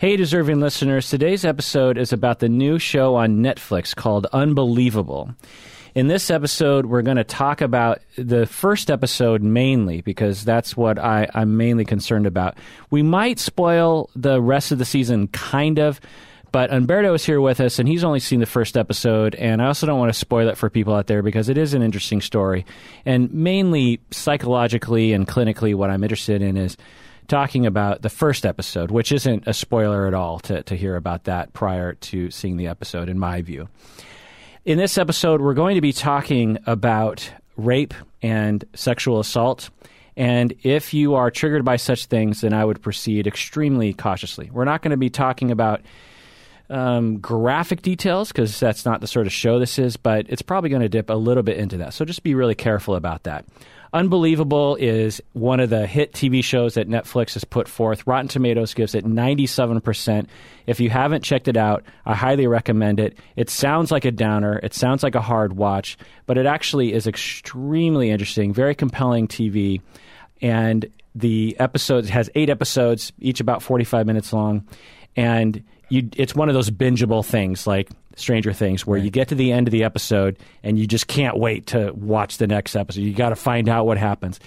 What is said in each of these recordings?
Hey, deserving listeners, today's episode is about the new show on Netflix called Unbelievable. In this episode, we're going to talk about the first episode mainly because that's what I, I'm mainly concerned about. We might spoil the rest of the season, kind of, but Umberto is here with us, and he's only seen the first episode. And I also don't want to spoil it for people out there because it is an interesting story. And mainly psychologically and clinically, what I'm interested in is talking about the first episode, which isn't a spoiler at all to, to hear about that prior to seeing the episode, in my view. In this episode, we're going to be talking about rape and sexual assault. And if you are triggered by such things, then I would proceed extremely cautiously. We're not going to be talking about um, graphic details because that's not the sort of show this is, but it's probably going to dip a little bit into that. So just be really careful about that. Unbelievable is one of the hit TV shows that Netflix has put forth. Rotten Tomatoes gives it 97%. If you haven't checked it out, I highly recommend it. It sounds like a downer, it sounds like a hard watch, but it actually is extremely interesting, very compelling TV. And the episodes has eight episodes, each about 45 minutes long. And you, it's one of those bingeable things like Stranger Things, where right. you get to the end of the episode and you just can't wait to watch the next episode. You got to find out what happens.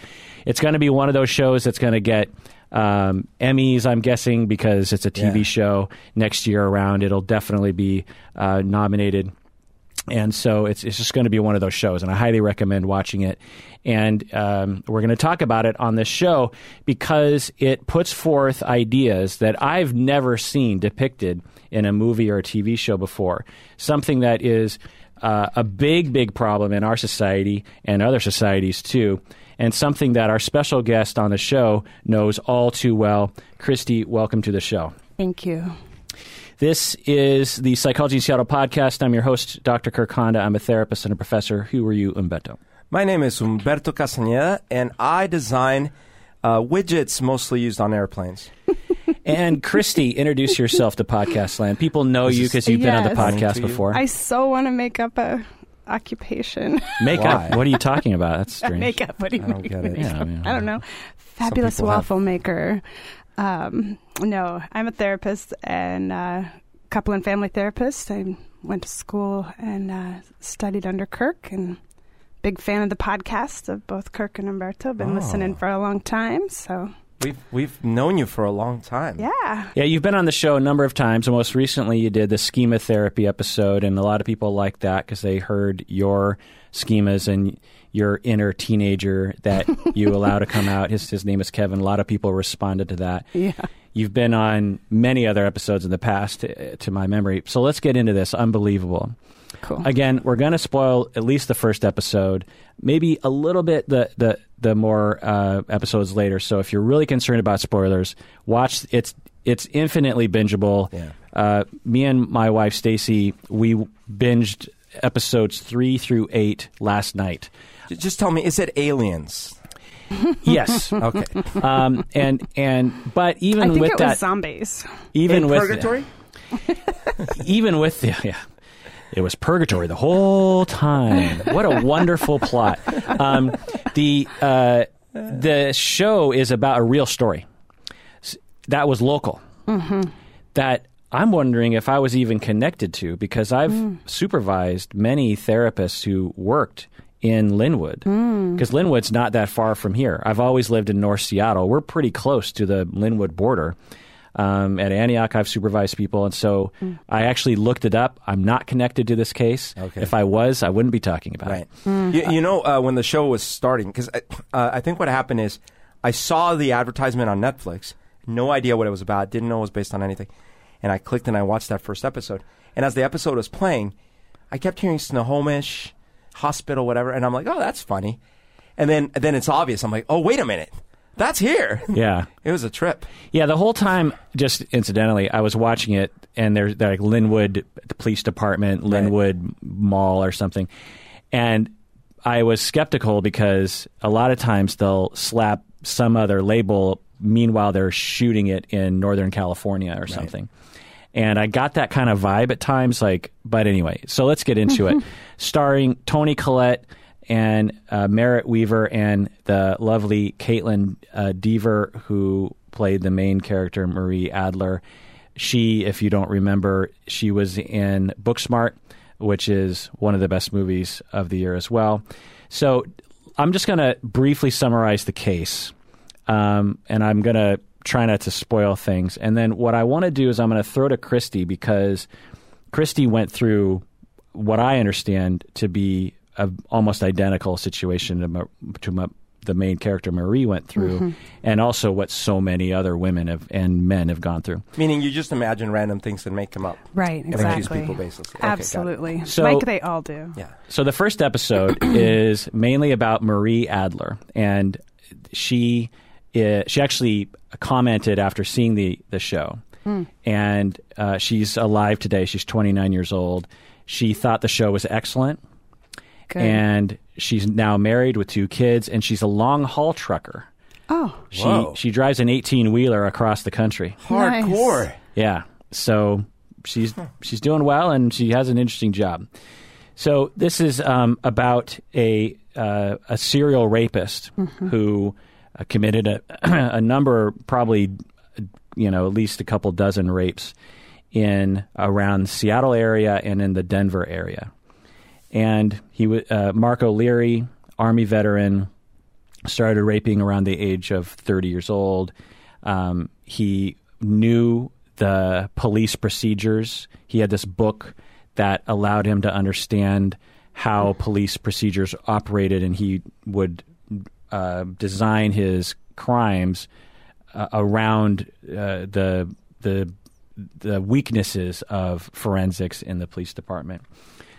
It's going to be one of those shows that's going to get um, Emmys, I'm guessing, because it's a TV yeah. show next year around. It'll definitely be uh, nominated. And so it's, it's just going to be one of those shows, and I highly recommend watching it. And um, we're going to talk about it on this show because it puts forth ideas that I've never seen depicted in a movie or a TV show before. Something that is uh, a big, big problem in our society and other societies too, and something that our special guest on the show knows all too well. Christy, welcome to the show. Thank you. This is the Psychology in Seattle podcast. I'm your host, Dr. Kirk Honda. I'm a therapist and a professor. Who are you, Umberto? My name is Umberto Castaneda, and I design uh, widgets mostly used on airplanes. and Christy, introduce yourself to Podcast Land. People know you because you've yes. been on the podcast before. I so want to make up a occupation. Makeup? what are you talking about? That's strange. makeup. What do you I don't get it. Yeah, I, mean, I don't know. Fabulous waffle have... maker. Um, no, I'm a therapist and uh, couple and family therapist. I went to school and uh, studied under Kirk and big fan of the podcast of both Kirk and Umberto. Been oh. listening for a long time, so We've we've known you for a long time. Yeah. Yeah, you've been on the show a number of times. And Most recently, you did the schema therapy episode, and a lot of people liked that because they heard your schemas and your inner teenager that you allow to come out. His his name is Kevin. A lot of people responded to that. Yeah. You've been on many other episodes in the past, to, to my memory. So let's get into this. Unbelievable. Cool. Again, we're going to spoil at least the first episode, maybe a little bit the the the more uh, episodes later. So if you're really concerned about spoilers, watch. It's it's infinitely bingeable. Yeah. Uh, me and my wife Stacy, we binged episodes three through eight last night. Just tell me, is it aliens? yes. okay. Um, and and but even I think with it that, was zombies. Even In with purgatory. even with the yeah, it was purgatory the whole time. What a wonderful plot. Um, the uh, the show is about a real story that was local. Mm-hmm. That I'm wondering if I was even connected to because I've mm. supervised many therapists who worked in Lynnwood because mm. Lynnwood's not that far from here. I've always lived in North Seattle. We're pretty close to the Lynnwood border. Um, at Antioch, I've supervised people, and so mm. I actually looked it up. I'm not connected to this case. Okay. If I was, I wouldn't be talking about right. it. Mm. You, you, know, uh, when the show was starting, because uh, I think what happened is I saw the advertisement on Netflix, no idea what it was about, didn't know it was based on anything, and I clicked and I watched that first episode. And as the episode was playing, I kept hearing Snohomish, hospital, whatever, and I'm like, oh, that's funny. And then, then it's obvious. I'm like, oh, wait a minute that's here. Yeah. it was a trip. Yeah, the whole time, just incidentally, I was watching it, and there's like Lynnwood the Police Department, right. Mall, or something, and I was skeptical because a lot of times they'll slap some other label. Meanwhile, they're shooting it in Northern California or something. And I got that kind of vibe at times, like, but anyway, so let's get into it. Starring Toni Collette, and uh, Merritt Wever and the lovely Kaitlyn uh, Dever, who played the main character, Marie Adler. She, if you don't remember, she was in Booksmart, which is one of the best movies of the year as well. So I'm just going to briefly summarize the case, um, and I'm going to try not to spoil things. And then what I want to do is I'm going to throw to Christy because Christy went through what I understand to be a almost identical situation to, to the main character Marie went through, mm-hmm. and also what so many other women have, and men have gone through. Meaning, you just imagine random things and make them up, right? Exactly. And accuse people baselessly. Absolutely. Okay, so, like they all do. Yeah. So the first episode is mainly about Marie Adler, and she uh, she actually commented after seeing the the show, mm. and uh, she's alive today. She's 29 years old. She thought the show was excellent. Good. And she's now married with two kids, and she's a long haul trucker. Oh, she Whoa. she drives an eighteen wheeler across the country. Hardcore. Nice. Yeah. So she's she's doing well, and she has an interesting job. So this is um, about a uh, a serial rapist mm-hmm. who uh, committed a, a number, probably you know at least a couple dozen rapes in around Seattle area and in the Denver area and he was uh, Marc O'Leary, Army veteran, started raping around the age of 30 years old. Um, he knew the police procedures. He had this book that allowed him to understand how police procedures operated, and he would uh, design his crimes uh, around uh, the the the weaknesses of forensics in the police department.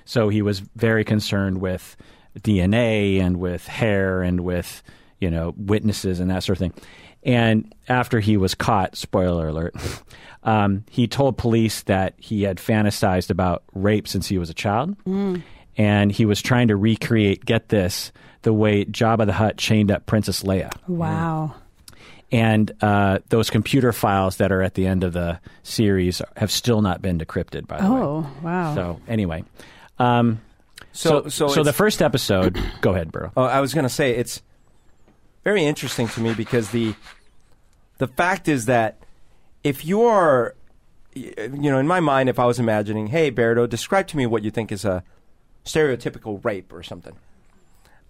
So he was very concerned with DNA and with hair and with you know witnesses and that sort of thing. And after he was caught, spoiler alert, um, he told police that he had fantasized about rape since he was a child, mm. and he was trying to recreate. Get this: the way Jabba the Hutt chained up Princess Leia. Wow. And uh, those computer files that are at the end of the series have still not been decrypted, by the oh, way. Oh, wow. So, anyway, um, so, so, so, so the first episode. go ahead, Burrow. Oh, I was going to say it's very interesting to me because the the fact is that if you are, you know, in my mind, if I was imagining, hey, Berto, describe to me what you think is a stereotypical rape or something.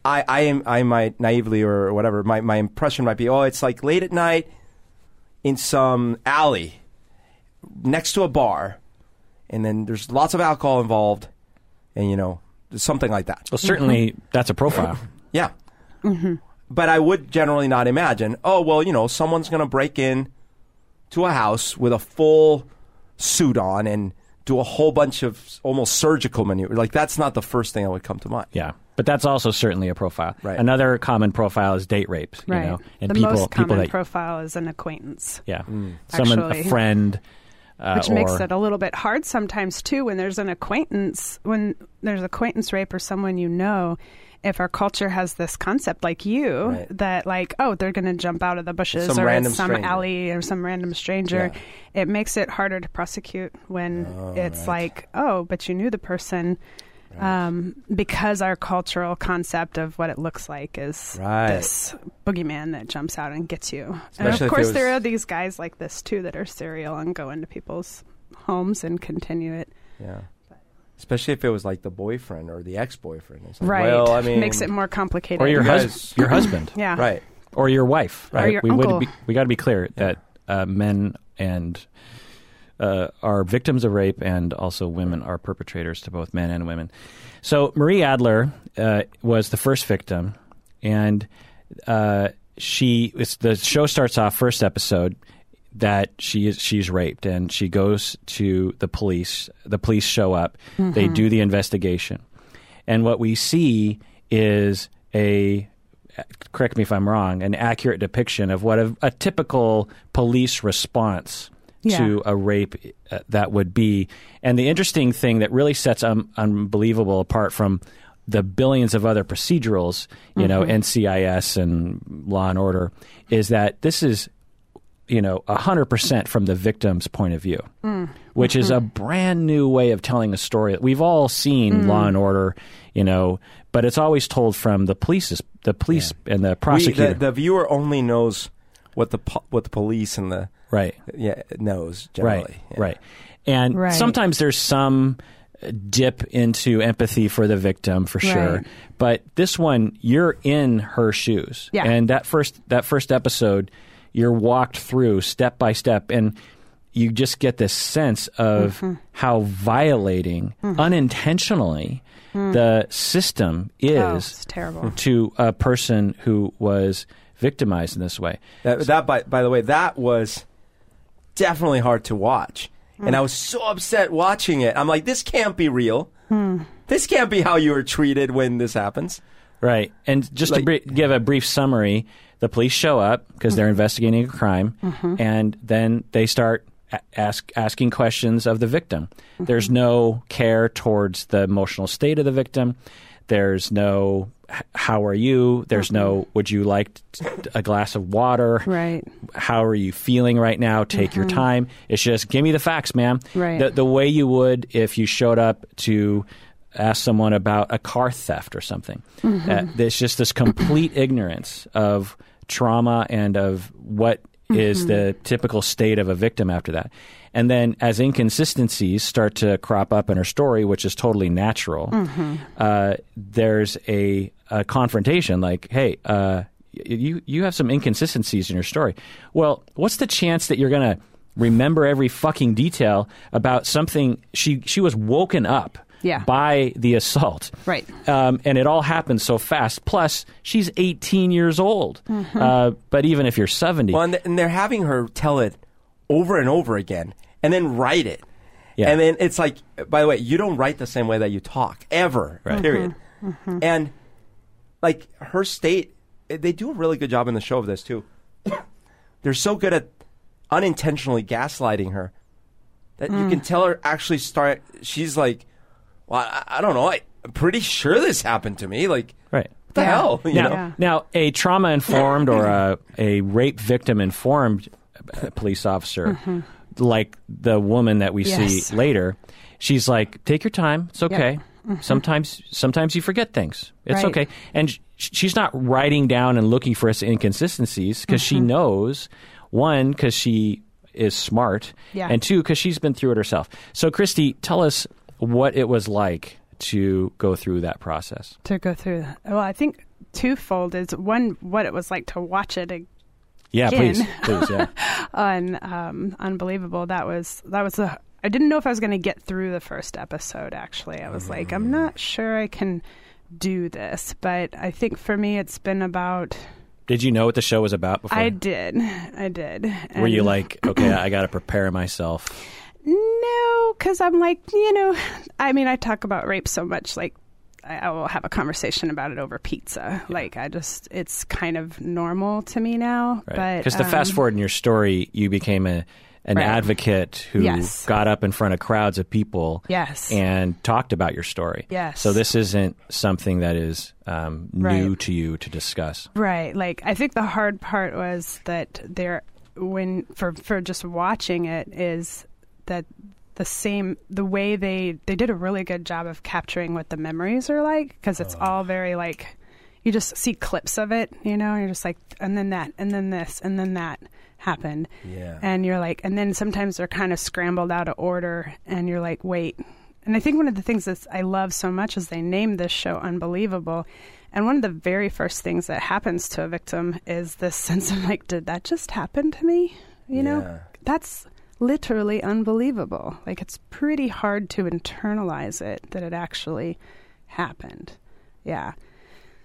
I, I am I might naively or whatever my, my impression might be oh it's like late at night in some alley next to a bar and then there's lots of alcohol involved and you know something like that. Well, certainly mm-hmm. that's a profile. yeah. Mm-hmm. But I would generally not imagine. Oh well, you know, someone's going to break in to a house with a full suit on and do a whole bunch of almost surgical maneuvers. Like that's not the first thing that would come to mind. Yeah. But that's also certainly a profile. Right. Another common profile is date rape. Right. You know, and the people, most common people that, profile is an acquaintance. Yeah. Mm. Someone, a friend, uh, Which makes it a little bit hard sometimes too when there's an acquaintance when there's acquaintance rape or someone you know. If our culture has this concept like you right. that like oh they're going to jump out of the bushes some or in some stranger. alley or some random stranger, yeah. it makes it harder to prosecute when oh, it's right. like oh but you knew the person um, because our cultural concept of what it looks like is right. this boogeyman that jumps out and gets you. Especially and of course, was... there are these guys like this too that are serial and go into people's homes and continue it. Yeah. Especially if it was like the boyfriend or the ex-boyfriend. Like, right. Well, I mean, makes it more complicated. Or your, hus- your husband. yeah. Right. Or your wife. Right. Or your we uncle. Would be, we got to be clear yeah. that uh, men and uh, are victims of rape, and also women are perpetrators to both men and women. So Marie Adler uh, was the first victim, and uh, she the show starts off first episode that she is she's raped, and she goes to the police. The police show up. Mm-hmm. They do the investigation, and what we see is a correct me if I'm wrong, an accurate depiction of what a, a typical police response yeah. to a rape uh, that would be. And the interesting thing that really sets um, Unbelievable apart from the billions of other procedurals, you mm-hmm. know, NCIS and Law and Order, is that this is, you know, 100% from the victim's point of view, mm. which mm-hmm. is a brand new way of telling a story. We've all seen mm. Law and Order, you know, but it's always told from the police's, the police yeah. and the prosecutor. We, the, the, viewer only knows what the po- what the police and the Right. yeah knows generally. Right. Yeah. Right. And Right. sometimes there's some uh, dip into empathy for the victim for sure. Right. But this one, you're in her shoes. Yeah. And that first that first episode, you're walked through step by step and you just get this sense of Mm-hmm. how violating mm-hmm. unintentionally mm. the system oh, is Oh, terrible. to a person who was victimized in this way. That, that by, by the way, that was definitely hard to watch. And I mm. was so upset watching it. I'm like, this can't be real. Hmm. This can't be how you were treated when this happens. Right. And just to br- give a brief summary, the police show up because they're mm-hmm. investigating a crime, mm-hmm. and then they start ask, asking questions of the victim. Mm-hmm. There's no care towards the emotional state of the victim. There's no "H- how are you? There's no mm-hmm. would you like a glass of water? Right. How are you feeling right now? Take your mm-hmm. time. It's just give me the facts, ma'am. Right. The, the way you would if you showed up to ask someone about a car theft or something. Mm-hmm. Uh, there's just this complete ignorance of trauma and of what is the typical state of a victim after that. And then as inconsistencies start to crop up in her story, which is totally natural, uh, there's a, a confrontation like, hey, uh, you, you have some inconsistencies in your story. Well, what's the chance that you're going to remember every fucking detail about something she, she was woken up Yeah. by the assault. Right. Um, and it all happens so fast. Plus, she's 18 years old. Mm-hmm. Uh, but even if you're 70, Well, and, th- and they're having her tell it over and over again and then write it. Yeah. And then it's like, by the way, you don't write the same way that you talk ever. Period. And like her state, they do a really good job in the show of this too. They're so good at unintentionally gaslighting her that you can tell her actually start. She's like, well, I, I don't know. I, I'm pretty sure this happened to me. Like, right. what the Yeah. hell? You Now, know? Yeah. now, a trauma informed or a, a rape victim informed police officer, like the woman that we Mm-hmm. Yes. see later, she's like, "Take your time. It's okay. Sometimes, sometimes you forget things. It's Mm-hmm. Right. okay." And sh- she's not writing down and looking for us inconsistencies because she Mm-hmm. knows one because she is smart, Yeah. and two because she's been through it herself. So, Christy, tell us what it was like to go through that process. To go through that. Well, I think twofold is one, what it was like to watch it ag- Yeah, please, please, yeah. on um, Unbelievable. That was, that was the, I didn't know if I was going to get through the first episode, actually. I was like, I'm not sure I can do this. But I think for me, it's been about, Did you know what the show was about before? I did. I did. Were you like, okay, I got to prepare myself? No, because I'm like, you know, I mean, I talk about rape so much, like, I, I will have a conversation about it over pizza. Like, I just, it's kind of normal to me now. But Because to fast um, forward in your story, you became a an Right. advocate who Yes. got up in front of crowds of people Yes. and talked about your story. Yes. So this isn't something that is um, new Right. to you to discuss. Right. Like I think the hard part was that there when for for just watching it is that the same the way they they did a really good job of capturing what the memories are like because it's oh. all very like you just see clips of it, you know, and you're just like and then that and then this and then that happened. Yeah. And you're like and then sometimes they're kind of scrambled out of order and you're like, "Wait, and I think one of the things that I love so much is they named this show Unbelievable. And one of the very first things that happens to a victim is this sense of like, did that just happen to me? You Yeah. know, that's literally unbelievable. Like, it's pretty hard to internalize it that it actually happened. Yeah.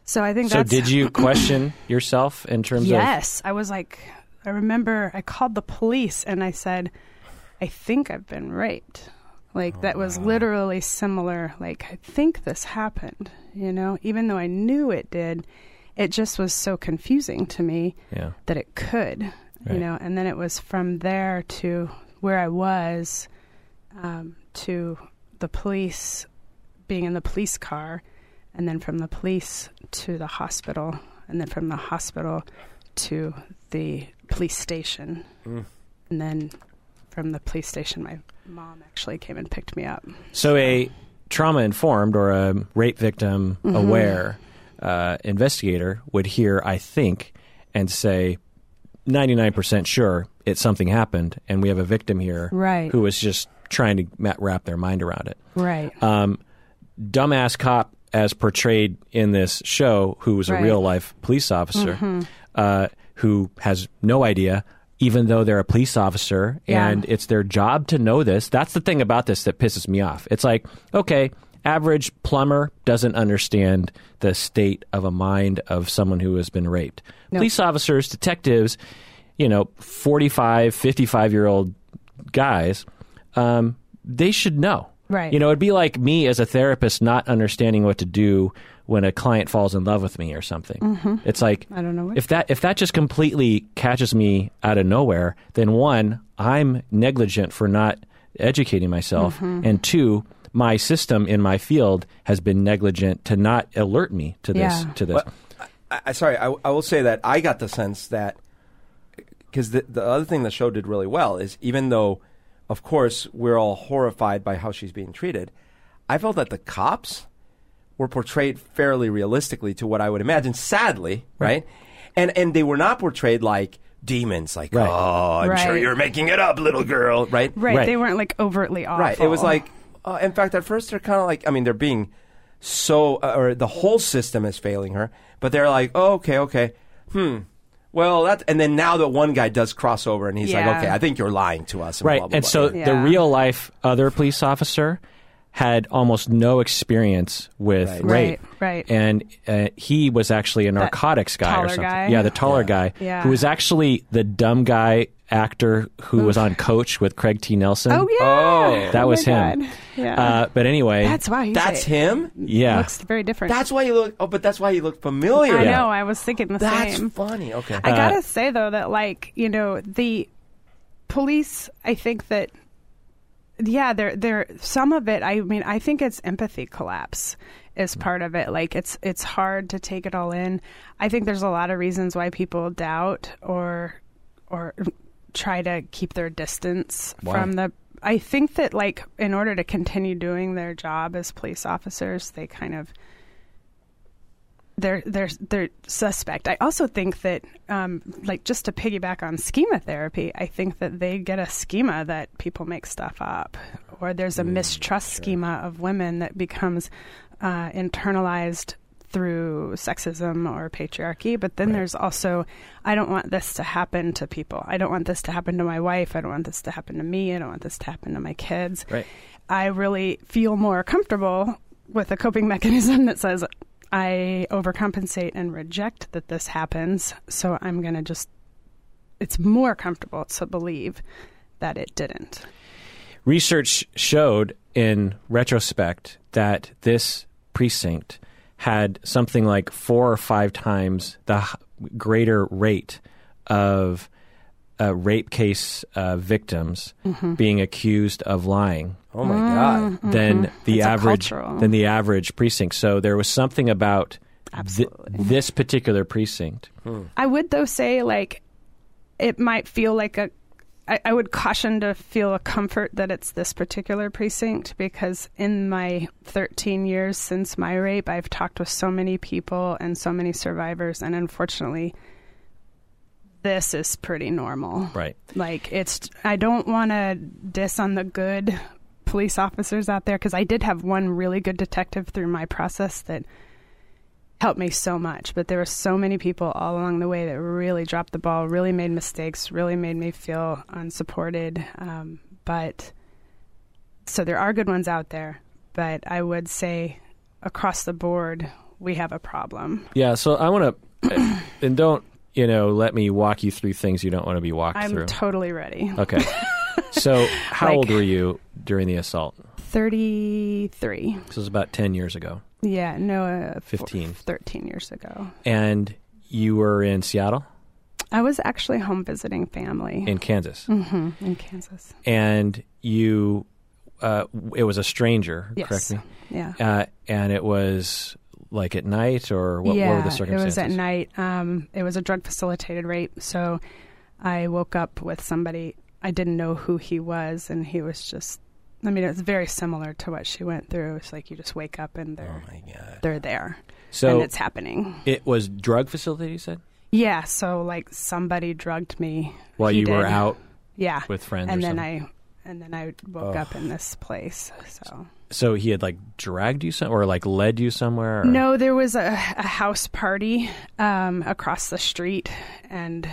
So I think So that's. did you question yourself in terms of Yes. I was like, I remember I called the police and I said, I think I've been raped. Like, that was oh, literally similar. Like, I think this happened, you know, even though I knew it did, it just was so confusing to me yeah. that it could, Right. you know, and then it was from there to where I was um, to the police being in the police car, and then from the police to the hospital, and then from the hospital to the police station, Mm. and then from the police station, my mom actually came and picked me up. So a trauma informed or a rape victim Mm-hmm. aware uh, investigator would hear, I think, and say, 99% sure it something happened, and we have a victim here Right. who was just trying to wrap their mind around it. Right. Um, dumbass cop, as portrayed in this show, who was a Right. real life police officer, uh, who has no idea. Even though they're a police officer Yeah. and it's their job to know this, that's the thing about this that pisses me off. It's like, okay, average plumber doesn't understand the state of a mind of someone who has been raped. No. Police officers, detectives, you know, 45, 55 year old guys, um, they should know. Right. You know, it'd be like me as a therapist not understanding what to do when a client falls in love with me or something. mm-hmm. It's like. I don't know what- if that if that just completely catches me out of nowhere, then one, I'm negligent for not educating myself, Mm-hmm. and two, my system in my field has been negligent to not alert me to this Yeah. to this. Well, I, I, sorry, I, I will say that I got the sense that because the, the other thing the show did really well is even though, of course, we're all horrified by how she's being treated, I felt that the cops were portrayed fairly realistically to what I would imagine. Sadly, right? And and they were not portrayed like demons, like Right. oh, I'm sure Right. you're making it up, little girl, right? right. right. They weren't like overtly awful. Right. It was like, uh, in fact, at first they're kind of like, I mean, they're being so, uh, or the whole system is failing her, but they're like, oh, okay, okay, hmm. Well, that, and then now that one guy does cross over and he's like, okay, I think you're lying to us. And right. blah, blah, and blah. so Yeah. the real life other police officer had almost no experience with Right. rape. Right, right. And uh, he was actually a narcotics guy or something. guy? Yeah, the taller guy Yeah. who was actually the dumb guy actor who was on Coach with Craig T. Nelson. oh yeah, Oh. That Oh was my him. God. Yeah, Uh, but anyway, that's why he's that's a- him? yeah. Looks very different. That's why you look, oh, but that's why you look familiar. I Yeah. know. I was thinking the That's same. That's funny. Okay. I Uh, gotta say though that like you know the police. I think that yeah, they're they're some of it. I mean, I think it's empathy collapse is hmm. part of it. Like it's it's hard to take it all in. I think there's a lot of reasons why people doubt or or try to keep their distance Why? from the. I think that like in order to continue doing their job as police officers, they kind of they're they're they're suspect. I also think that, um, like, just to piggyback on schema therapy, I think that they get a schema that people make stuff up, or there's a mistrust schema of women that becomes uh, internalized through sexism or patriarchy. But then there's also, I don't want this to happen to people. I don't want this to happen to my wife. I don't want this to happen to me. I don't want this to happen to my kids. Right. I really feel more comfortable with a coping mechanism that says I overcompensate and reject that this happens. So I'm going to just, it's more comfortable to believe that it didn't. Research showed in retrospect that this precinct had something like four or five times the greater rate of uh, rape case uh, victims Mm-hmm. being accused of lying oh my God. than the It's average cultural. than the average precinct. So there was something about thi- Absolutely. this particular precinct. I would, though, say like it might feel like a. I, I would caution to feel a comfort that it's this particular precinct because in my 13 years since my rape, I've talked with so many people and so many survivors, and unfortunately, this is pretty normal. Right. Like it's I don't want to diss on the good police officers out there because I did have one really good detective through my process that helped me so much, but there were so many people all along the way that really dropped the ball, really made mistakes, really made me feel unsupported. Um, but so there are good ones out there, but I would say across the board we have a problem. Yeah. So I want to, and don't you know, let me walk you through things you don't want to be walked through. I'm totally ready. okay. So how Like- old were you during the assault? 33. This was about ten years ago, Yeah, no, uh, four- 15. 13 years ago. and you were in Seattle, I was actually home visiting family in Kansas, hmm in Kansas. and you. Uh, it was a stranger, Yes. correct me. Yeah. Uh, and it was like at night, or what, yeah, what were the circumstances? it was at night. Um, it was a drug facilitated rape. So I woke up with somebody. I didn't know who he was, and he was just. I mean, it was very similar to what she went through. It's like you just wake up and they're Oh my God. they're there, So and it's happening. it was drug facility. You said Yeah, so like somebody drugged me while He you were out Yeah, with friends, and then something. I and then I woke up in this place. So So he had like dragged you some, or like led you somewhere. Or? no, there was a, a house party um, across the street, and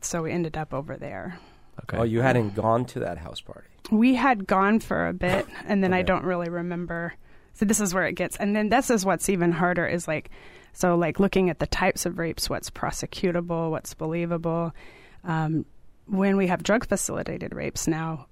so we ended up over there. Okay. Oh, you hadn't gone to that house party. We had gone for a bit, and then I don't really remember. So this is where it gets, and then this is what's even harder is like, so like looking at the types of rapes, what's prosecutable, what's believable. Um, when we have drug facilitated rapes now,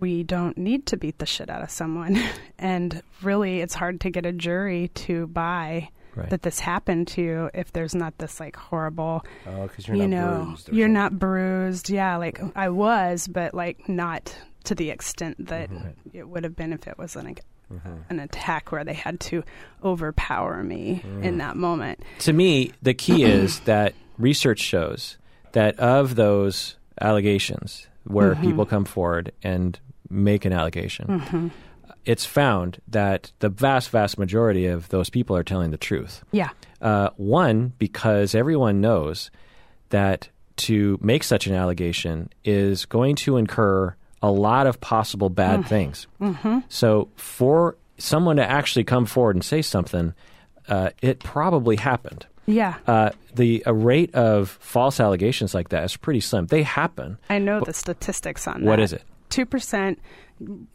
we don't need to beat the shit out of someone, and really, it's hard to get a jury to buy Right. that this happened to you if there's not this like horrible Oh, because you're you not know, bruised. you're something. not bruised. Yeah, like I was, but like not to the extent that Mm-hmm. it would have been if it was like Mhm. an attack where they had to overpower me Mm. in that moment. to me, the key is that research shows that of those allegations where Mm-hmm. people come forward and make an allegation, Mm-hmm. it's found that the vast, vast majority of those people are telling the truth. Yeah, Uh, one, because everyone knows that to make such an allegation is going to incur a lot of possible bad things. Mm-hmm. So, for someone to actually come forward and say something, uh, it probably happened. Yeah. Uh, the rate of false allegations like that is pretty slim. They happen. I know the statistics on that. What is it? Two percent,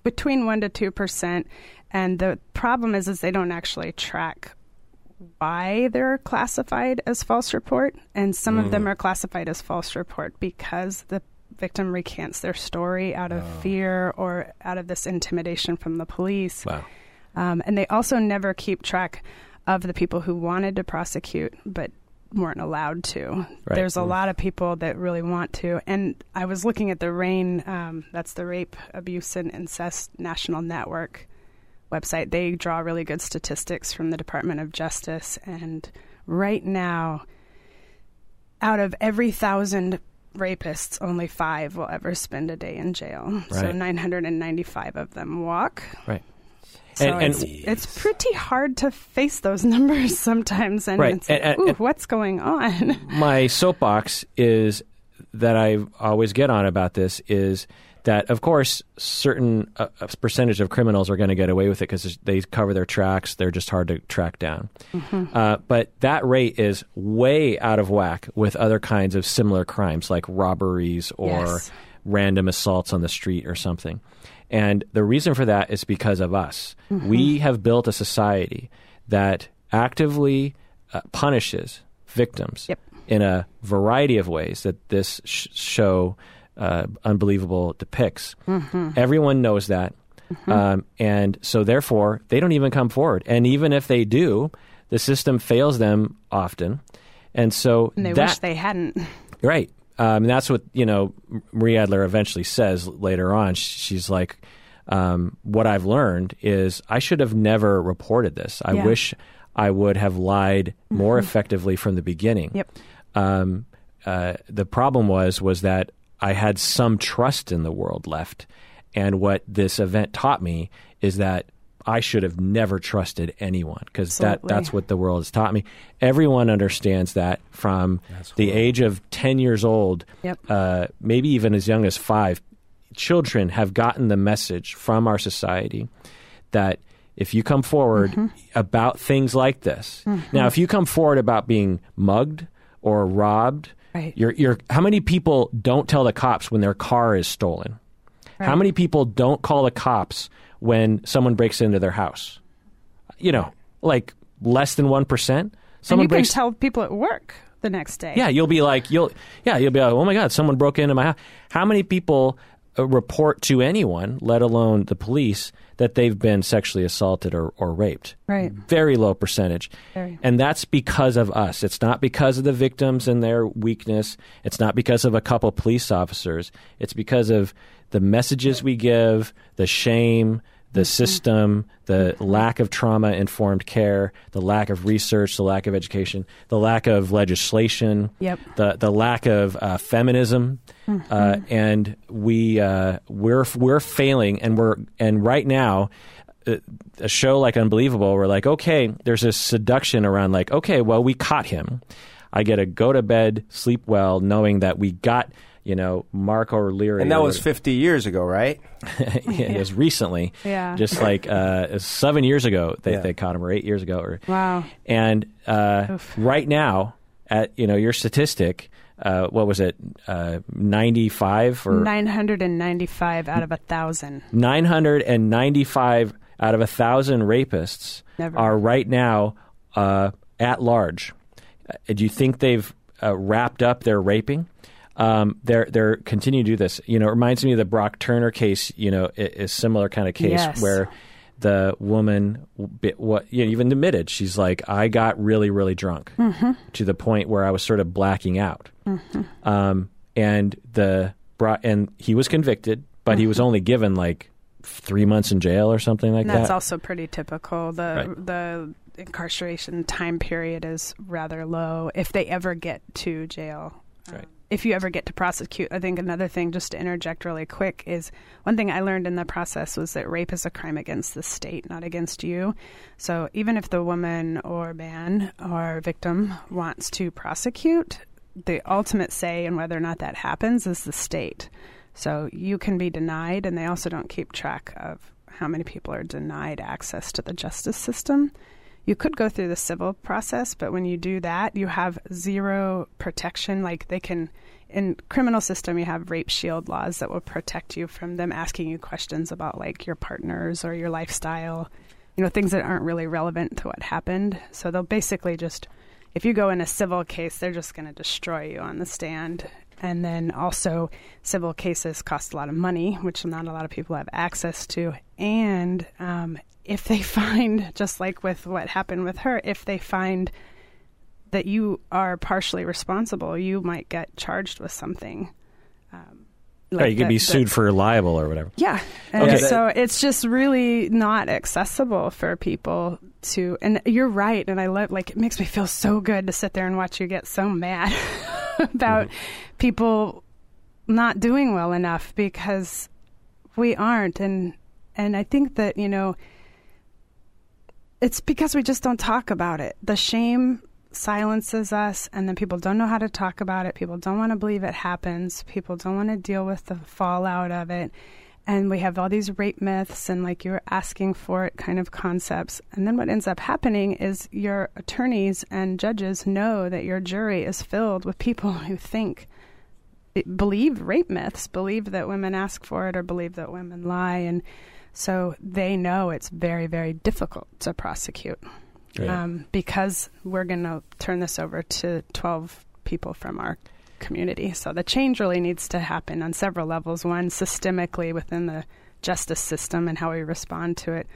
between one to two percent, and the problem is, is they don't actually track why they're classified as false report, and some of them are classified as false report because the victim recants their story out of fear or out of this intimidation from the police. Wow. Um, and they also never keep track of the people who wanted to prosecute but weren't allowed to. Right. There's a Mm. lot of people that really want to. And I was looking at the RAINN, um, that's the Rape, Abuse, and Incest National Network website. They draw really good statistics from the Department of Justice. And right now, out of every thousand rapists, only five will ever spend a day in jail. So 995 of them walk. Right. So And- and- it's, it's pretty hard to face those numbers sometimes, and Right. it's And- and- ooh, what's going on? my soapbox is that I always get on about this is that of course certain uh, percentage of criminals are going to get away with it because they cover their tracks they're just hard to track down uh, but that rate is way out of whack with other kinds of similar crimes like robberies or Yes. random assaults on the street or something and the reason for that is because of us we have built a society that actively uh, punishes victims Yep. in a variety of ways that this sh- show uh, unbelievable depicts. Everyone knows that, um, and so therefore they don't even come forward. And even if they do, the system fails them often, and so And they that wish they hadn't. Right. Um, and that's what, you know, Marie Adler eventually says later on. She's like, um, what I've learned is I should have never reported this. I Yeah. Mm-hmm. wish I would have lied more effectively from the beginning. Yep. Um, uh, the problem was, was that I had some trust in the world left. And what this event taught me is that I should have never trusted anyone because that that's what the world has taught me. Everyone understands that from the age of 10 years old, Yep. uh, maybe even as young as five, children have gotten the message from our society that if you come forward Mm-hmm. about things like this, now if you come forward about being mugged or robbed, Right. you're, you're, how many people don't tell the cops when their car is stolen? How many people don't call the cops when someone breaks into their house? You know, like less than 1%. and Someone you breaks can tell people at work the next day. yeah, you'll be like, you'll, yeah, you'll be like, oh my God, someone broke into my house. How many people uh, report to anyone, let alone the police, that they've been sexually assaulted or, or raped? Right. Very low percentage. Very. And that's because of us. It's not because of the victims and their weakness. It's not because of a couple police officers. It's because of the messages we give, the shame, the system, the lack of trauma informed care, the lack of research, the lack of education, the lack of legislation, Yep. the the lack of uh, feminism, uh, and we uh, we're we're failing, and we're and right now. uh, A show like Unbelievable, we're like, okay, there's a seduction around, like, okay, well, we caught him. I get to go to bed, sleep well, knowing that we got you know Marc O'Leary, And that was 50 years ago, right? whatever- it was recently, Yeah. just like uh, seven years ago they, Yeah. they caught him, or eight years ago, or Wow. and uh, right now at you know your statistic. Uh, what was it? Uh, Ninety-five or 995 out of a thousand. 995 out of a thousand rapists Never. are right now uh, at large. Uh, do you think they've uh, wrapped up their raping? Um, they're they're continuing to do this. You know, it reminds me of the Brock Turner case. You know, is similar kind of case Yes. where the woman what you know, even admitted she's like, I got really really drunk to the point where I was sort of blacking out. Um, and the and he was convicted, but he was only given like three months in jail or something like that. That's also pretty typical. The Right. the incarceration time period is rather low if they ever get to jail. Um, Right. If you ever get to prosecute, I think another thing, just to interject really quick, is one thing I learned in the process was that rape is a crime against the state, not against you. So even if the woman or man or victim wants to prosecute, the ultimate say in whether or not that happens is the state. So you can be denied, and they also don't keep track of how many people are denied access to the justice system. You could go through the civil process, but when you do that, you have zero protection. Like they can, in criminal system, you have rape shield laws that will protect you from them asking you questions about like your partners or your lifestyle, you know, things that aren't really relevant to what happened. So they'll basically just, if you go in a civil case, they're just going to destroy you on the stand. And then also, civil cases cost a lot of money, which not a lot of people have access to. And um, if they find, just like with what happened with her, if they find that you are partially responsible, you might get charged with something. Um, right, you could be sued for libel or whatever. yeah. And Okay. so it's just really not accessible for people to and you're right and I love like it makes me feel so good to sit there and watch you get so mad about mm-hmm. people not doing well enough because we aren't and and I think that, you know, it's because we just don't talk about it. The shame silences us, and then people don't know how to talk about it. People don't want to believe it happens. People don't want to deal with the fallout of it. And we have all these rape myths and, like you're asking for it kind of concepts. And then what ends up happening is your attorneys and judges know that your jury is filled with people who think believe rape myths, believe that women ask for it or believe that women lie. And so they know it's very, very difficult to prosecute um, because we're going to turn this over to 12 people from our community. So the change really needs to happen on several levels. One, systemically within the justice system and how we respond to it.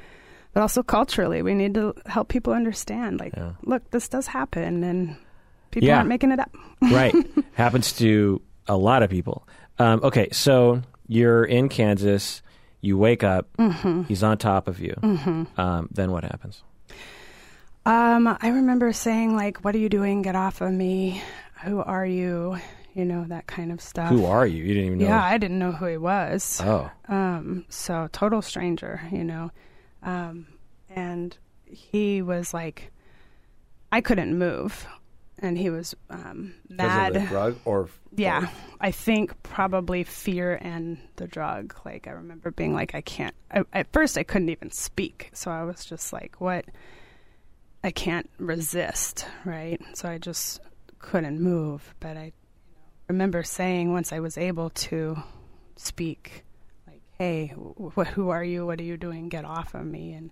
But also culturally, we need to help people understand like, Yeah. look, this does happen and people Yeah. aren't making it up. right. Happens to a lot of people. Um, okay, so you're in Kansas. You wake up. Mm-hmm. He's on top of you. Um, then what happens? Um, I remember saying like, "What are you doing? Get off of me! Who are you?" You know that kind of stuff. Who are you? You didn't even know. Yeah, I didn't know who he was. Oh, Um, so total stranger, you know. Um, and he was like, I couldn't move, and he was um, mad. Drug or Yeah, I think probably fear and the drug. Like I remember being like, I can't. I, at first, I couldn't even speak, so I was just like, what? I can't resist, right? So I just couldn't move. But I remember saying once I was able to speak, like, "Hey, wh- who are you? What are you doing? Get off of me!" and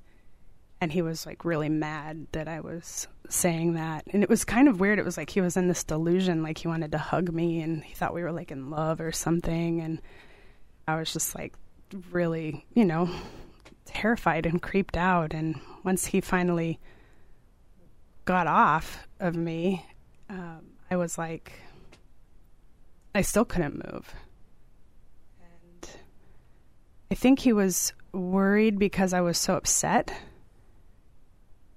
and he was like really mad that I was saying that. And it was kind of weird. It was like he was in this delusion, like he wanted to hug me and he thought we were like in love or something. And I was just like really, you know, terrified and creeped out. And once he finally got off of me, um, I was like, I still couldn't move. And I think he was worried because I was so upset.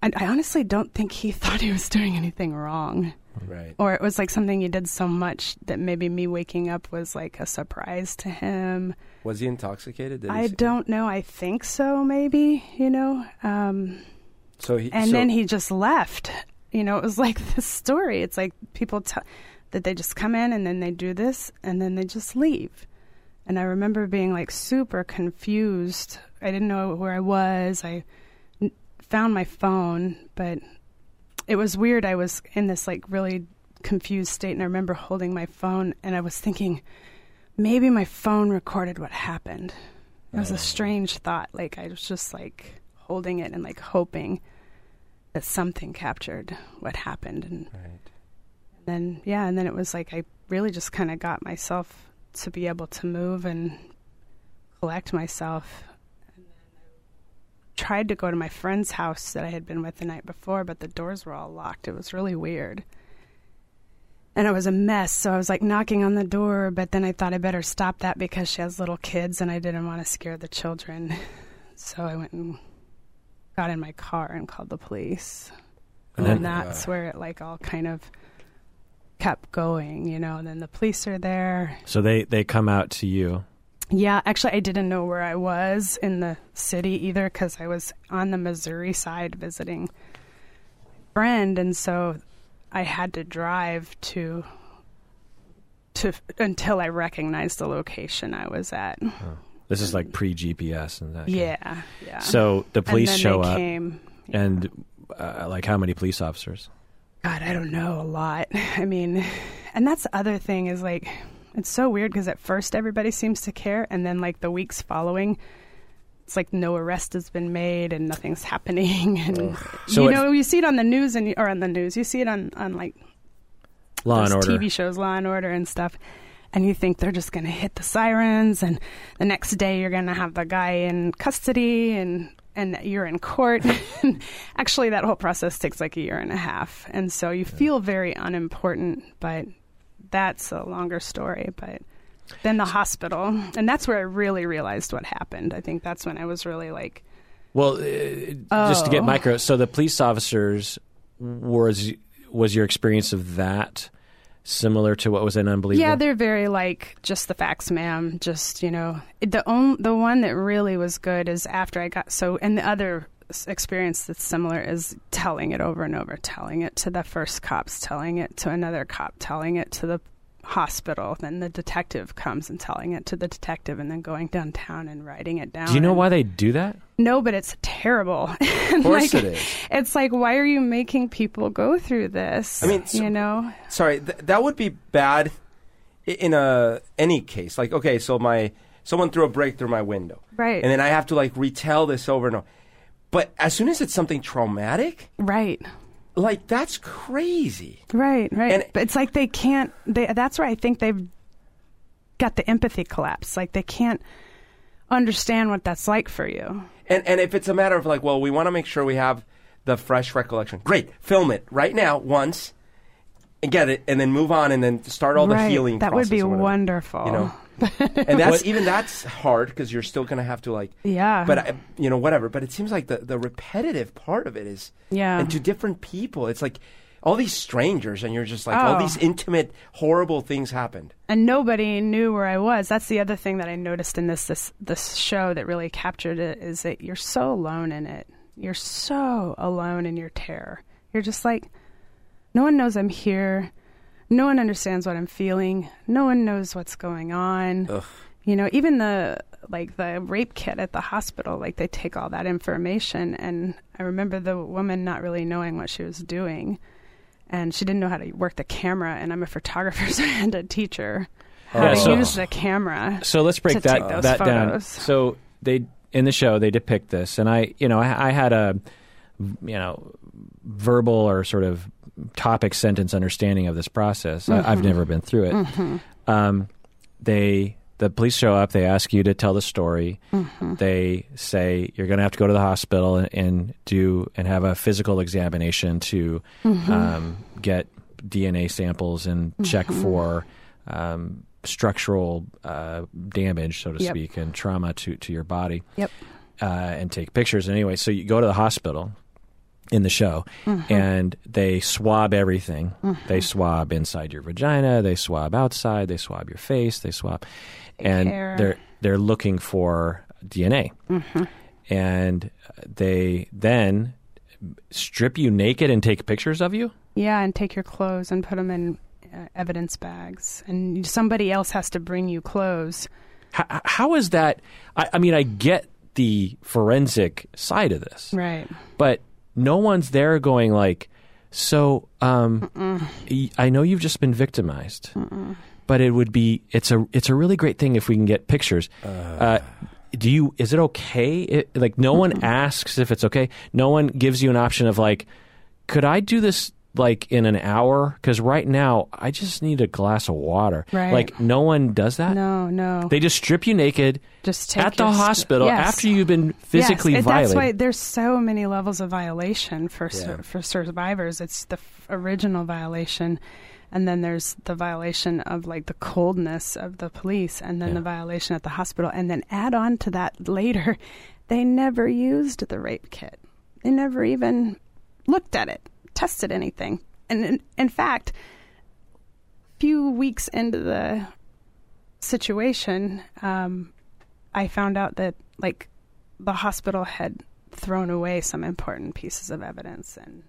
And I honestly don't think he thought he was doing anything wrong. right. Or it was like something he did so much that maybe me waking up was like a surprise to him. Was he intoxicated? Did I see- don't know. I think so, maybe, you know. Um, So he and so- then he just left. you know, it was like this story. It's like people tell that they just come in and then they do this and then they just leave. And I remember being like super confused. I didn't know where I was. I n- found my phone, but it was weird. I was in this like really confused state, and I remember holding my phone and I was thinking, maybe my phone recorded what happened. It was a oh. strange thought. Like I was just like holding it and like hoping that something captured what happened and Right. Then yeah and then it was like i really just kind of got myself to be able to move and collect myself. And then I tried to go to my friend's house that i had been with the night before but the doors were all locked. It was really weird. And it was a mess so i was like knocking on the door but then i thought i better stop that because she has little kids and i didn't want to scare the children. So i went and got in my car and called the police. And and, then- that's where it like all kind of kept going, you know. And then the police are there. So they they come out to you. Yeah, actually, I didn't know where I was in the city either because I was on the Missouri side visiting a friend, and so I had to drive to to until I recognized the location I was at. This is like pre GPS and that. kind of- Yeah, yeah. So the police and then show they up, Came, and uh, like how many police officers? God, I don't know a lot. I mean, and that's the other thing is like, it's so weird because at first everybody seems to care, and then like the weeks following, it's like no arrest has been made and nothing's happening, and So you know you see it on the news and or on the news, you see it on on like Law and Order. TV shows, Law and Order and stuff. And you think they're just going to hit the sirens, and the next day you're going to have the guy in custody, and and you're in court. Actually, that whole process takes like a year and a half, and so you feel very unimportant. But that's a longer story. But then the hospital, and that's where I really realized what happened. I think that's when I was really like, Well, uh, just to get Oh. micro, so the police officers was was your experience of that similar to what was in Unbelievable? Yeah, they're very like just the facts, ma'am. Just you know, the on, the one that really was good is after I got so, and the other experience that's similar is telling it over and over, telling it to the first cops, telling it to another cop, telling it to the hospital. Then the detective comes and telling it to the detective, and then going downtown and writing it down. Do you know and- why they do that? No, but it's terrible. Of course it is. It's like, why are you making people go through this? I mean, so- you know, Sorry, th- that would be bad in a any case. Like, okay, so my someone threw a break through my window, right? and then I have to like retell this over and over. But as soon as it's something traumatic, right. Like that's crazy. Right, right. And- but it's like they can't. They, that's where I think they've got the empathy collapse. Like they can't understand what that's like for you. And and if it's a matter of like, well, we want to make sure we have the fresh recollection. Great, film it right now once, and get it, and then move on, and then start all the right. healing. That would be wonderful. You know, and that's even that's hard because you're still gonna have to like. Yeah. But I, you know, whatever. But it seems like the the repetitive part of it is, Yeah. and to different people, it's like all these strangers, and you're just like all Oh. these intimate, horrible things happened. and nobody knew where I was. That's the other thing that I noticed in this this this show that really captured it is that you're so alone in it. You're so alone in your terror. You're just like, no one knows I'm here. No one understands what I'm feeling. No one knows what's going on. Ugh. You know, even the like the rape kit at the hospital, like they take all that information and I remember the woman not really knowing what she was doing. And she didn't know how to work the camera and I'm a photographer so I had to teach her oh, how Yeah, to so- use the camera. So let's break that that down. So they in the show they depict this, and I, you know, I, I had a, you know, verbal or sort of topic sentence understanding of this process. I, I've never been through it. Um, they the police show up. They ask you to tell the story. They say you're going to have to go to the hospital and, and do and have a physical examination to um, get DNA samples and check for um, structural uh, damage, so to Yep. speak, and trauma to to your body Yep. uh, and take pictures. Anyway, so you go to the hospital in the show, Mm-hmm. and they swab everything. They swab inside your vagina. They swab outside. They swab your face. They swab, and Hair. they're they're looking for DNA, Mm-hmm. and they then strip you naked and take pictures of you? Yeah, and take your clothes and put them in uh, evidence bags, and somebody else has to bring you clothes. How, how is that? I, I mean, I get the forensic side of this, Right. but no one's there going like, so um, y- I know you've just been victimized, but it would be it's a it's a really great thing if we can get pictures. Uh, do you is it okay? It, like no one asks if it's okay. No one gives you an option of like, could I do this like in an hour? Because right now I just need a glass of water. Right. Like no one does that. No, no. They just strip you naked Just take at the st- hospital Yes. after you've been physically yes, violated. That's why there's so many levels of violation for Yeah. sur- for survivors. It's the f- original violation, and then there's the violation of like the coldness of the police, and then Yeah. the violation at the hospital, and then add on to that later, they never used the rape kit. They never even looked at it, tested anything, and in, in fact, a few weeks into the situation, um, I found out that like the hospital had thrown away some important pieces of evidence and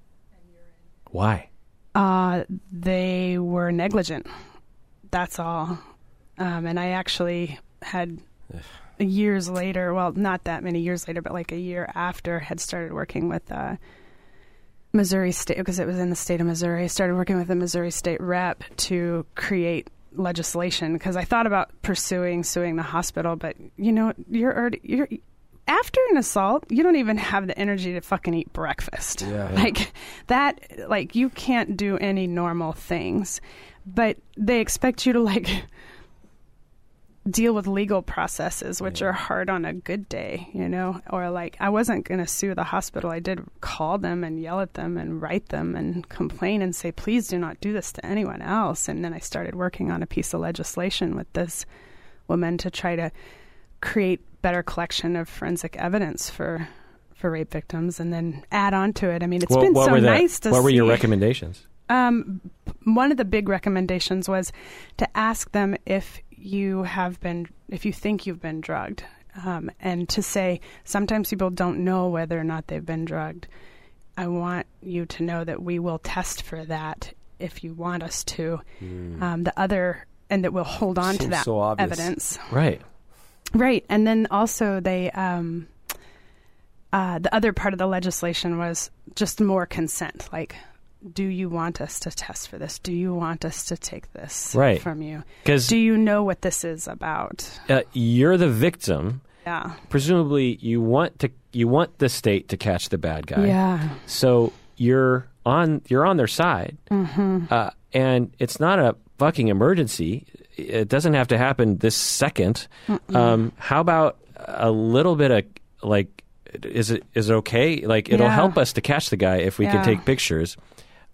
Why? uh, they were negligent. That's all. Um, and I actually had years later, well, not that many years later, but like a year after, had started working with uh, Missouri State because it was in the state of Missouri. I started working with the Missouri State rep to create legislation because I thought about pursuing suing the hospital, but you know, you're already you're after an assault, you don't even have the energy to fucking eat breakfast. Yeah. Like that like you can't do any normal things. But they expect you to like deal with legal processes which are hard on a good day, you know, or like I wasn't going to sue the hospital. I did call them and yell at them and write them and complain and say please do not do this to anyone else. And then I started working on a piece of legislation with this woman to try to create better collection of forensic evidence for for rape victims and then add on to it. I mean, it's What- been so nice to see What were your recommendations? um, one of the big recommendations was to ask them if you have been, if you think you've been drugged, um, and to say sometimes people don't know whether or not they've been drugged. I want you to know that we will test for that if you want us to. Um, the other, and that we'll hold on to that so evidence. Right. Right, and then also they, um, uh, the other part of the legislation was just more consent. Like, do you want us to test for this? Do you want us to take this Right. from you? Because Do you know what this is about? uh, you're the victim. Yeah, Presumably, you want to you want the state to catch the bad guy. yeah, So you're on you're on their side, mm-hmm. uh, and it's not a fucking emergency. It doesn't have to happen this 2nd Um, how about a little bit of like, is it is it okay? Like it'll Yeah. help us to catch the guy if we can take pictures.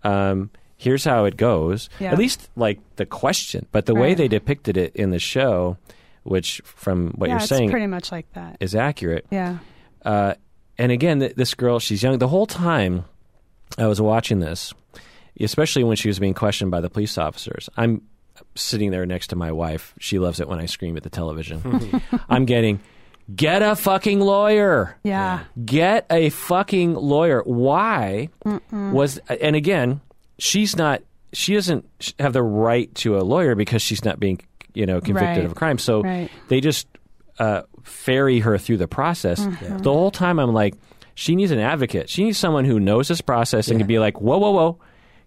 Um, here's how it goes. Yeah. At least like the question, but the way they depicted it in the show, which from what yeah. you're it's saying pretty much like that. is accurate. Yeah, Uh, and again, th- this girl, she's young. The whole time I was watching this, especially when she was being questioned by the police officers, I'm sitting there next to my wife. She loves it when I scream at the television. I'm getting, get a fucking lawyer. yeah, Get a fucking lawyer. Why was, and again, she's not, she doesn't have the right to a lawyer because she's not being, you know, convicted Right. of a crime. So right. they just uh, ferry her through the process. Mm-hmm. The whole time I'm like, she needs an advocate. She needs someone who knows this process and Yeah. can be like, whoa, whoa, whoa.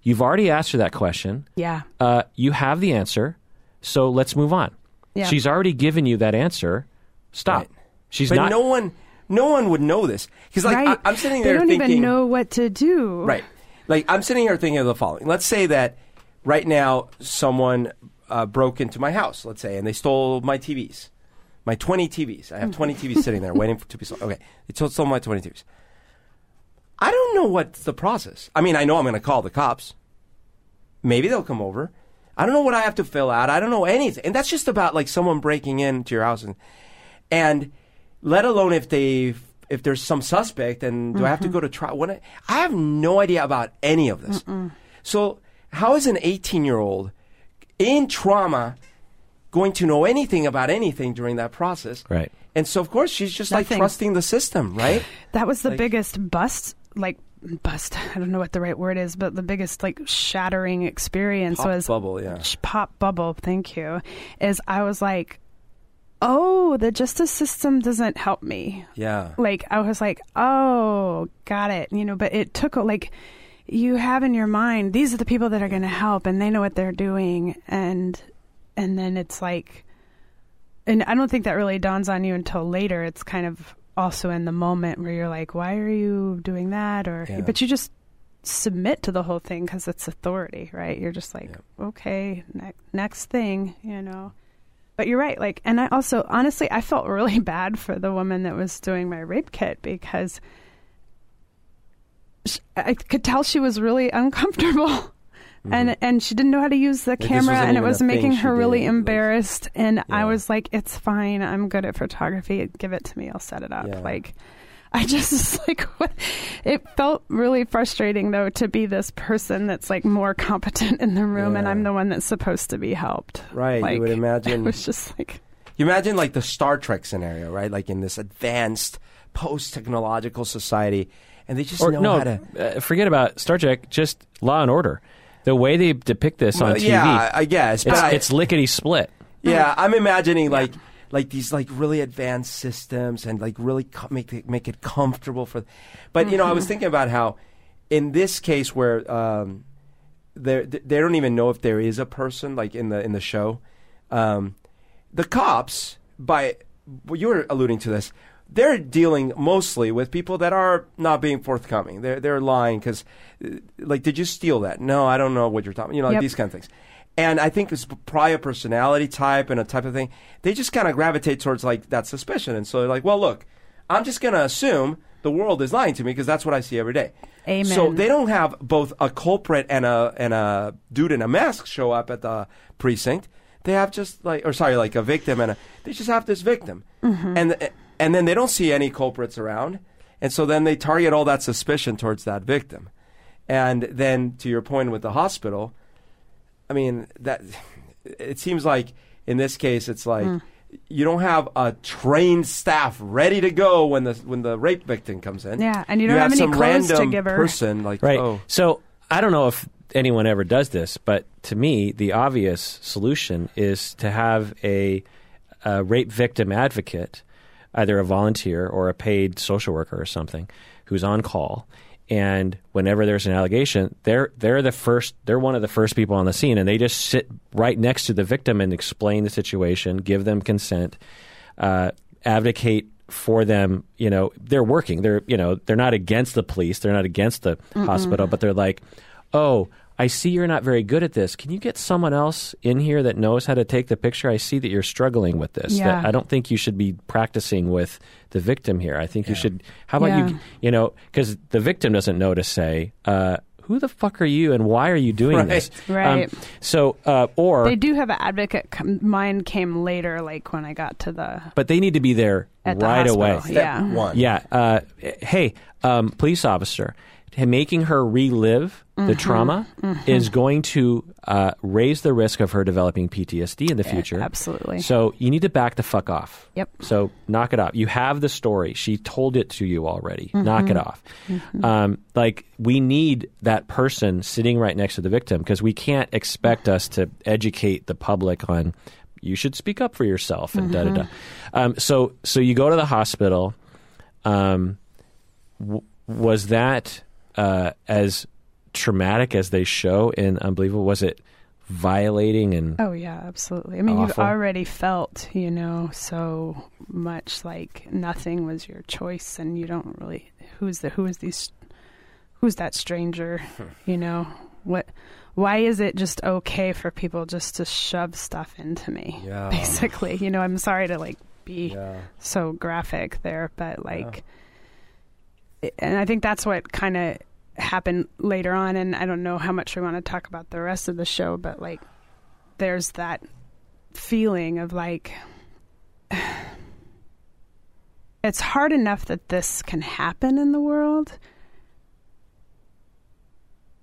You've already asked her that question. Yeah, Uh, you have the answer. So let's move on. yeah. She's already given you that answer. Stop. Right. She's But not. no one, no one would know this because like right. I, am sitting there. they there don't thinking, even know what to do. right? Like I'm sitting here thinking of the following. Let's say that right now someone uh, broke into my house. Let's say, and they stole my TVs, my 20 TVs. I have 20 TVs sitting there waiting for, to be sold. Okay, they stole- stole my 20 TVs. I don't know what's the process. I mean, I know I'm going to call the cops. Maybe they'll come over. I don't know what I have to fill out. I don't know anything. And that's just about like someone breaking into your house and and let alone if they if there's some suspect and do I have to mm-hmm. go to trial? What I, I have no idea about any of this. So how is an 18 year old in trauma going to know anything about anything during that process? Right. And so of course she's just like trusting the system, right? That was the Like- biggest bust, like bust. I don't know what the right word is, but the biggest like shattering experience Pop was bubble, yeah. sh- pop bubble. Thank you. Is I was like, oh, the justice system doesn't help me. Yeah. Like I was like, oh, got it. You know, but it took like you have in your mind these are the people that are going to help and they know what they're doing and and then it's like and I don't think that really dawns on you until later. It's kind of also in the moment where you're like, why are you doing that? Or Yeah. but you just submit to the whole thing because it's authority, right? You're just like, Yeah. okay, ne- next thing, you know. But you're right. Like, and I also honestly, I felt really bad for the woman that was doing my rape kit because sh I could tell she was really uncomfortable. And and she didn't know how to use the Mm-hmm. camera, and it was making her really did, like- embarrassed. And I was like, "It's fine. I'm good at photography. Give it to me. I'll set it up." Yeah. Like, I just was like, what? it felt really frustrating though to be this person that's like more competent in the room, and I'm the one that's supposed to be helped. Right. Like, you would imagine. It was just like, You imagine like the Star Trek scenario, right? Like in this advanced post-technological society, and they just Or know no, how to. uh, forget about Star Trek. Just Law and Order. The way they depict this on TV, yeah, I guess. But it's, I- it's lickety split. yeah, I'm imagining like like these like really advanced systems and like really co- make it, make it comfortable for. But you know, I was thinking about how in this case where um, they they don't even know if there is a person like in the in the show, um, the cops by you were alluding to this. They're dealing mostly with people that are not being forthcoming. They're they're lying because, like, did you steal that? No, I don't know what you're talking. You know, like these kind of things. And I think it's prior personality type and a type of thing. They just kind of gravitate towards like that suspicion, and so they're like, well, look, I'm just going to assume the world is lying to me because that's what I see every day. Amen. So they don't have both a culprit and a and a dude in a mask show up at the precinct. They have just like, or sorry, like a victim and a. They just have this victim, mm-hmm. and and then they don't see any culprits around, and so then they target all that suspicion towards that victim, and then to your point with the hospital, I mean that it seems like in this case it's like. Hmm. You don't have a trained staff ready to go when the when the rape victim comes in. Yeah, and you don't have any some clothes to random give her. person like Right. oh So I don't know if anyone ever does this, but to me, the obvious solution is to have a, a rape victim advocate, either a volunteer or a paid social worker or something, who's on call. And whenever there's an allegation, they're they're the first. They're one of the first people on the scene, and they just sit right next to the victim and explain the situation, give them consent, uh, advocate for them. You know, they're working. They're you know they're not against the police. They're not against the hospital, but they're like, oh. I see you're not very good at this. Can you get someone else in here that knows how to take the picture? I see that you're struggling with this. That Yeah. I don't think you should be practicing with the victim here. I think you should. How about Yeah. you? You know, because the victim doesn't know to say, uh, "Who the fuck are you and why are you doing this?" Um, Right. so, uh, or they do have an advocate. Com- Mine came later, like when I got to the but they need to be there at the right hospital. away. step Yeah. one. Yeah. Uh, hey, um, police officer, making her relive the Mm-hmm. trauma is going to uh, raise the risk of her developing PTSD in the future. absolutely. So you need to back the fuck off. Yep. So knock it off. You have the story. She told it to you already. Mm-hmm. Knock it off. Um, like we need that person sitting right next to the victim because we can't expect us to educate the public on you should speak up for yourself and da da da. Um, so so you go to the hospital. Um, w- was that uh, as traumatic as they show in Unbelievable? Was it violating and Oh yeah, absolutely. I mean, you've already felt, you know, so much like nothing was your choice, and you don't really who's the who is these who's that stranger, you know what. Why is it just okay for people just to shove stuff into me? Yeah. Basically, you know, I'm sorry to like be Yeah. so graphic there, but like, and I think that's what kind of happened later on. And I don't know how much we want to talk about the rest of the show, but like, there's that feeling of like, it's hard enough that this can happen in the world.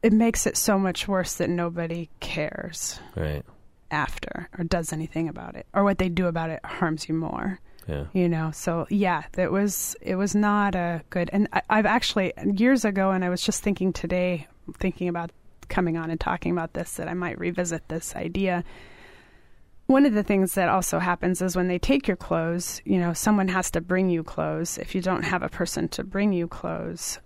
It makes it so much worse that nobody cares right? after or does anything about it, or what they do about it harms you more. Yeah. You know, so yeah, it was it was not a good. And I, I've actually years ago, and I was just thinking today, thinking about coming on and talking about this, that I might revisit this idea. One of the things that also happens is when they take your clothes, you know, someone has to bring you clothes. If you don't have a person to bring you clothes,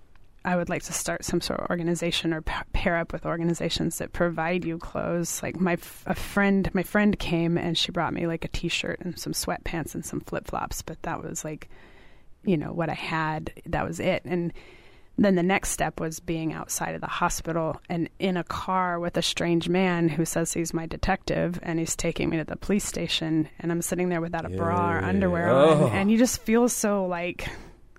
I would like to start some sort of organization or pair up with organizations that provide you clothes. Like my a friend, my friend came and she brought me like a t-shirt and some sweatpants and some flip-flops, but that was like, you know, what I had. That was it. And then the next step was being outside of the hospital and in a car with a strange man who says he's my detective and he's taking me to the police station and I'm sitting there without a bra or underwear Oh. on and you just feel so like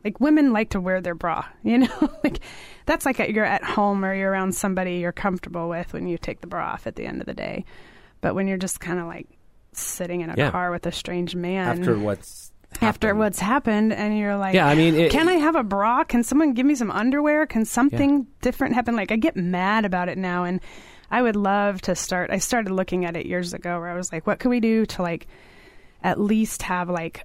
like women like to wear their bra, you know? like that's like you're at home or you're around somebody you're comfortable with when you take the bra off at the end of the day. But when you're just kind of like sitting in a Yeah. car with a strange man After what's after happened. what's happened and you're like Yeah, I mean, it- can i have a bra can someone give me some underwear can something different happen like i get mad about it now and i would love to start i started looking at it years ago where i was like what could we do to like at least have like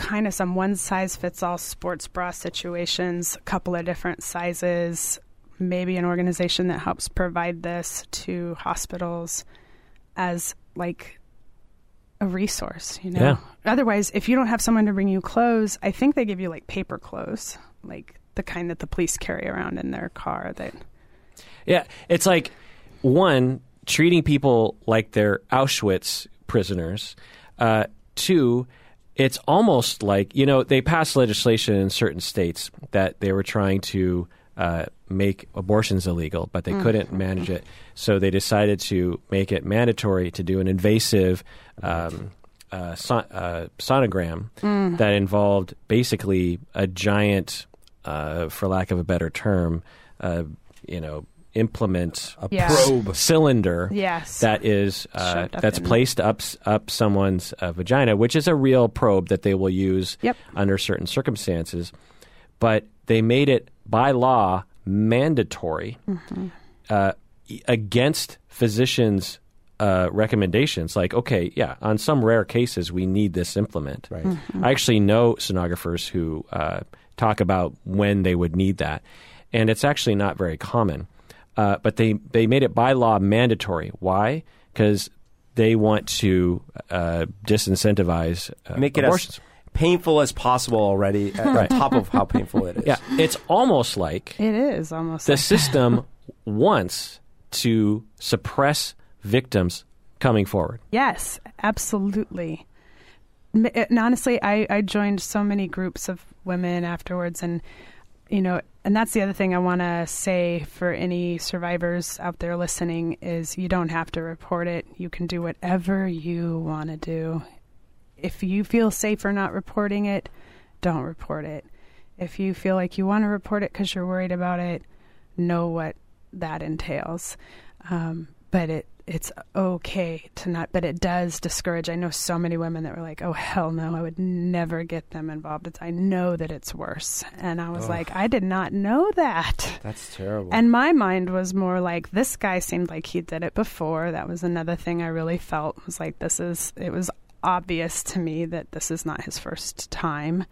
kind of some one size fits all sports bra situations a couple of different sizes maybe an organization that helps provide this to hospitals as like a resource, you know. Yeah. Otherwise, if you don't have someone to bring you clothes, I think they give you like paper clothes, like the kind that the police carry around in their car that Yeah, it's like one treating people like they're Auschwitz prisoners. Uh, two, it's almost like you know they passed legislation in certain states that they were trying to uh, make abortions illegal, but they couldn't manage it, so they decided to make it mandatory to do an invasive. Um, uh, son- uh, sonogram that involved basically a giant, uh, for lack of a better term, uh, you know, implement a Yeah. probe. cylinder Yes. that is uh, that's in- placed up up someone's uh, vagina, which is a real probe that they will use Yep. under certain circumstances. But they made it by law mandatory Mm-hmm. uh, against physicians' uh, recommendations. Like, okay, yeah, on some rare cases, we need this implement. Right. Mm-hmm. I actually know sonographers who uh, talk about when they would need that, and it's actually not very common. Uh, but they they made it by law mandatory. Why? Because they want to uh, disincentivize uh, Make it abortions. as painful as possible already, uh, on top of how painful it is. yeah, it's almost like it is almost the like- system wants to suppress victims coming forward. Yes, absolutely. And honestly, I, I joined so many groups of women afterwards, and you know, and that's the other thing I want to say for any survivors out there listening is you don't have to report it. You can do whatever you want to do. If you feel safer not reporting it, don't report it. If you feel like you want to report it because you're worried about it, know what that entails. Um, but it it's okay to not. But it does discourage. I know so many women that were like, "Oh hell no, I would never get them involved." It's I know that it's worse, and I was like, I did not know that. That's terrible. And my mind was more like this guy seemed like he did it before. That was another thing I really felt was like this is it was obvious to me that this is not his first time,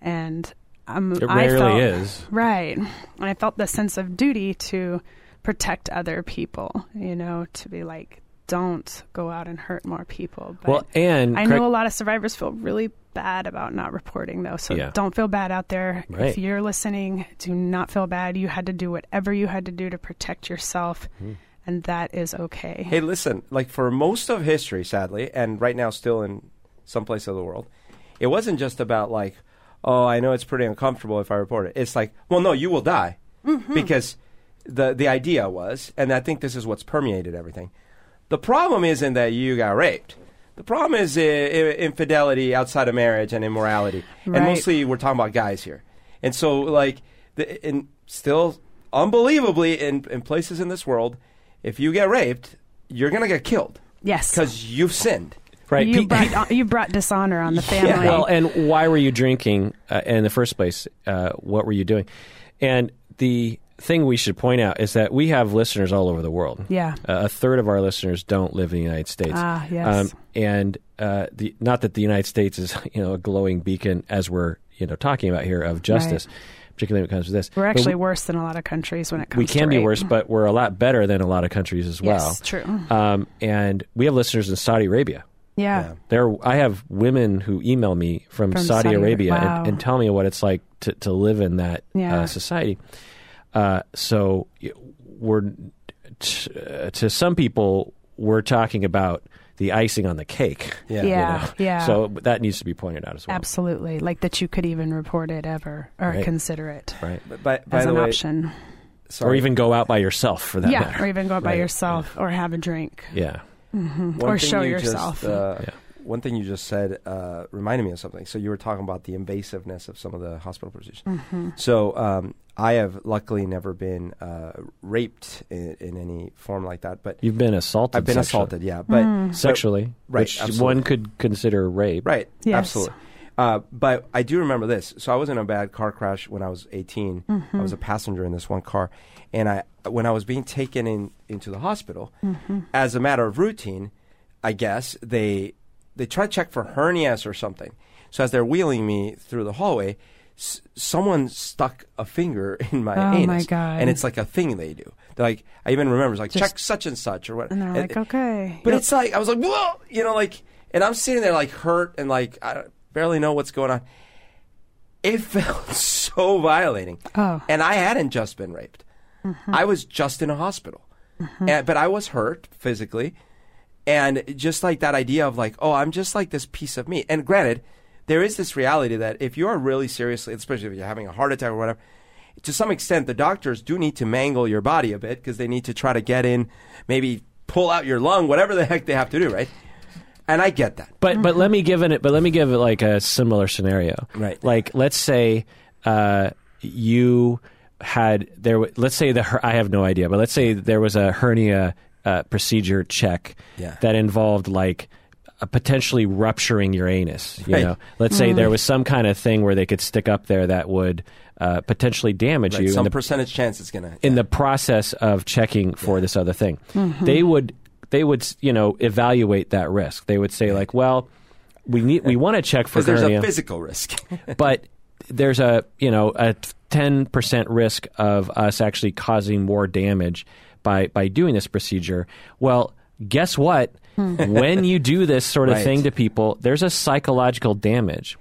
and um, It I felt, is. right. And I felt the sense of duty to protect other people. You know, to be like, don't go out and hurt more people. But well, and I correct- know a lot of survivors feel really bad about not reporting, though. So Yeah. don't feel bad out there. Right. If you're listening, do not feel bad. You had to do whatever you had to do to protect yourself, Hmm. and that is okay. Hey, listen, like for most of history, sadly, and right now still in some place of the world, it wasn't just about like, oh, I know it's pretty uncomfortable if I report it. It's like, well, no, you will die. Because the, the idea was, and I think this is what's permeated everything, the problem isn't that you got raped. The problem is uh, i- infidelity outside of marriage and immorality. And mostly we're talking about guys here. And so, like, the, in still unbelievably in, in places in this world, if you get raped, you're going to get killed yes, because you've sinned. right, you Pe- brought you brought dishonor on the Yeah. family. Well, and why were you drinking uh, in the first place? Uh, what were you doing? And the thing we should point out is that we have listeners all over the world. Yeah. Uh, a third of our listeners don't live in the United States. Ah, yes. and uh, the not that the United States is you know a glowing beacon as we're you know talking about here of justice, particularly when it comes to this. We're actually we, worse than a lot of countries when it comes to justice. we to can be rape. worse, but we're a lot better than a lot of countries as well. Yes, true. Um, and we have listeners in Saudi Arabia. Yeah. Yeah. There, I have women who email me from, From Saudi, Saudi Arabia Arabia. Wow. and, and tell me what it's like to, to live in that Yeah. uh, society. Uh, so we're t- uh, to some people we're talking about the icing on the cake. Yeah. you Yeah. know? yeah. So that needs to be pointed out as well. Absolutely. Like that you could even report it ever or Right. consider it Right. But by, by as the an way, option. sorry, Or even go out by yourself for that yeah. matter. Or even go out by Right. yourself or have a drink. Yeah. one or show you just, yourself. uh, Yeah. One thing you just said uh, reminded me of something. So you were talking about the invasiveness of some of the hospital procedures. Mm-hmm. So um, I have luckily never been uh, raped in, in any form like that, but You've been assaulted. I've been sexually. assaulted. Yeah, but Mm. sexually, Right, which absolutely. one could consider rape. Right. Yes. Absolutely. Uh, but I do remember this. So I was in a bad car crash when I was 18. I was a passenger in this one car, and I when I was being taken in into the hospital, as a matter of routine, I guess they they try to check for hernias or something. So as they're wheeling me through the hallway, s- someone stuck a finger in my Oh, anus, my God. and it's like a thing they do. They're like I even remember it's like Just- check such and such or what. And they're like, okay. But it's like I was like, whoa, you know, like, and I'm sitting there like hurt and like I don't- barely know what's going on. It felt so violating, Oh. and I hadn't just been raped. Mm-hmm. I was just in a hospital, mm-hmm. and, but I was hurt physically, and just like that idea of like, oh, I'm just like this piece of meat. And granted, there is this reality that if you are really seriously, especially if you're having a heart attack or whatever, to some extent, the doctors do need to mangle your body a bit because they need to try to get in, maybe pull out your lung, whatever the heck they have to do, right? And I get that. But but let me give it. But let me give it like a similar scenario. Right. Like let's say uh, you had there. w- Let's say the I have no idea, but let's say there was a hernia uh, procedure check Yeah. that involved like. Uh, potentially rupturing your anus. You Right. know, let's say there was some kind of thing where they could stick up there that would uh, potentially damage Right, you. in some the- percentage chance it's gonna. in the process of checking for this other thing. They would they would you know evaluate that risk. They would say like, well, we need we want to check for because there's hernia, a physical risk. but there's a you know a ten percent risk of us actually causing more damage by by doing this procedure. Well, guess what? Hmm. when you do this sort of Right. thing to people, there's a psychological damage.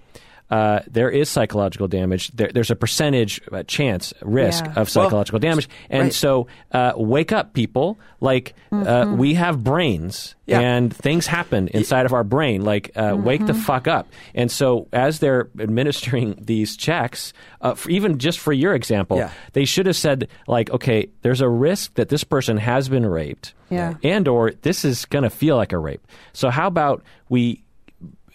Uh, there is psychological damage. There, there's a percentage uh, chance risk Yeah. of psychological damage, and right. so uh, wake up, people! Like uh, we have brains, Yeah. and things happen inside of our brain. Like uh, wake the fuck up! And so as they're administering these checks, uh, for even just for your example, Yeah. they should have said like, okay, there's a risk that this person has been raped, Yeah. and or this is going to feel like a rape. So how about we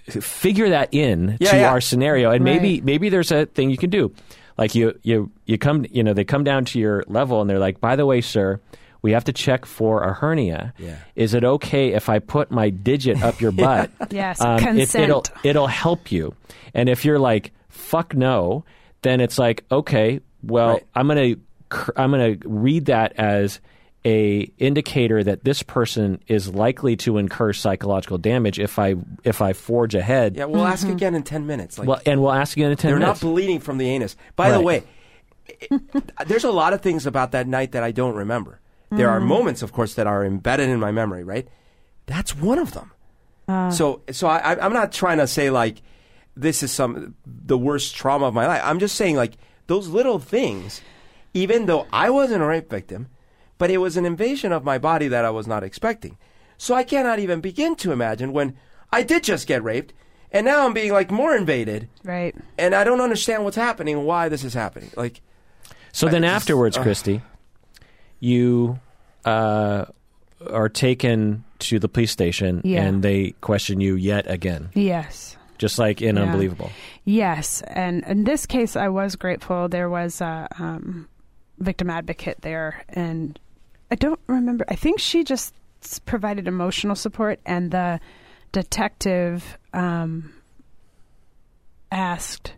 figure that in Yeah, to yeah. our scenario, and maybe Right. maybe there's a thing you can do. Like you you you come you know they come down to your level and they're like, by the way, sir. We have to check for a hernia. Yeah. Is it okay if I put my digit up your butt? Yes, Um, it, consent. it'll it'll help you. And if you're like fuck no, then it's like okay, well Right. I'm gonna I'm gonna read that as a indicator that this person is likely to incur psychological damage if I if I forge ahead. yeah, we'll ask mm-hmm. again in ten minutes. Like, Well, and we'll ask again in ten they're minutes. not bleeding from the anus. By the way, it- there's a lot of things about that night that I don't remember. There are mm-hmm. moments, of course, that are embedded in my memory. Right, that's one of them. Uh. so, so I, I- I'm not trying to say like this is some the worst trauma of my life. I'm just saying like those little things. Even though I wasn't a rape victim, but it was an invasion of my body that I was not expecting. So I cannot even begin to imagine when I did just get raped, and now I'm being like more invaded Right. and I don't understand what's happening and why this is happening. Like, So then just- afterwards, ugh. Christy, you uh, are taken to the police station Yeah. and they question you yet again, Yes. just like in Yeah. Unbelievable. Yes, and in this case, I was grateful. There was a um, victim advocate there, and I don't remember. I think she just provided emotional support, and the detective um, asked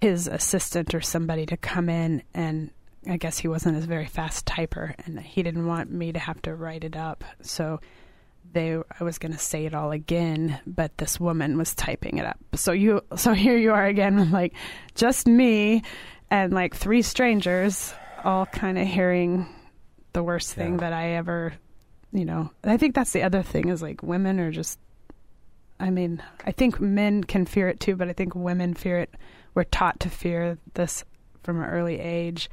his assistant or somebody to come in and I guess he wasn't a very fast typer, and he didn't want me to have to write it up. So they, I was going to say it all again, but this woman was typing it up. So you, so here you are again, like just me and like three strangers, all kind of hearing the worst thing Yeah. that I ever, you know. I think that's the other thing is like women are just. I mean, I think men can fear it too, but I think women fear it. We're taught to fear this from an early age.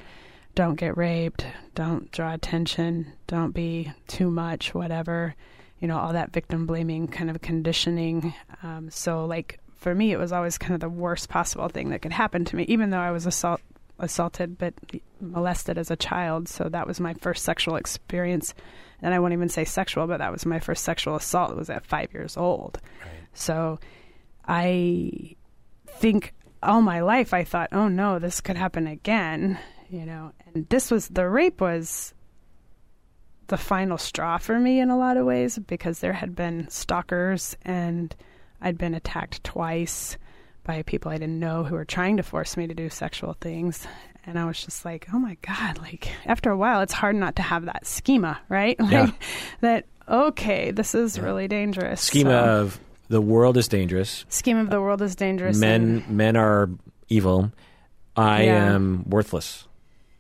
Don't get raped. Don't draw attention. Don't be too much. Whatever, you know, all that victim blaming kind of conditioning. Um, so, like for me, it was always kind of the worst possible thing that could happen to me, even though I was assault assaulted but molested as a child. So that was my first sexual experience, and I won't even say sexual, but that was my first sexual assault. It was at five years old. So, I think all my life I thought, oh no, this could happen again, you know. And this was the rape was the final straw for me in a lot of ways because there had been stalkers and I'd been attacked twice by people I didn't know who were trying to force me to do sexual things. And I was just like, oh my God, like after a while, it's hard not to have that schema, right? Like Yeah. that, okay, this is really dangerous. Schema So- of the world is dangerous. Schema of the world is dangerous. Men and- men are evil. I Yeah. am worthless.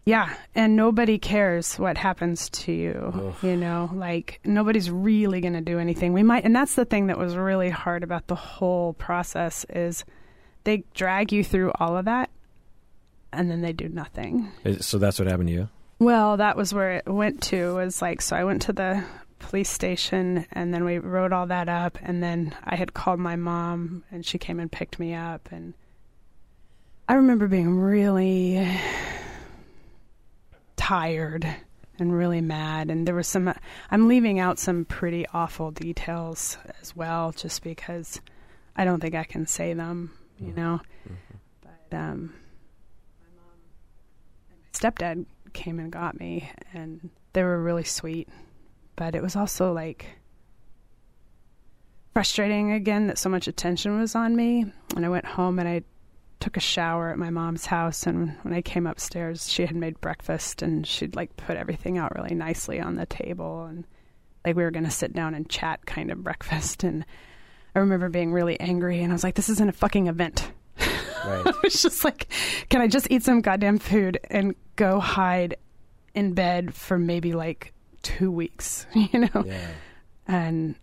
yeah, and nobody cares what happens to you. You know, like nobody's really going to do anything. We might, and that's the thing that was really hard about the whole process is they drag you through all of that, and then they do nothing. So that's what happened to you. Well, that was where it went to. Was like so. I went to the police station, and then we wrote all that up, and then I had called my mom, and she came and picked me up, and I remember being really tired and really mad, and there was some. I'm leaving out some pretty awful details as well, just because I don't think I can say them, you know. But um, my mom and my stepdad came and got me, and they were really sweet. But it was also like frustrating again that so much attention was on me. And I went home and I took a shower at my mom's house. And when I came upstairs, she had made breakfast and she'd like put everything out really nicely on the table. And like we were going to sit down and chat kind of breakfast. And I remember being really angry. And I was like, this isn't a fucking event. Right. I was just like, can I just eat some goddamn food and go hide in bed for maybe like two weeks, you know? yeah. And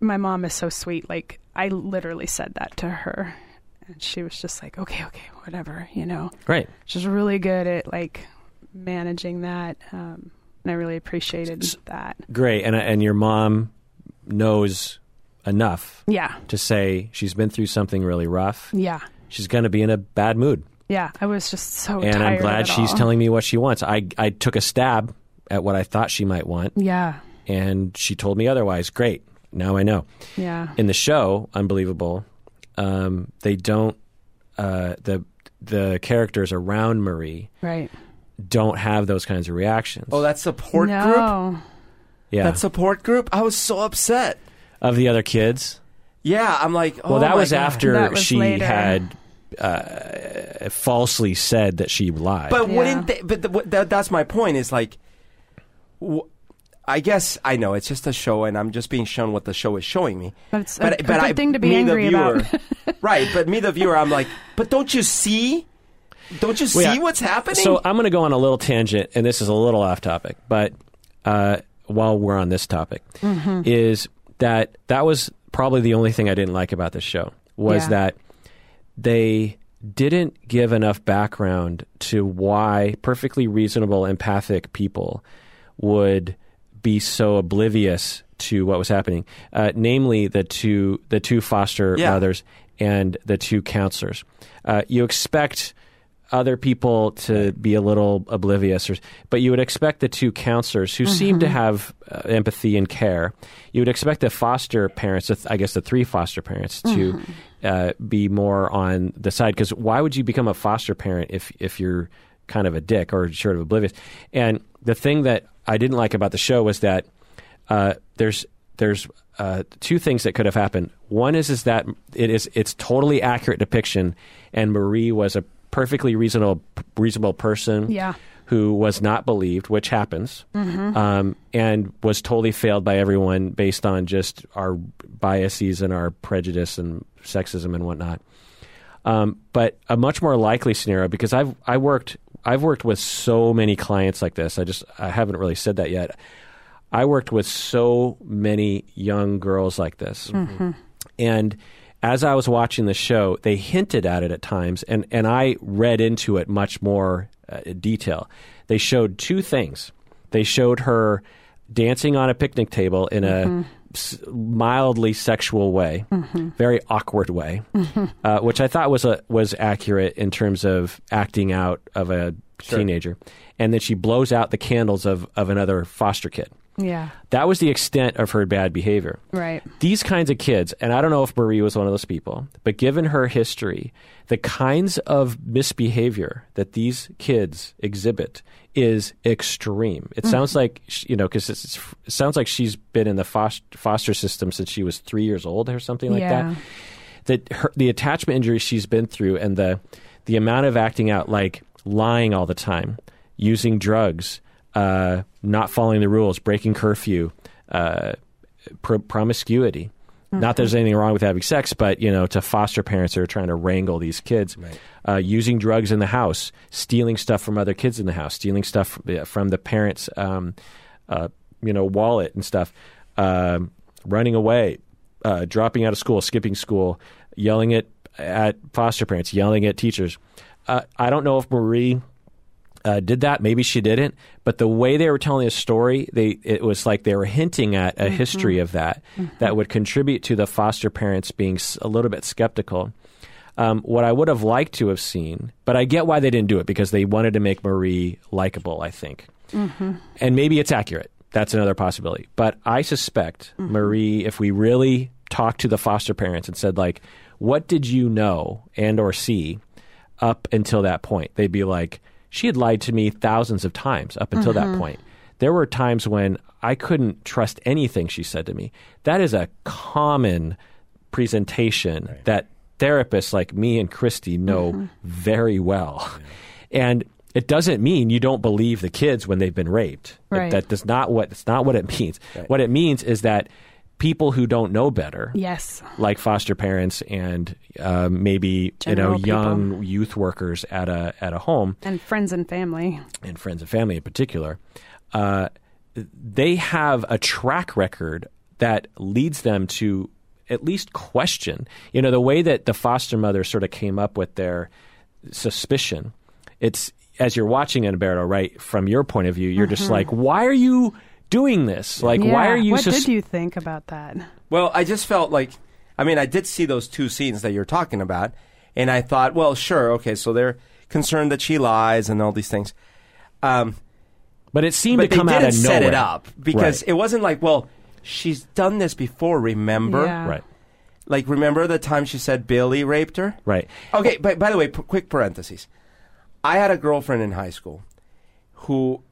my mom is so sweet. Like, I literally said that to her. And she was just like, okay, okay, whatever, you know? Right. She's really good at like managing that. Um, and I really appreciated that. Great. And and your mom knows enough Yeah. to say she's been through something really rough. Yeah. She's going to be in a bad mood. Yeah. I was just so and I'm glad she's all. telling me what she wants. I I took a stab at what I thought she might want Yeah. and she told me otherwise. Great. Now I know. Yeah. in the show, unbelievable. Um, they don't. Uh, the the characters around Marie Right. don't have those kinds of reactions. Oh, that support group. yeah, That support group. I was so upset. Of the other kids. Yeah, I'm like, oh well, that my was God. after That was she later. had uh, falsely said that she lied. But Yeah. wouldn't they? But the, what- that, that's my point. Is like, I guess I know it's just a show, and I'm just being shown what the show is showing me. But it's a, But, a but good I, thing to be me, angry the viewer, about. right? But me, the viewer, I'm like, but don't you see? Don't you see Well, yeah. what's happening? So I'm going to go on a little tangent, and this is a little off topic, but uh, while we're on this topic, Mm-hmm. is that that was probably the only thing I didn't like about this show was Yeah. that they didn't give enough background to why perfectly reasonable, empathic people would be so oblivious to what was happening. Uh, namely, the two the two foster Yeah. mothers and the two counselors. Uh, you expect other people to be a little oblivious, or, but you would expect the two counselors who seem to have uh, empathy and care. You would expect the foster parents, the th- I guess the three foster parents, to uh, be more on the side. Because why would you become a foster parent if if you're kind of a dick or sort of oblivious? And the thing that I didn't like about the show was that uh, there's there's uh, two things that could have happened. One is is that it is it's totally accurate depiction, and Marie was a perfectly reasonable reasonable person Yeah. who was not believed, which happens, um, and was totally failed by everyone based on just our biases and our prejudice and sexism and whatnot. Um, but a much more likely scenario because I've I worked I've worked with so many clients like this. I just I haven't really said that yet. I worked with so many young girls like this, and as I was watching the show, they hinted at it at times, and and I read into it much more uh, detail. They showed two things. They showed her dancing on a picnic table in a s- mildly sexual way, very awkward way, uh, which I thought was a was accurate in terms of acting out of a teenager. And then she blows out the candles of of another foster kid. Yeah. That was the extent of her bad behavior. Right. These kinds of kids, and I don't know if Marie was one of those people, but given her history, the kinds of misbehavior that these kids exhibit is extreme. It mm. sounds like, you know, because it sounds like she's been in the foster, foster system since she was three years old or something like Yeah. that. That her, the attachment injuries she's been through and the, the amount of acting out, like lying all the time, using drugs, uh, not following the rules, breaking curfew, uh, pr- promiscuity. Not that there's anything wrong with having sex, but you know, to foster parents that are trying to wrangle these kids, uh, using drugs in the house, stealing stuff from other kids in the house, stealing stuff from, the parents' um, uh, you know wallet and stuff, um, running away, uh, dropping out of school, skipping school, yelling at at foster parents, yelling at teachers. Uh, I don't know if Marie uh, did that. Maybe she didn't. But the way they were telling the story, they it was like they were hinting at a history of that that would contribute to the foster parents being a little bit skeptical. Um, what I would have liked to have seen, but I get why they didn't do it because they wanted to make Marie likable. I think, and maybe it's accurate. That's another possibility. But I suspect Marie, if we really talked to the foster parents and said like, "What did you know and or see up until that point?" They'd be like, "She had lied to me thousands of times up until that mm-hmm. point." There were times when I couldn't trust anything she said to me. That is a common presentation that therapists like me and Christy know mm-hmm. very well. And it doesn't mean you don't believe the kids when they've been raped. It- Right. that does not what it's not what it means. What it means is that people who don't know better, Yes. like foster parents and um, maybe General you know young youth workers at a at a home, And friends and family. and friends and family in particular, uh, they have a track record that leads them to at least question. You know, the way that the foster mother sort of came up with their suspicion. It's as you're watching Umberto, right? From your point of view, you're just like, why are you doing this? Like, why. Yeah. are you? What sus- did you think about that? Well, I just felt like, I mean, I did see those two scenes that you're talking about, and I thought, well, sure, okay, so they're concerned that she lies and all these things. Um, But it seemed but to come they out didn't of nowhere. set it up because Right. it wasn't like, well, she's done this before. Remember, Yeah. right, like remember the time she said Billy raped her? right. Okay, but by the way, p- quick parentheses. I had a girlfriend in high school who,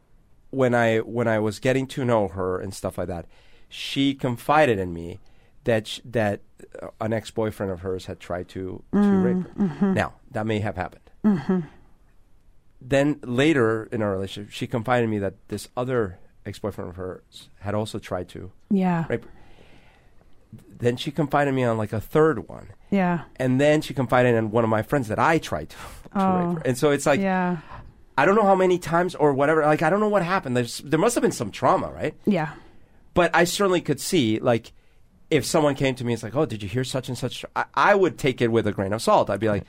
when I when I was getting to know her and stuff like that, she confided in me that sh- that uh, an ex boyfriend of hers had tried to to mm, rape her. Mm-hmm. Now that may have happened. Mm-hmm. Then later in our relationship, she confided in me that this other ex boyfriend of hers had also tried to Yeah. rape her. Then she confided in me on like a third one Yeah. and then she confided in one of my friends that I tried to, to Oh. rape her. And so it's like yeah. I don't know how many times or whatever. Like I don't know what happened. There's there must have been some trauma, right? Yeah. But I certainly could see like if someone came to me, it's like, oh, did you hear such and such? I, I would take it with a grain of salt. I'd be like,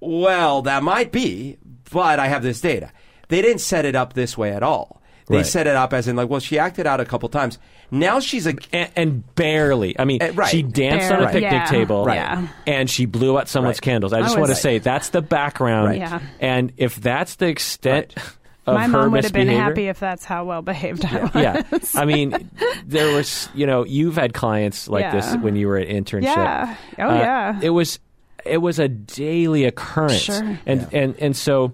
well, that might be, but I have this data. They didn't set it up this way at all. They Right. set it up as in like, well, she acted out a couple times. Now she's a and, and barely. I mean, Uh, right. she danced on a picnic Yeah. table, Right. Yeah. and she blew out someone's Right. candles. I just I want to was- say that's the background. Right. Yeah. And if that's the extent of My mom would have been happy if that's how well behaved I was. yeah, I mean, there was, you know, you've had clients like this when you were at internship. Yeah. Oh, Uh, yeah. It was, it was a daily occurrence, Sure. and and and so.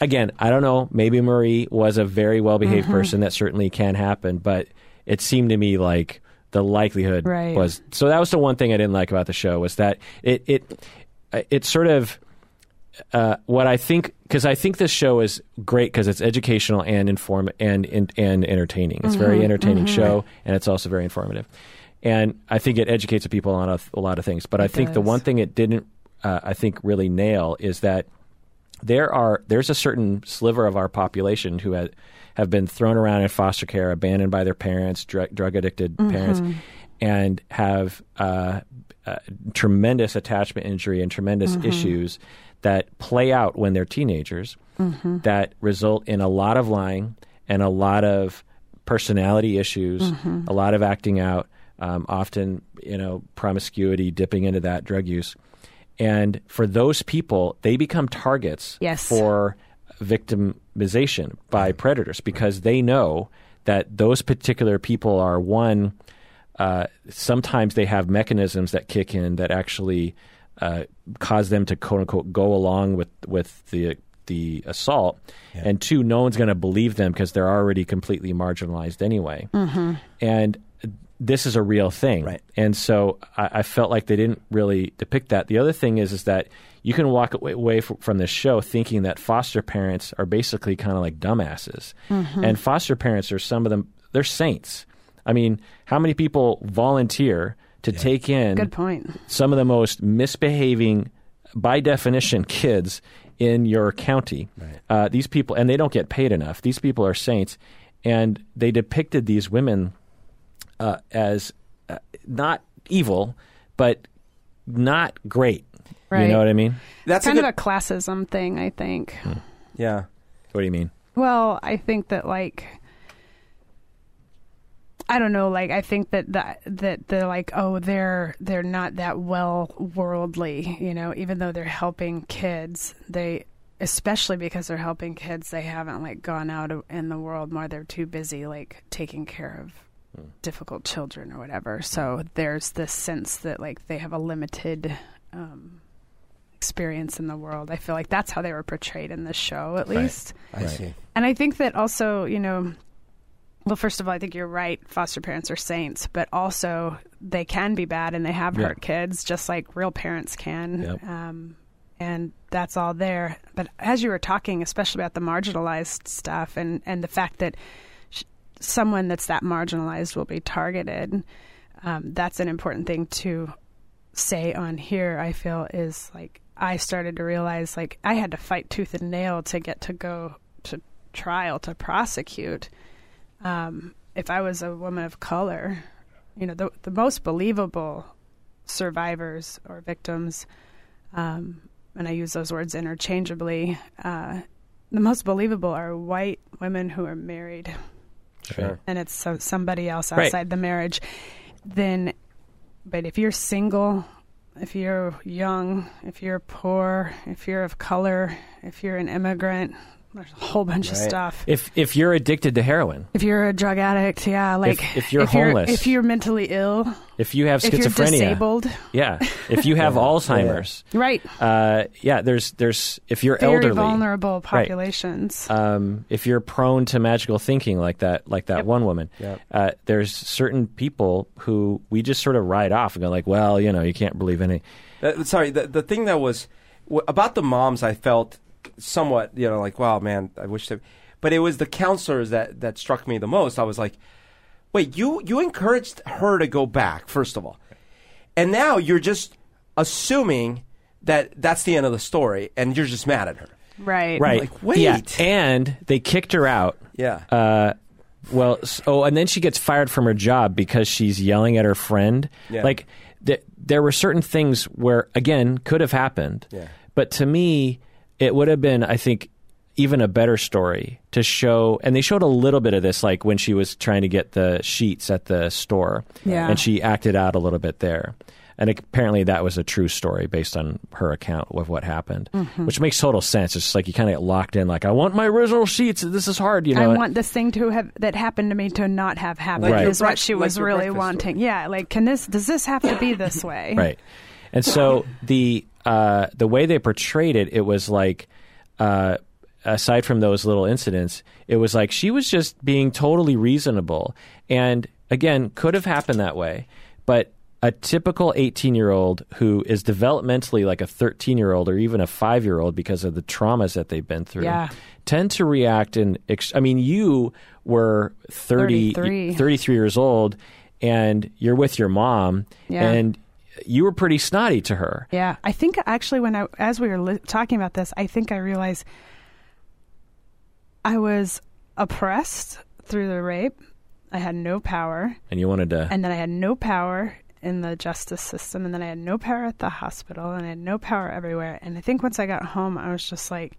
Again, I don't know. Maybe Marie was a very well behaved Mm-hmm. person. That certainly can happen, but it seemed to me like the likelihood Right. was. So that was the one thing I didn't like about the show was that it it it sort of uh, what I think, because I think this show is great because it's educational and inform and and, and entertaining. It's a very entertaining show, and it's also very informative. And I think it educates people on a, a lot of things. But I think the one thing it didn't, uh, I think, really nail is that there are there's a certain sliver of our population who have been thrown around in foster care, abandoned by their parents, drug, drug addicted parents, and have uh, uh, tremendous attachment injury and tremendous issues that play out when they're teenagers that result in a lot of lying and a lot of personality issues, a lot of acting out, um, often you know promiscuity, dipping into that drug use, and for those people, they become targets Yes. for victimization by predators because they know that those particular people are one. Uh, sometimes they have mechanisms that kick in that actually uh, cause them to quote unquote go along with with the the assault, and two, no one's going to believe them because they're already completely marginalized anyway. And this is a real thing, Right. And so I, I felt like they didn't really depict that. The other thing is is that you can walk away, from this show thinking that foster parents are basically kind of like dumbasses, and foster parents are some of them. They're saints. I mean, how many people volunteer to take in Good point. some of the most misbehaving, by definition, kids in your county. Uh, these people, and they don't get paid enough. These people are saints, and they depicted these women uh, as uh, not evil, but not great. You know what I mean? That's kind a good, of a classism thing, I think. yeah. What do you mean? Well, I think that like I don't know, like I think that that that they're like, oh, they're they're not that well worldly, you know, even though they're helping kids, they especially because they're helping kids, they haven't like gone out in the world more. They're too busy like taking care of difficult children or whatever. So there's this sense that like they have a limited um experience in the world. I feel like that's how they were portrayed in this show at least. I Right. see. And I think that also, you know, well, first of all, I think you're right. Foster parents are saints, but also they can be bad and they have Yeah. hurt kids just like real parents can. Yep. Um, and that's all there. But as you were talking, especially about the marginalized stuff and, and the fact that sh- someone that's that marginalized will be targeted, um, that's an important thing to say on here, I feel, is like I started to realize like I had to fight tooth and nail to get to go to trial to prosecute. Um, if I was a woman of color, you know, the the most believable survivors or victims, um, and I use those words interchangeably. Uh, the most believable are white women who are married Sure. and it's so somebody else Right. outside the marriage, then, but if you're single, if you're young, if you're poor, if you're of color, if you're an immigrant, there's a whole bunch of stuff. If if you're addicted to heroin, If you're a drug addict, yeah, like if you're homeless. if you're mentally ill, if you have schizophrenia, if you're schizophrenia, disabled, yeah, if you have Alzheimer's, right, uh, yeah, there's there's if you're very elderly, vulnerable populations. um, if you're prone to magical thinking like that, like that Yep. one woman, Yep. uh, there's certain people who we just sort of write off and go like, well, you know, you can't believe any. Uh, sorry, the the thing that was w- about the moms, I felt somewhat, you know, like, wow, man, I wish they. But it was the counselors that that struck me the most. I was like, wait, you you encouraged her to go back first of all, and now you're just assuming that that's the end of the story, and you're just mad at her. right, Right? like, wait. Yeah, and they kicked her out. Yeah. Uh, well, s- oh, and then she gets fired from her job because she's yelling at her friend. Yeah. Like, th- there were certain things where, again, could have happened. Yeah. But to me, it would have been, I think, even a better story to show. And they showed a little bit of this, like when she was trying to get the sheets at the store. Yeah. And she acted out a little bit there. And apparently that was a true story based on her account of what happened, Mm-hmm. which makes total sense. It's just like you kind of get locked in, like, I want my original sheets. This is hard, you know. I want this thing to have that happened to me to not have happened. Like your Is what she was your really breakfast wanting. Yeah, like can this? Does this have to be this way? right and so the uh, the way they portrayed it it was like uh, aside from those little incidents it was like she was just being totally reasonable and again could have happened that way but a typical 18 year old who is developmentally like a 13 year old or even a five year old because of the traumas that they've been through Yeah. tend to react in. Ex- I mean, you were 30, 33. 33 years old and you're with your mom Yeah. and you were pretty snotty to her. Yeah, I think actually when I as we were li- talking about this, I think I realized I was oppressed through the rape. I had no power, And you wanted to. and then I had no power in the justice system, and then I had no power at the hospital, and I had no power everywhere. And I think once I got home, I was just like,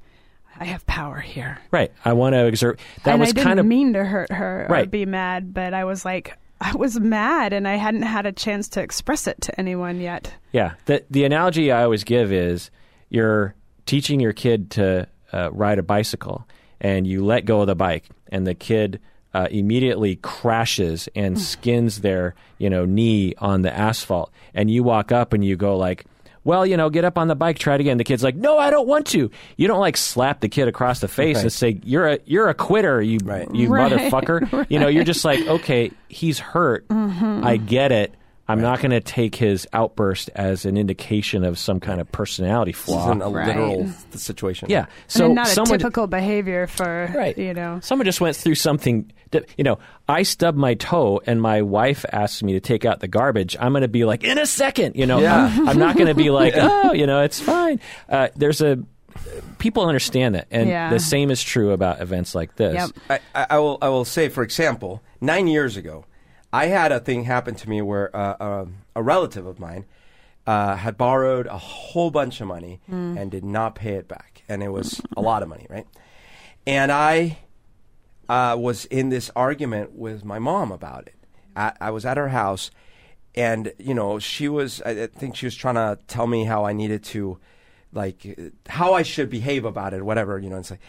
I have power here. right. I want to exert. That and was I didn't kind of. mean to hurt her or Right. be mad, but I was like, I was mad, and I hadn't had a chance to express it to anyone yet. Yeah. The, the analogy I always give is you're teaching your kid to uh, ride a bicycle and you let go of the bike and the kid uh, immediately crashes and skins their you know knee on the asphalt and you walk up and you go like well you know get up on the bike try it again. The kid's like no i don't want to. You don't like slap the kid across the face and say you're a you're a quitter you Right. you Right. motherfucker. You know you're just like okay he's hurt. Mm-hmm. I get it i'm not going to take his outburst as an indication of some kind of personality This flaw isn't a Right. literal situation. yeah So so and not someone a typical behavior for Right. you know. Someone just went through something. That, you know, I stubbed my toe, and my wife asked me to take out the garbage. I'm going to be like, in a second. You know, Yeah. I'm, I'm not going to be like, oh, you know, it's fine. Uh, there's a people understand that, and Yeah. the same is true about events like this. Yep. I, I, I will. I will say, for example, nine years ago, I had a thing happen to me where uh, um a relative of mine uh, had borrowed a whole bunch of money and did not pay it back, and it was a lot of money, right? And I uh, was in this argument with my mom about it. I, I was at her house, and you know, she was. I I think she was trying to tell me how I needed to, like, uh, how I should behave about it, whatever. You know, it's like.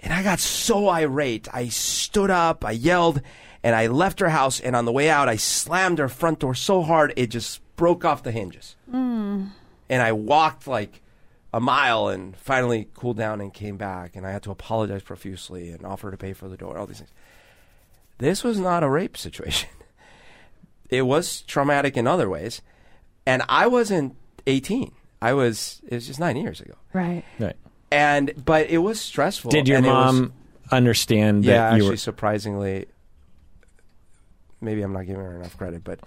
And I got so irate. I stood up, I yelled, and I left her house. And on the way out, I slammed her front door so hard it just broke off the hinges. Hmm. And I walked like a mile and finally cooled down and came back. And I had to apologize profusely and offer to pay for the door, all these things. This was not a rape situation. It was traumatic in other ways. And I wasn't 18. I was, it was just nine years ago. Right. Right. And, but it was stressful. Did your and it was- mom understand that yeah, you actually, were? surprisingly, maybe I'm not giving her enough credit, but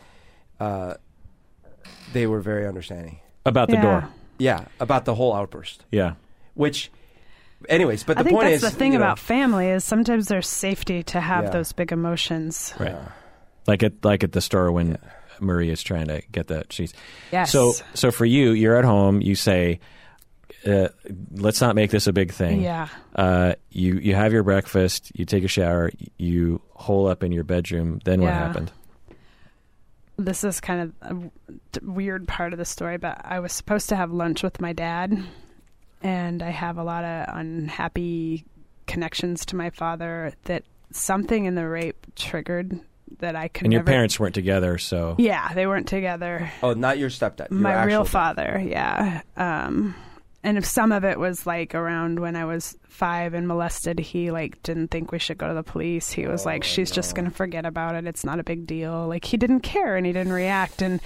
uh, they were very understanding. About the Yeah. door. Yeah, about the whole outburst. Yeah. Which, anyways, but I the think point that's is, the thing you know, about family is sometimes there's safety to have Yeah. those big emotions. Right. Like at like at the store when Marie is trying to get the cheese. Yes. So so for you, you're at home. You say, uh, "Let's not make this a big thing." Yeah. Uh, you you have your breakfast. You take a shower. You hole up in your bedroom. Then what Yeah. happened? This is kind of a w- d- weird part of the story, but I was supposed to have lunch with my dad, and I have a lot of unhappy connections to my father that something in the rape triggered that I could And your never. parents weren't together, so Yeah, they weren't together. Oh, not your stepdad. Your my actual real dad. father yeah um and if some of it was like around when i was five and molested he like didn't think we should go to the police. He was like she's just gonna forget about it. It's not a big deal. Like he didn't care and he didn't react. And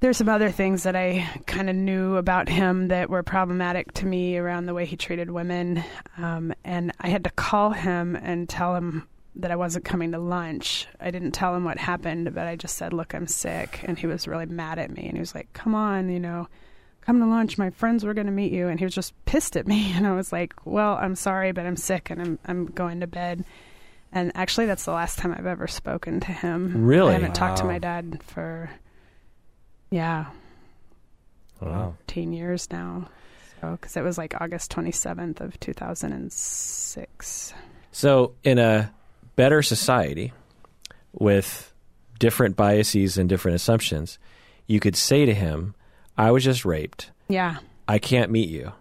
there's some other things that i kind of knew about him that were problematic to me around the way he treated women. Um, and i had to call him and tell him that I wasn't coming to lunch. I didn't tell him what happened, but I just said, "Look, I'm sick." And he was really mad at me and he was like, "Come on, you know, come to lunch. My friends were going to meet you." And he was just pissed at me and I was like, "Well, I'm sorry, but I'm sick and I'm I'm going to bed." And actually, that's the last time I've ever spoken to him. Really? I haven't talked to my dad for yeah, Wow. 10 years now. So, cuz it was like August 27th of 2006. So, in a better society with different biases and different assumptions, you could say to him, I was just raped. Yeah, I can't meet you.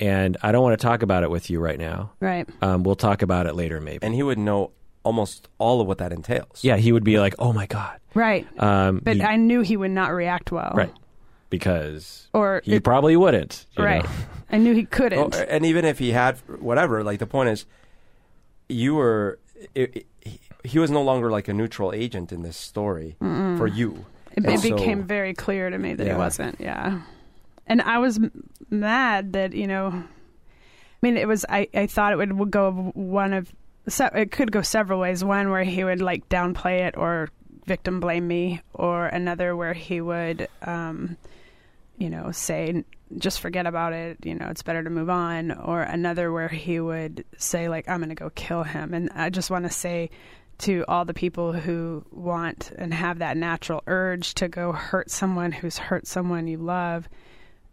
And I don't want to talk about it with you right now. right. Um, we'll talk about it later, maybe. And he would know almost all of what that entails. yeah, he would be like, oh my God. Right. Um, But you- I knew he would not react well. right. Because Or he it- probably wouldn't. you right. know. I knew he Oh, couldn't. and even if he had whatever, like the point is, you were. It, it, he- he was no longer like a neutral agent in this story for you. It, it so- became very clear to me that Yeah. he wasn't. Yeah, and I was m- mad that you know. I mean, it was. I, I thought it would, go one of. Se- it could go several ways. One where he would like downplay it or victim blame me, or another where he would, um, you know, say just forget about it. You know, it's better to move on. Or another where he would say like, "I'm going to go kill him." And I just want to say to all the people who want and have that natural urge to go hurt someone who's hurt someone you love.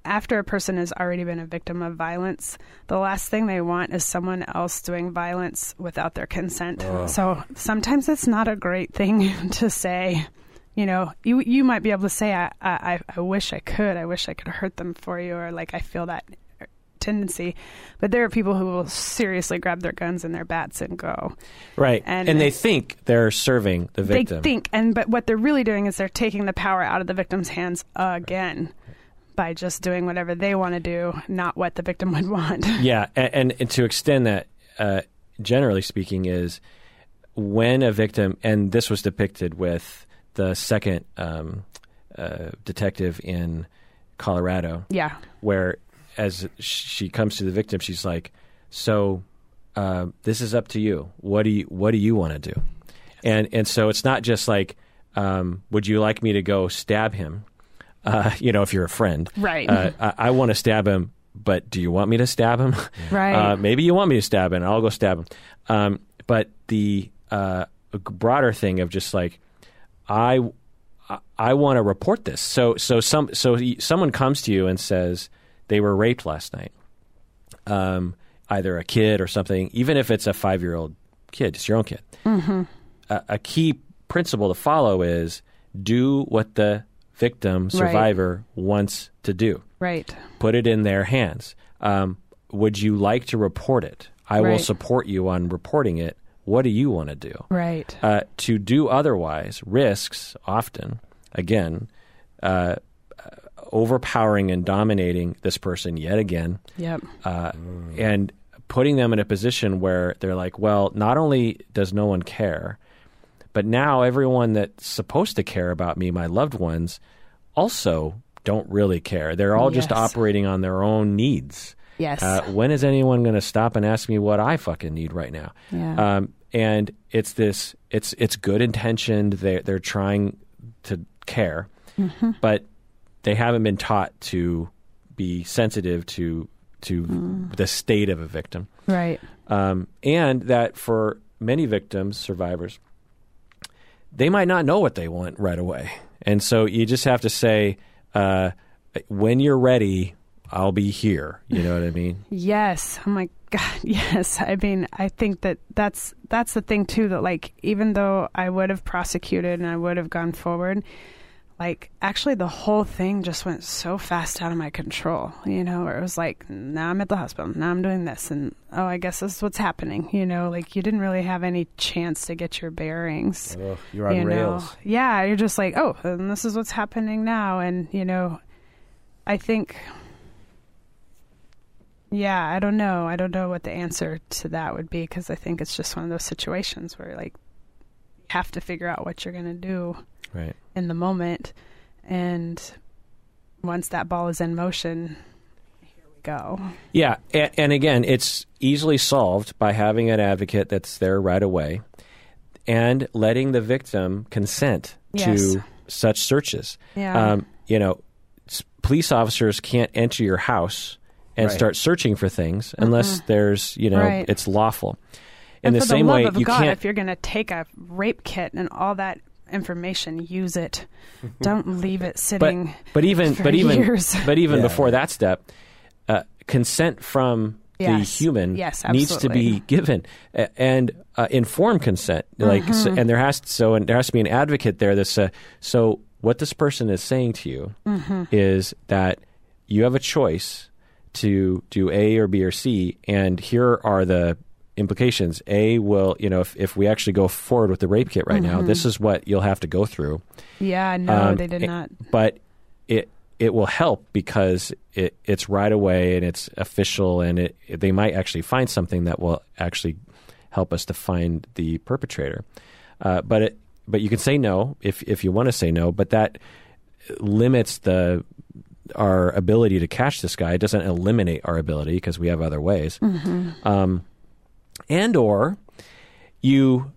After a person has already been a victim of violence, the last thing they want is someone else doing violence without their consent. So sometimes it's not a great thing to say. You know, you you might be able to say, I, I, I wish I could. I wish I could hurt them for you, or like I feel that tendency. But there are people who will seriously grab their guns and their bats and go. Right. And- And, they think they're serving the victim. They think, and but what they're really doing is they're taking the power out of the victim's hands again by just doing whatever they want to do, not what the victim would want. Yeah, and, and, and to extend that, uh, generally speaking, is when a victim, and this was depicted with the second um, uh, detective in Colorado, yeah, where as she comes to the victim, she's like, "So, uh, this is up to you. What do you What do you want to do?" And and so it's not just like, um, "Would you like me to go stab him?" Uh, you know, if you're a friend, Right. Uh, I, I want to stab him, but do you want me to stab him? Right. Uh, maybe you want me to stab him. I'll go stab him. Um, but the uh, broader thing of just like, I I want to report this. So so some so someone comes to you and says they were raped last night. Um, either a kid or something, even if it's a five year old kid, it's your own kid. Mm-hmm. A, a key principle to follow is do what the victim survivor wants to do. right. Put it in their hands. Um, would you like to report it? I will support you on reporting it. What do you want to do? Right. Uh, to do otherwise risks often, again, uh, overpowering and dominating this person yet again, Yep. uh, and putting them in a position where they're like, well, not only does no one care, but now everyone that's supposed to care about me, my loved ones, also don't really care. They're all just operating on their own needs. Yes. Uh, when is anyone going to stop and ask me what I fucking need right now? Yeah. Um, and it's this. It's it's good intentioned. They they're trying to care, Mm-hmm. but they haven't been taught to be sensitive to to Mm. the state of a victim, right. um, and that for many victims, survivors, they might not know what they want right away, and so you just have to say, uh, when you're ready, I'll be here. You know what I mean? Yes. Oh my god. Yes. I mean, I think that that's that's the thing too. That like, even though I would have prosecuted and I would have gone forward, like actually the whole thing just went so fast out of my control. You know, where it was like, now I'm at the hospital. Now I'm doing this, and oh, I guess this is what's happening. You know, like you didn't really have any chance to get your bearings. Ugh, you're on you rails. Know? Yeah, you're just like, oh, and this is what's happening now, and you know, I think, yeah, I don't know, I don't know what the answer to that would be because I think it's just one of those situations where like you have to figure out what you're gonna do Right. in the moment, and once that ball is in motion, here we go. Yeah, and, and again, it's easily solved by having an advocate that's there right away, and letting the victim consent Yes. to such searches. Yeah. Um, you know, police officers can't enter your house and Right. start searching for things unless there's, you know, Right. it's lawful. In and the for same the love way, of you God, can't. if you're going to take a rape kit and all that information, use it. Don't leave it sitting. but even for but even years. but even Yeah. before that step, uh, consent from Yes. the human Yes, needs to be given, A- and uh, informed consent. Like, Mm-hmm. so, and there has so and there has to be an advocate there. That's uh, so what this person is saying to you Mm-hmm. is that you have a choice to do A or B or C, and here are the implications. A will, you know, if, if we actually go forward with the rape kit right now, this is what you'll have to go through. yeah, no, Um, they did it- not. But it it will help because it it's right away and it's official and it they might actually find something that will actually help us to find the perpetrator. Uh, but it but you can say no if if you want to say no, but that limits the our ability to catch this guy. It doesn't eliminate our ability because we have other ways. Um, and or you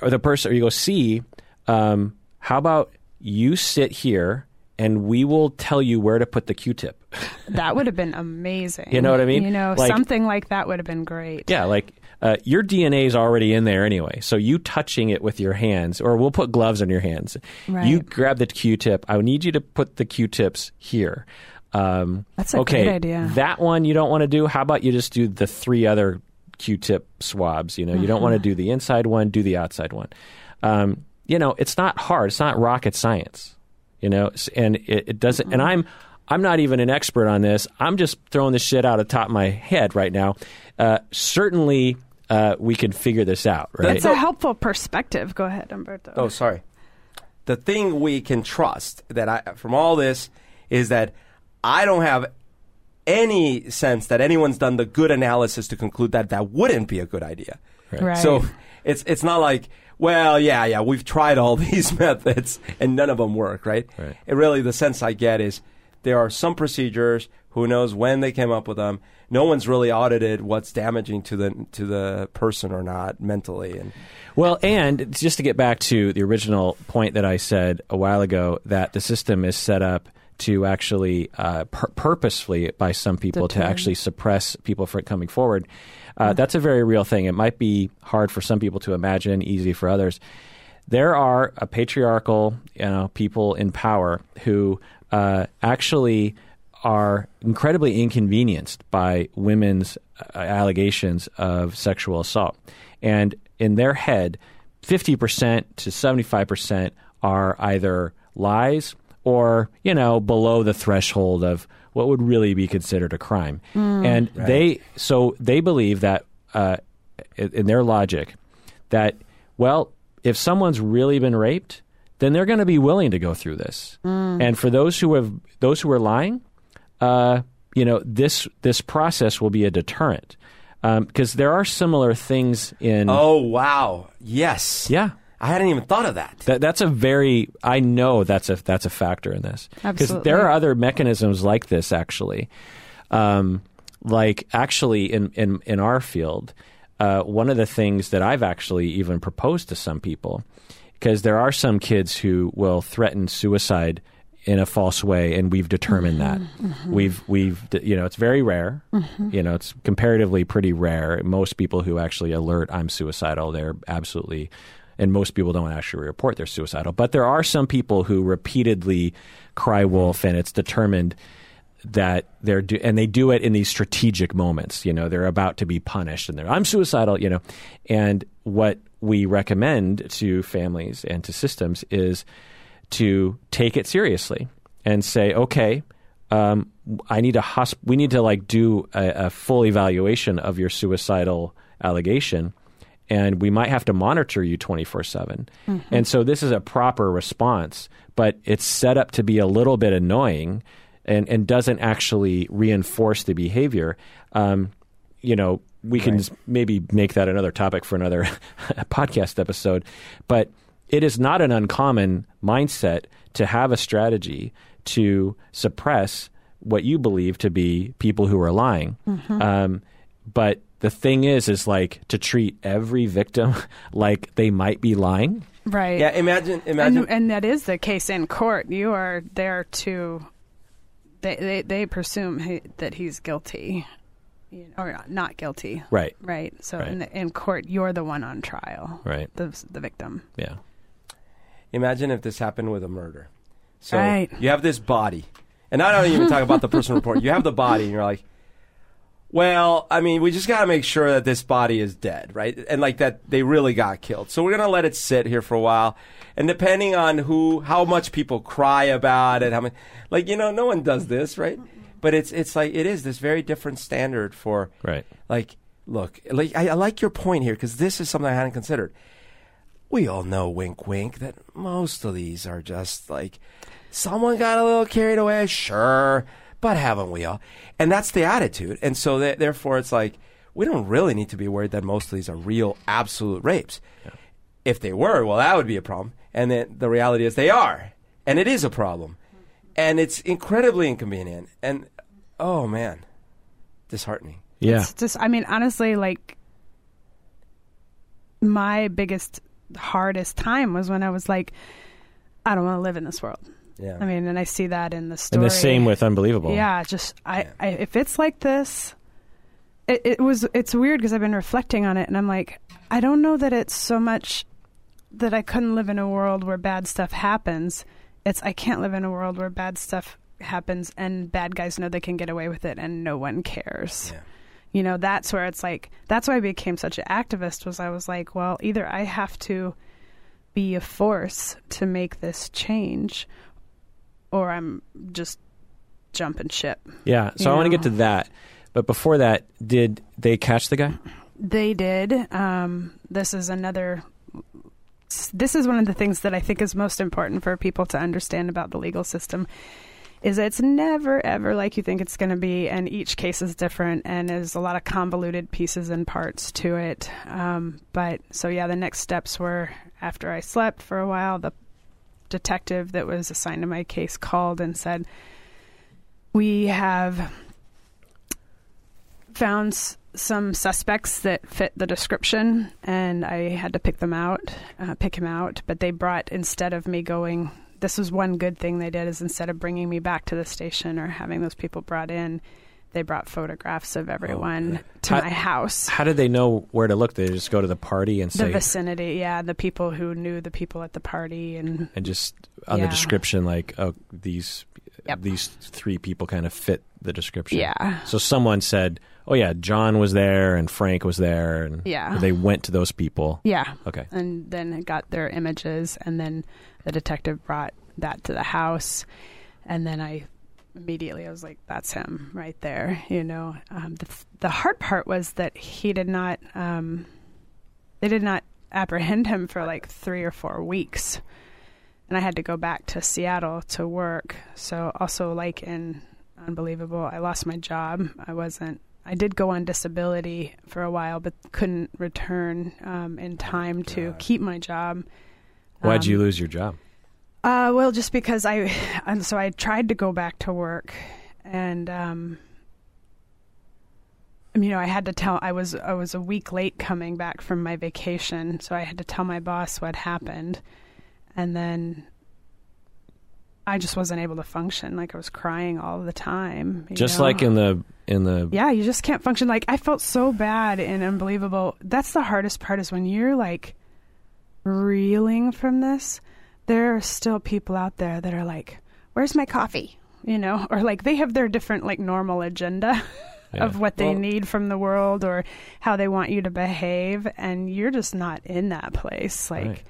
or the person or you go see um, how about you sit here and we will tell you where to put the q-tip That would have been amazing. You know what I mean? You know, Like- something like that would have been great. yeah like uh, your dna is already in there anyway so you touching it with your hands or we'll put gloves on your hands Right. you grab the q-tip i need you to put the q-tips here um, That's a okay, great idea. that one you don't want to do how about you just do the three other q-tip swabs you know you don't want to Uh-huh. do the inside one do the outside one um, you know it's not hard it's not rocket science you know and it, it doesn't Mm-hmm. and i'm i'm not even an expert on this i'm just throwing this shit out of the top of my head right now uh, certainly uh, we can figure this out right It's a helpful perspective. Go ahead, Umberto. Oh, sorry. The thing we can trust that I from all this is that I don't have any sense that anyone's done the good analysis to conclude that that wouldn't be a good idea. Right. So it's it's not like well, yeah, yeah, we've tried all these methods and none of them work, right? Right. It really the sense I get is there are some procedures. Who knows when they came up with them? No one's really audited what's damaging to the to the person or not mentally, and Well, and just to get back to the original point that I said a while ago, that the system is set up to actually uh, pur- purposefully by some people to actually suppress people from coming forward. Uh, That's a very real thing. It might be hard for some people to imagine, easy for others. There are a patriarchal, you know, people in power who uh, actually are incredibly inconvenienced by women's uh, allegations of sexual assault. And in their head, 50% to 75% are either lies or, you know, below the threshold of what would really be considered a crime. And they, so they believe that, uh, in in their logic, that, well, if someone's really been raped, then they're going to be willing to go through this. And for those who have, those who are lying, uh, you know, this this process will be a deterrent because there are similar things in. oh wow, yes, Yeah, I hadn't even thought of that. that that's a very. I know that's a that's a factor in this because there are other mechanisms like this actually, um, like actually in in in our field. Uh, one of the things that I've actually even proposed to some people, because there are some kids who will threaten suicide in a false way, and we've determined that we've we've you know it's very rare. You know it's comparatively pretty rare. Most people who actually alert I'm suicidal, they're absolutely, and most people don't actually report they're suicidal. But there are some people who repeatedly cry wolf, and it's determined that they're do- and they do it in these strategic moments. You know, they're about to be punished, and they're I'm suicidal. You know, and what we recommend to families and to systems is to take it seriously and say, okay, um, I need a hosp- we need to like do a, a full evaluation of your suicidal allegation, and we might have to monitor you twenty four seven. And so this is a proper response, but it's set up to be a little bit annoying, and and doesn't actually reinforce the behavior. Um, you know, we can s- maybe make that another topic for another podcast episode, but it is not an uncommon mindset to have a strategy to suppress what you believe to be people who are lying. Um, but the thing is, is like to treat every victim like they might be lying. right. Yeah, imagine, imagine. and, and that is the case in court. You are there to. They they, they presume he, that he's guilty, or not guilty. Right. Right. So Right. in the, in court, you're the one on trial. Right. The the victim. Yeah. Imagine if this happened with a murder. So Right. you have this body, and I don't even talk about the person report. You have the body, and you're like, well, I mean, we just got to make sure that this body is dead, right? And like that they really got killed. So we're gonna let it sit here for a while, and depending on who, how much people cry about it, how many, like you know, no one does this, right? But it's it's like it is this very different standard for Right. like look like I, I like your point here because this is something i hadn't considered we all know wink wink that most of these are just like someone got a little carried away sure but haven't we all and that's the attitude and so th- therefore it's like we don't really need to be worried that most of these are real absolute rapes if they were, well, that would be a problem. And then the reality is they are, and it is a problem, and it's incredibly inconvenient. And oh man, disheartening. Yeah. It's just, I mean, honestly, like my biggest, hardest time was when I was like, I don't want to live in this world. Yeah. I mean, and I see that in the story. And the same with Unbelievable. Yeah, just I, Yeah. I if it's like this, it, it was it's weird because I've been reflecting on it and I'm like, I don't know that it's so much that I couldn't live in a world where bad stuff happens. It's I can't live in a world where bad stuff happens and bad guys know they can get away with it and no one cares. Yeah. You know, that's where it's like that's why I became such an activist was I was like, well, either I have to be a force to make this change or I'm just jumping ship. Yeah. So I want to get to that. But before that, did they catch the guy? They did. Um, this is another. This is one of the things that I think is most important for people to understand about the legal system. Is it's never ever like you think it's going to be, and each case is different, and there's a lot of convoluted pieces and parts to it. Um, but so yeah, the next steps were after I slept for a while, the detective that was assigned to my case called and said, "We have found s- some suspects that fit the description, and I had to pick them out, uh, pick him out. But they brought instead of me going, this was one good thing they did is instead of bringing me back to the station or having those people brought in, they brought photographs of oh, everyone to How- my house. How did they know where to look? Did they just go to the party and say. The say, vicinity, yeah, the people who knew the people at the party, and and just on Yeah. the description, like, oh, these Yep. these three people kind of fit the description. yeah, So someone said, "Oh yeah, John was there and Frank was there," and Yeah. they went to those people. yeah. Okay. and then got their images and then the detective brought that to the house and then i immediately i was like that's him right there you know um, the, the hard part was that he did not um, they did not apprehend him for like three or four weeks and i had to go back to seattle to work so also like in unbelievable i lost my job i wasn't I did go on disability for a while, but couldn't return um, in time to God. keep my job. Why'd Um, you lose your job? Uh, well, just because I, and so I tried to go back to work, and um, you know, I had to tell. I was I was a week late coming back from my vacation, so I had to tell my boss what happened, and then I just wasn't able to function. Like I was crying all the time. you Just know? like in the in the Yeah, you just can't function. Like I felt so bad and unbelievable. That's the hardest part is when you're like reeling from this. There are still people out there that are like, "Where's my coffee?" You know, or like they have their different like normal agenda Yeah. of what they Well- need from the world or how they want you to behave, and you're just not in that place. Like Right.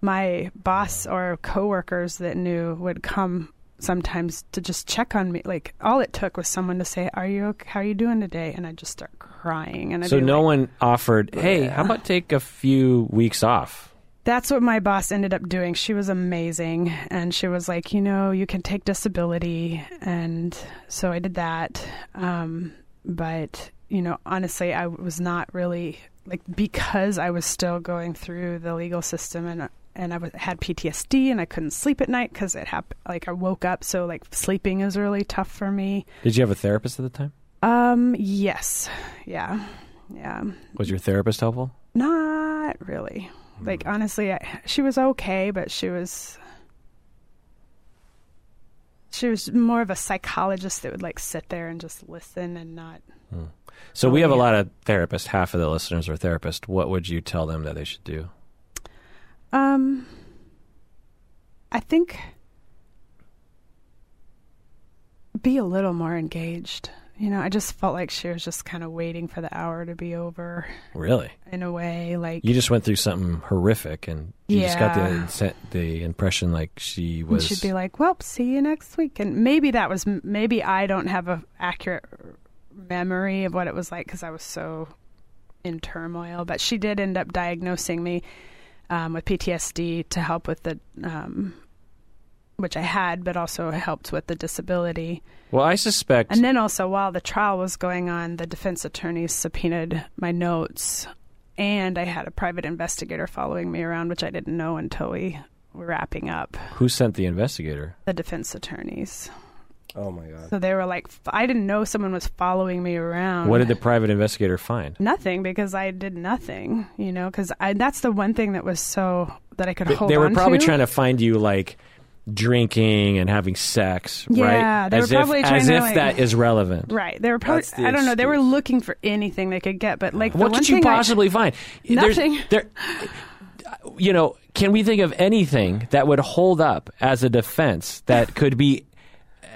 my boss or coworkers that knew would come sometimes to just check on me. Like all it took was someone to say, "Are you okay? How are you doing today?" And I just start crying. And I'd So be no like- one offered, "Hey, Yeah. how about take a few weeks off?" That's what my boss ended up doing. She was amazing, and she was like, "You know, you can take disability," and so I did that. Um, but you know, honestly, I was not really like because I was still going through the legal system and. And I was, had PTSD and I couldn't sleep at night because it happened. Like I woke up, so like sleeping is really tough for me. Did you have a therapist at the time? Um, yes, yeah, yeah. Was your therapist helpful? Not really. Like honestly, I, she was okay, but she was she was more of a psychologist that would like sit there and just listen and not. So Oh, we have a lot of therapists. Half of the listeners are therapists. What would you tell them that they should do? Um, I think be a little more engaged. You know, I just felt like she was just kind of waiting for the hour to be over Really? in a way. Like You just went through something horrific, and you just got the the impression like she And was. she'd be like, "Well, see you next week." And maybe that was maybe I don't have a accurate memory of what it was like because I was so in turmoil. But she did end up diagnosing me um, with PTSD to help with the, um, which I had, but also helped with the disability. well, I suspect. And then also, while the trial was going on, the defense attorneys subpoenaed my notes and I had a private investigator following me around, which I didn't know until we were wrapping up. Who sent the investigator? The defense attorneys. Oh my god. So they were like, I didn't know someone was following me around. What did the private investigator find? Nothing because I did nothing, you know, because that's the one thing that was so that I could They, hold they were on probably to. trying to find you like drinking and having sex, Yeah, right? they were as probably if, trying as to, if like- that is relevant. Right. They were probably, the I don't know, they were looking for anything they could get, but like the What one could you thing I- possibly find? There's- Nothing. there, you know, can we think of anything that would hold up as a defense that could be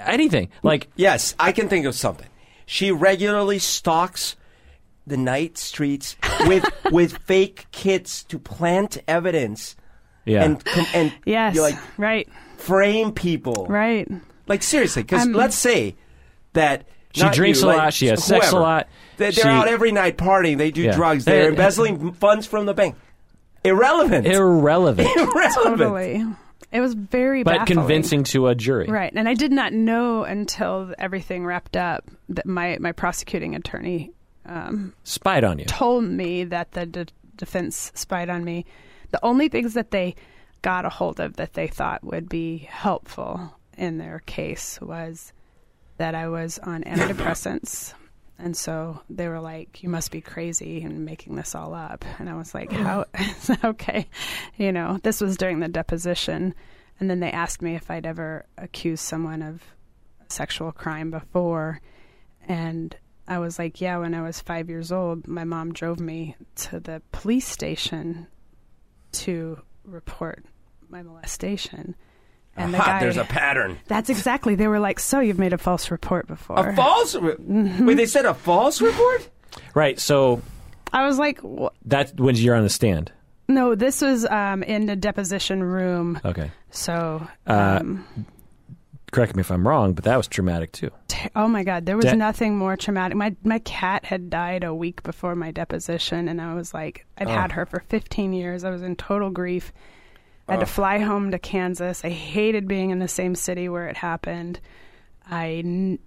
anything? Like, Yes, I can think of something. She regularly stalks the night streets with with fake kits to plant evidence yeah, and and yes, you like right, frame people. right. Like seriously, because I'm- let's say that She drinks you, a like, lot, she has sex a lot, They, she- they're out every night partying. They do Yeah. drugs. They're They- embezzling funds from the bank. Irrelevant. irrelevant, Irrelevant. Totally. It was very but baffling. convincing to a jury. Right. And I did not know until everything wrapped up that my, my prosecuting attorney um, Spied on you. told me that the de- defense spied on me. The only things that they got a hold of that they thought would be helpful in their case was that I was on antidepressants. And so they were like, "You must be crazy and making this all up." And I was like, mm. "How? okay?" You know, this was during the deposition, and then they asked me if I'd ever accused someone of sexual crime before, and I was like, "Yeah." When I was five years old, my mom drove me to the police station to report my molestation, and the guy. there's a pattern. that's exactly. They were like, "So you've made a false report before." A false. Re- Mm-hmm. Wait, they said a false report. Right. So I was like, "Wha- that when you're on the stand. "No, this was um, in the deposition room." Okay. So, Uh, um, Correct me if I'm wrong, but that was traumatic too. t- oh my God, there was Da- nothing more traumatic. My my cat had died a week before my deposition, and I was like, I'd had her for 15 years. I was in total grief. I had to fly home to Kansas. I hated being in the same city where it happened. I n-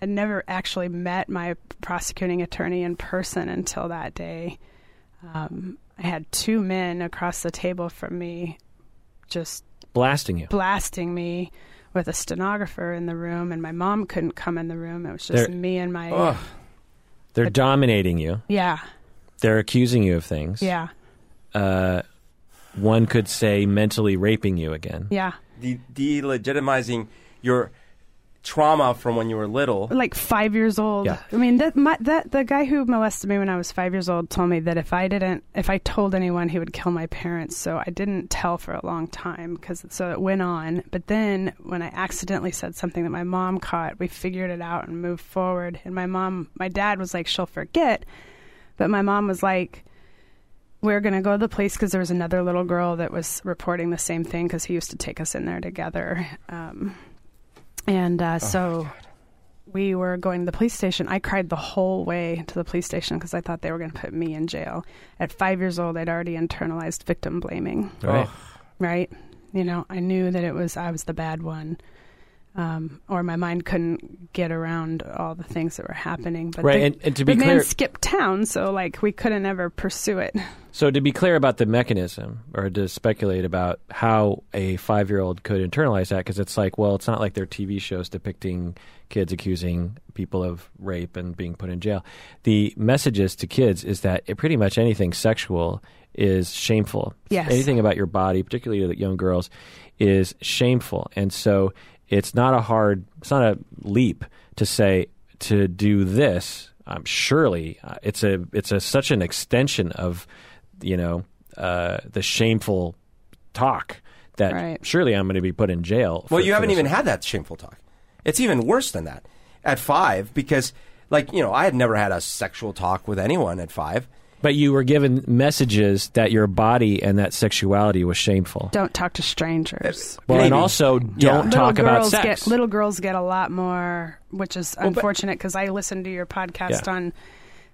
had never actually met my prosecuting attorney in person until that day. Um, I had two men across the table from me just Blasting you. blasting me with a stenographer in the room, and my mom couldn't come in the room. It was just They're- me and my. They're dominating you. Yeah, They're accusing you of things. yeah, Uh, one could say mentally raping you again. yeah. De- delegitimizing your trauma from when you were little. Like five years old. Yeah. I mean, that my, that the guy who molested me when I was five years old told me that if I didn't, if I told anyone, he would kill my parents. So I didn't tell for a long time because so it went on. But then when I accidentally said something that my mom caught, we figured it out and moved forward. And my mom, my dad was like, "She'll forget," but my mom was like. We're going to go to the police because there was another little girl that was reporting the same thing because he used to take us in there together. Um, and uh, so we were going to the police station. I cried the whole way to the police station because I thought they were going to put me in jail. At five years old, I'd already internalized victim blaming, Right. right? You know, I knew that it was I was the bad one. Um, or my mind couldn't get around all the things that were happening. But Right, the, and- and to be the clear- man skipped town, so like we couldn't ever pursue it. So to be clear about the mechanism, or to speculate about how a five-year-old could internalize that, because it's like, well, it's not like they're TV shows depicting kids accusing people of rape and being put in jail. The messages to kids is that it, pretty much anything sexual is shameful. Yes. Anything about your body, particularly to young girls, is shameful, and so it's not a hard, it's not a leap to say to do this. Um, surely, uh, it's a it's a such an extension of you know uh, the shameful talk that Right. surely I'm going to be put in jail. Well, for- you haven't even had that shameful talk. It's even worse than that at five because, like, you know, I had never had a sexual talk with anyone at five. But you were given messages that your body and that sexuality was shameful. Don't talk to strangers. Well, and also don't Yeah. little talk about sex. get little girls get a lot more, which is but- unfortunate because I listened to your podcast Yeah. on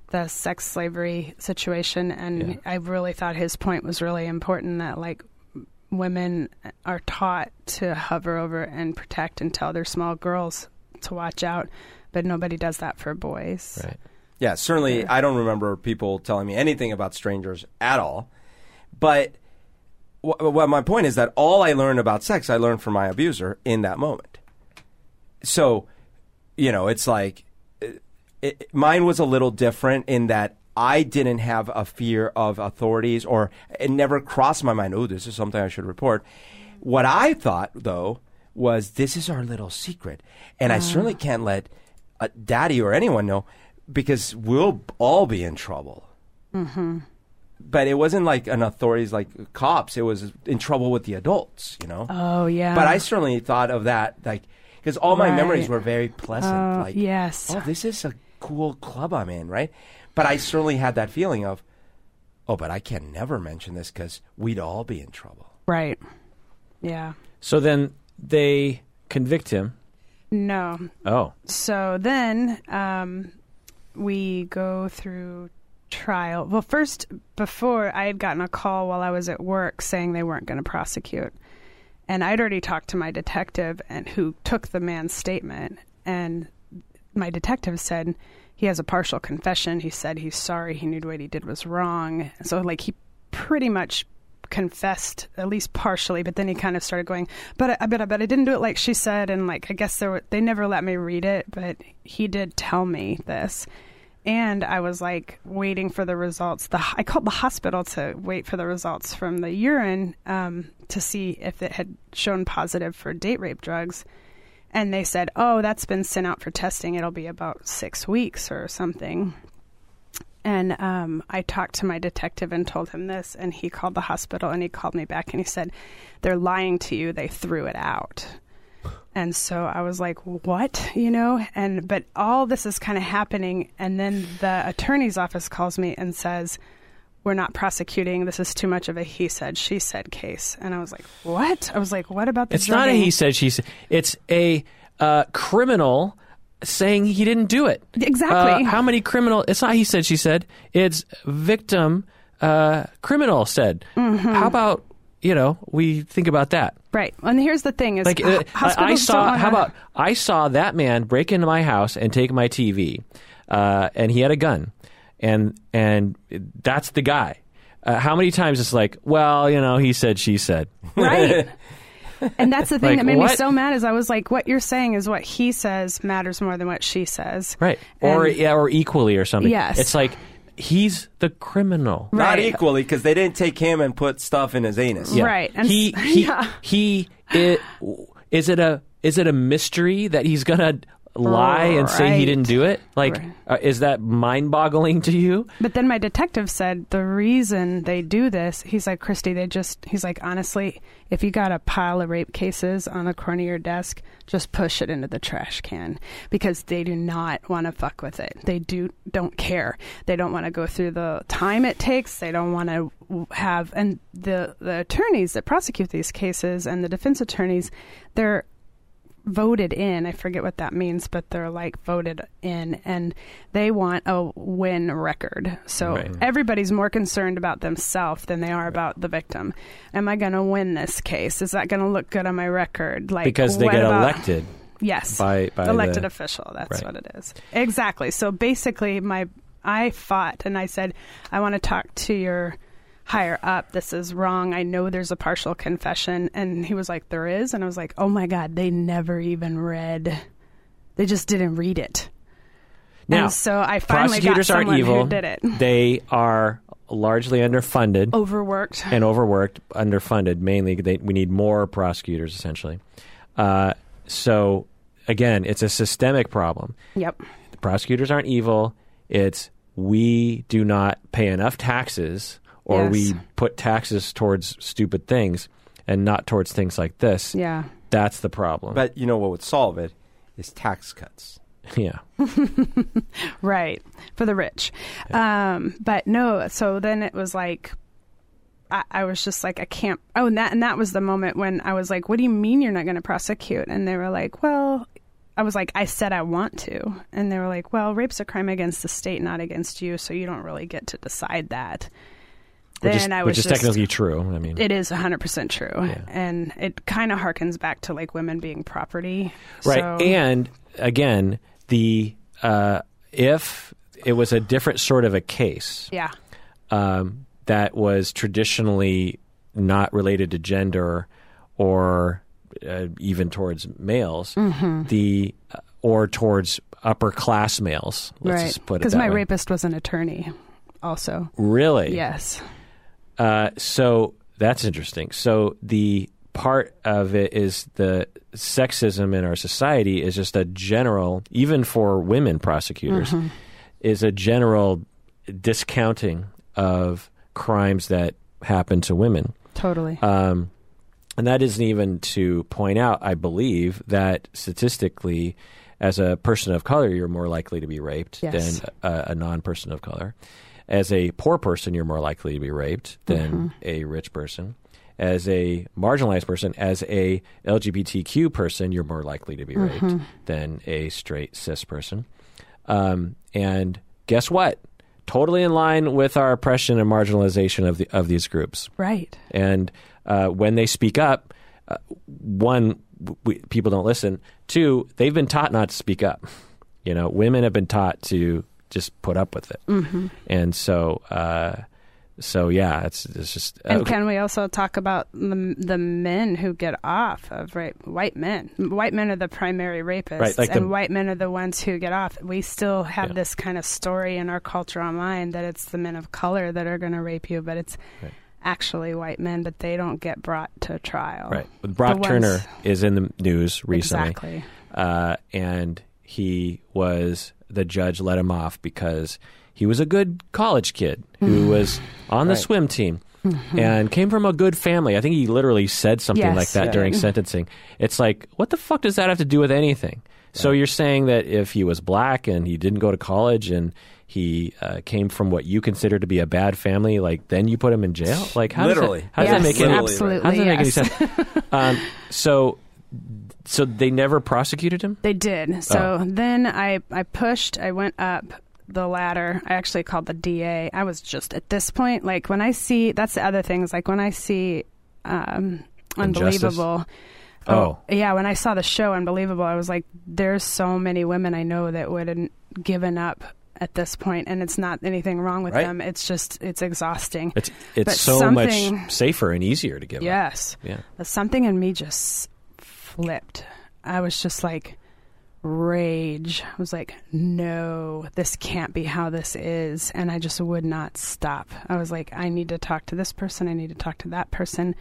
the sex slavery situation, and Yeah. I really thought his point was really important. That like women are taught to hover over and protect and tell their small girls to watch out, but nobody does that for boys. right. Yeah, certainly. I don't remember people telling me anything about strangers at all. But well, my point is that all I learned about sex, I learned from my abuser in that moment. So, you know, it's like it, it, mine was a little different in that I didn't have a fear of authorities, or it never crossed my mind. Oh, this is something I should report. What I thought, though, was this is our little secret, and I certainly can't let uh, Daddy or anyone know because we'll all be in trouble. Mm-hmm. But it wasn't like an authorities like cops. It was in trouble with the adults, you know. Oh yeah. But I certainly thought of that, like, because all my Right. memories were very pleasant. Oh, like, yes. oh, this is a cool club I'm in, right? But I certainly had that feeling of, oh, but I can never mention this because we'd all be in trouble. right. Yeah. So then they convict him. No. Oh, So then um, we go through trial. Well, first, before I had gotten a call while I was at work saying they weren't going to prosecute, and I'd already talked to my detective and who took the man's statement, and my detective said he has a partial confession. He said he's sorry. He knew what he did was wrong. So like he pretty much confessed at least partially, but then he kind of started going, but I, but I, but I didn't do it like she said, and like I guess were, they never let me read it, but he did tell me this. And I was like waiting for the results. The I called the hospital to wait for the results from the urine um, to see if it had shown positive for date rape drugs. And they said, "Oh, that's been sent out for testing. It'll be about six weeks or something." And um, I talked to my detective and told him this, and he called the hospital and he called me back and he said, "They're lying to you. They threw it out." And so I was like, "What?" You know. And but all this is kind of happening, and then the attorney's office calls me and says, "We're not prosecuting. This is too much of a he said, she said case." And I was like, "What?" I was like, "What about the?" it's not a he said she said. It's a uh, criminal saying he didn't do it. Exactly. Uh, how many criminal? It's not he said she said. It's victim uh, criminal said. Mm-hmm. How about you know we think about that? Right. And here's the thing: is Like uh, I, saw. How about I saw that man break into my house and take my TV, uh, and he had a gun, and and that's the guy. Uh, how many times it's like, well, you know, he said, she said. right? and that's the thing Like, that made me so mad is I was like, what you're saying is what he says matters more than what she says. Right. Or yeah, or equally or something. Yes. It's like he's the criminal. Not equally because they didn't take him and put stuff in his anus. Yeah. Right. And he he yeah. he it, is it a is it a mystery that he's gonna lie and say he Right. didn't do it? Like Right. uh, is that mind-boggling to you? But then my detective said the reason they do this, he's like, Christy, they just, he's like, honestly, if you got a pile of rape cases on the corner of your desk, just push it into the trash can because they do not want to fuck with it. They do don't care. They don't want to go through the time it takes. They don't want to have and the the attorneys that prosecute these cases and the defense attorneys, they're voted in. I forget what that means, but they're like voted in and they want a win record. So Right. Mm-hmm. everybody's more concerned about themselves than they are about the victim. Am I going to win this case? Is that going to look good on my record? Like Because they get about- elected. Yes. by- by elected the- official. That's Right. what it is. Exactly. So basically my I fought and I said, I want to talk to your higher up. This is wrong. I know there's a partial confession. And he was like, There is? And I was like, Oh my God, they never even read they just didn't read it. Now, and so I finally got prosecutors someone aren't evil. who did it. They are largely underfunded Overworked. and overworked, underfunded. Mainly, they, we need more prosecutors essentially. Uh, so again, it's a systemic problem. Yep. The prosecutors aren't evil. It's we do not pay enough taxes, or Yes. we put taxes towards stupid things and not towards things like this. Yeah. That's the problem. But you know what would solve it is tax cuts. yeah. Right. For the rich. Um, but no, so then it was like I, I was just like, I can't oh and that and that was the moment when I was like, What do you mean you're not gonna prosecute? And they were like, Well I was like, I said I want to and they were like, Well, rape's a crime against the state, not against you, so you don't really get to decide that. Which is, which is just, technically true. I mean, it is 100% true. Yeah. And it kind of harkens back to like women being property. right. So, And again, the uh, if it was a different sort of a case Yeah. um, that was traditionally not related to gender or uh, even towards males, Mm-hmm. the uh, or towards upper class males. Let's right. just put it Because my way. rapist was an attorney, also. Really? Yes. Uh, so that's interesting. So the part of it is the sexism in our society is just a general, even for women prosecutors, Mm-hmm. is a general discounting of crimes that happen to women. Totally. Um, and that isn't even to point out, I believe, that statistically, as a person of color, you're more likely to be raped Yes. than a, a non person of color. As a poor person, you're more likely to be raped than Mm-hmm. a rich person. As a marginalized person, as a LGBTQ person, you're more likely to be Mm-hmm. raped than a straight cis person. Um, and guess what? Totally in line with our oppression and marginalization of the, of these groups. right. And uh, when they speak up, uh, one, we, people don't listen. Two, they've been taught not to speak up. You know, women have been taught to just put up with it. Mm-hmm. And so, uh, so yeah, it's it's just. And uh, can we also talk about the, the men who get off of rape? White men. White men are the primary rapists, Right, like and the- white men are the ones who get off. We still have Yeah. this kind of story in our culture online that it's the men of color that are going to rape you, but it's Right. actually white men, but they don't get brought to trial. right. But Brock The Turner is in the news recently. Exactly. uh, and he was the judge let him off because he was a good college kid who Mm-hmm. was on the swim team and came from a good family. I think he literally said something Yes, like that he during sentencing. It's like, what the fuck does that have to do with anything? So you're saying that if he was black and he didn't go to college and he uh, came from what you consider to be a bad family, like then you put him in jail? Like how Literally. Does that, how does that make any Literally, absolutely. how does that make any yes. sense? um, so, so they never prosecuted him. They did. So then I I pushed. I went up the ladder. I actually called the DA. I was just at this point, like when I see that's the other thing is like when I see um, unbelievable. Oh. yeah, when I saw the show Unbelievable, I was like, there's so many women I know that would have given up at this point, and it's not anything wrong with Right. them. It's just it's exhausting. It's it's so much safer and easier to give up. Yes. Yeah. But something in me just flipped. I was just like rage. I was like, no, this can't be how this is. And I just would not stop. I was like, I need to talk to this person. I need to talk to that person.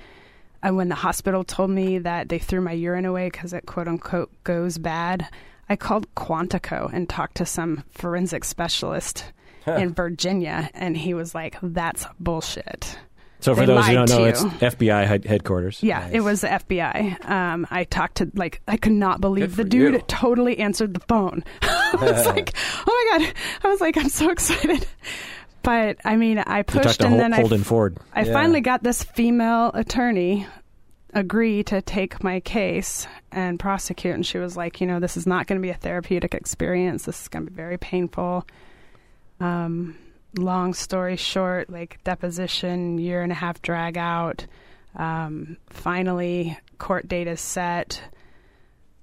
And when the hospital told me that they threw my urine away because it quote unquote goes bad, I called Quantico and talked to some forensic specialist in Virginia. And he was like, that's bullshit. So for They those who don't know, it's you. FBI headquarters. Yeah, it was the FBI. Um, I talked to like I could not believe the dude you. totally answered the phone. I was like, oh my god! I was like, I'm so excited. But I mean, I pushed talked to and Hol- then I, Holden Ford. I Yeah. finally got this female attorney agree to take my case and prosecute and she was like you know this is not going to be a therapeutic experience this is going to be very painful um, long story short like deposition year and a half drag out. Um, finally court date is set.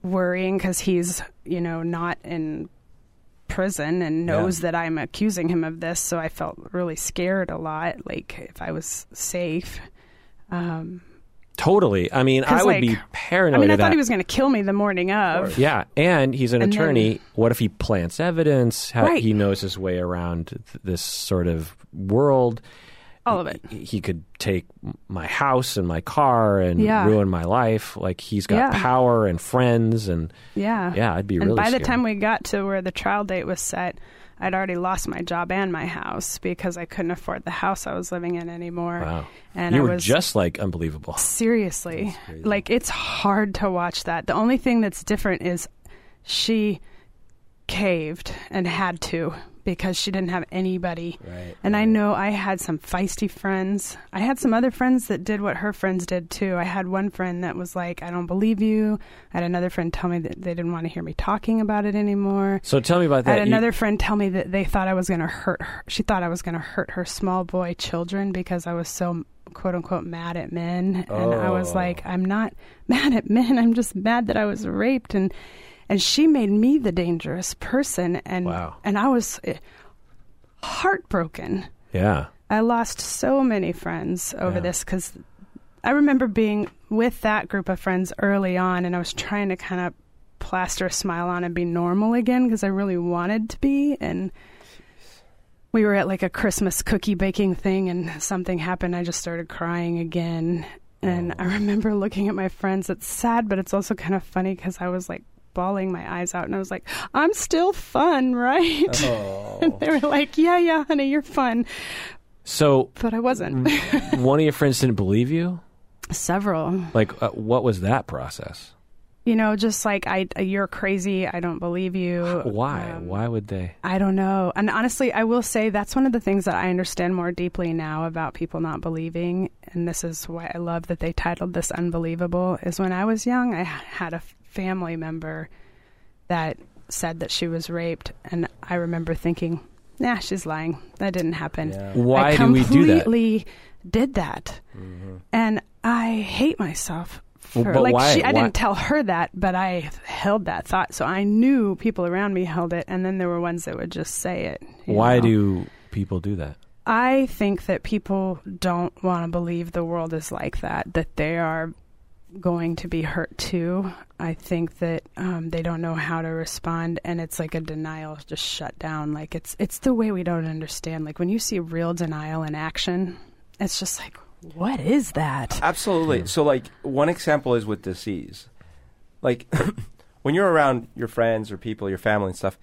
Worrying because he's you know not in prison and knows that i'm accusing him of this so i felt really scared a lot like if i was safe. Um, Totally. I mean, I would like, be paranoid I mean, I of thought that. he was going to kill me the morning of. yeah, and he's an And attorney. then- what if he plants evidence? How Right. he knows his way around th- this sort of world. All of it. He, he could take my house and my car and Yeah. ruin my life. Like he's got Yeah. power and friends and Yeah. yeah, I'd be and really. by the time we got to where the trial date was set, I'd already lost my job and my house because I couldn't afford the house I was living in anymore. wow, And you I were was just like unbelievable. seriously like it's hard to watch that. The only thing that's different is she caved and had to because she didn't have anybody. Right. And I know I had some feisty friends. I had some other friends that did what her friends did too. I had one friend that was like, I don't believe you. I had another friend tell me that they didn't want to hear me talking about it anymore. So tell me about that. I had You- another friend tell me that they thought I was going to hurt her. She thought I was going to hurt her small boy children because I was so quote unquote mad at men. And I was Oh. like, I'm not mad at men. I'm just mad that I was raped. And and she made me the dangerous person. And Wow. and I was. eh, heartbroken. Yeah. I lost so many friends over Yeah. this because I remember being with that group of friends early on, and I was trying to kind of plaster a smile on and be normal again because I really wanted to be. And we were at like a Christmas cookie baking thing, and something happened. I just started crying again. And I remember looking at my friends. It's sad, but it's also kind of funny because I was like bawling my eyes out, and I was like, "I'm still fun, right?" and Oh. they were like, "Yeah, yeah, honey, you're fun," So but I wasn't. one of your friends didn't believe you? Several. Like, uh, what was that process? You know, just like I, you're crazy. I don't believe you. Why? Um, Why would they? I don't know. And honestly, I will say that's one of the things that I understand more deeply now about people not believing. And this is why I love that they titled this "Unbelievable." Is when I was young, I had a family member that said that she was raped, and I remember thinking, "Nah, she's lying. That didn't happen." Yeah. Why I do we do that? completely did that, mm-hmm. and I hate myself. Well, For, but like why- she, I why- didn't tell her that, but I held that thought, so I knew people around me held it, and then there were ones that would just say it. Why know? do people do that? I think that people don't want to believe the world is like that, that they are going to be hurt too. I think that um, they don't know how to respond, and it's like a denial just shut down. Like it's it's the way we don't understand. Like when you see real denial in action, it's just like, what is that? Absolutely. So, like, one example is with disease. Like, when you're around your friends or people, your family and stuff,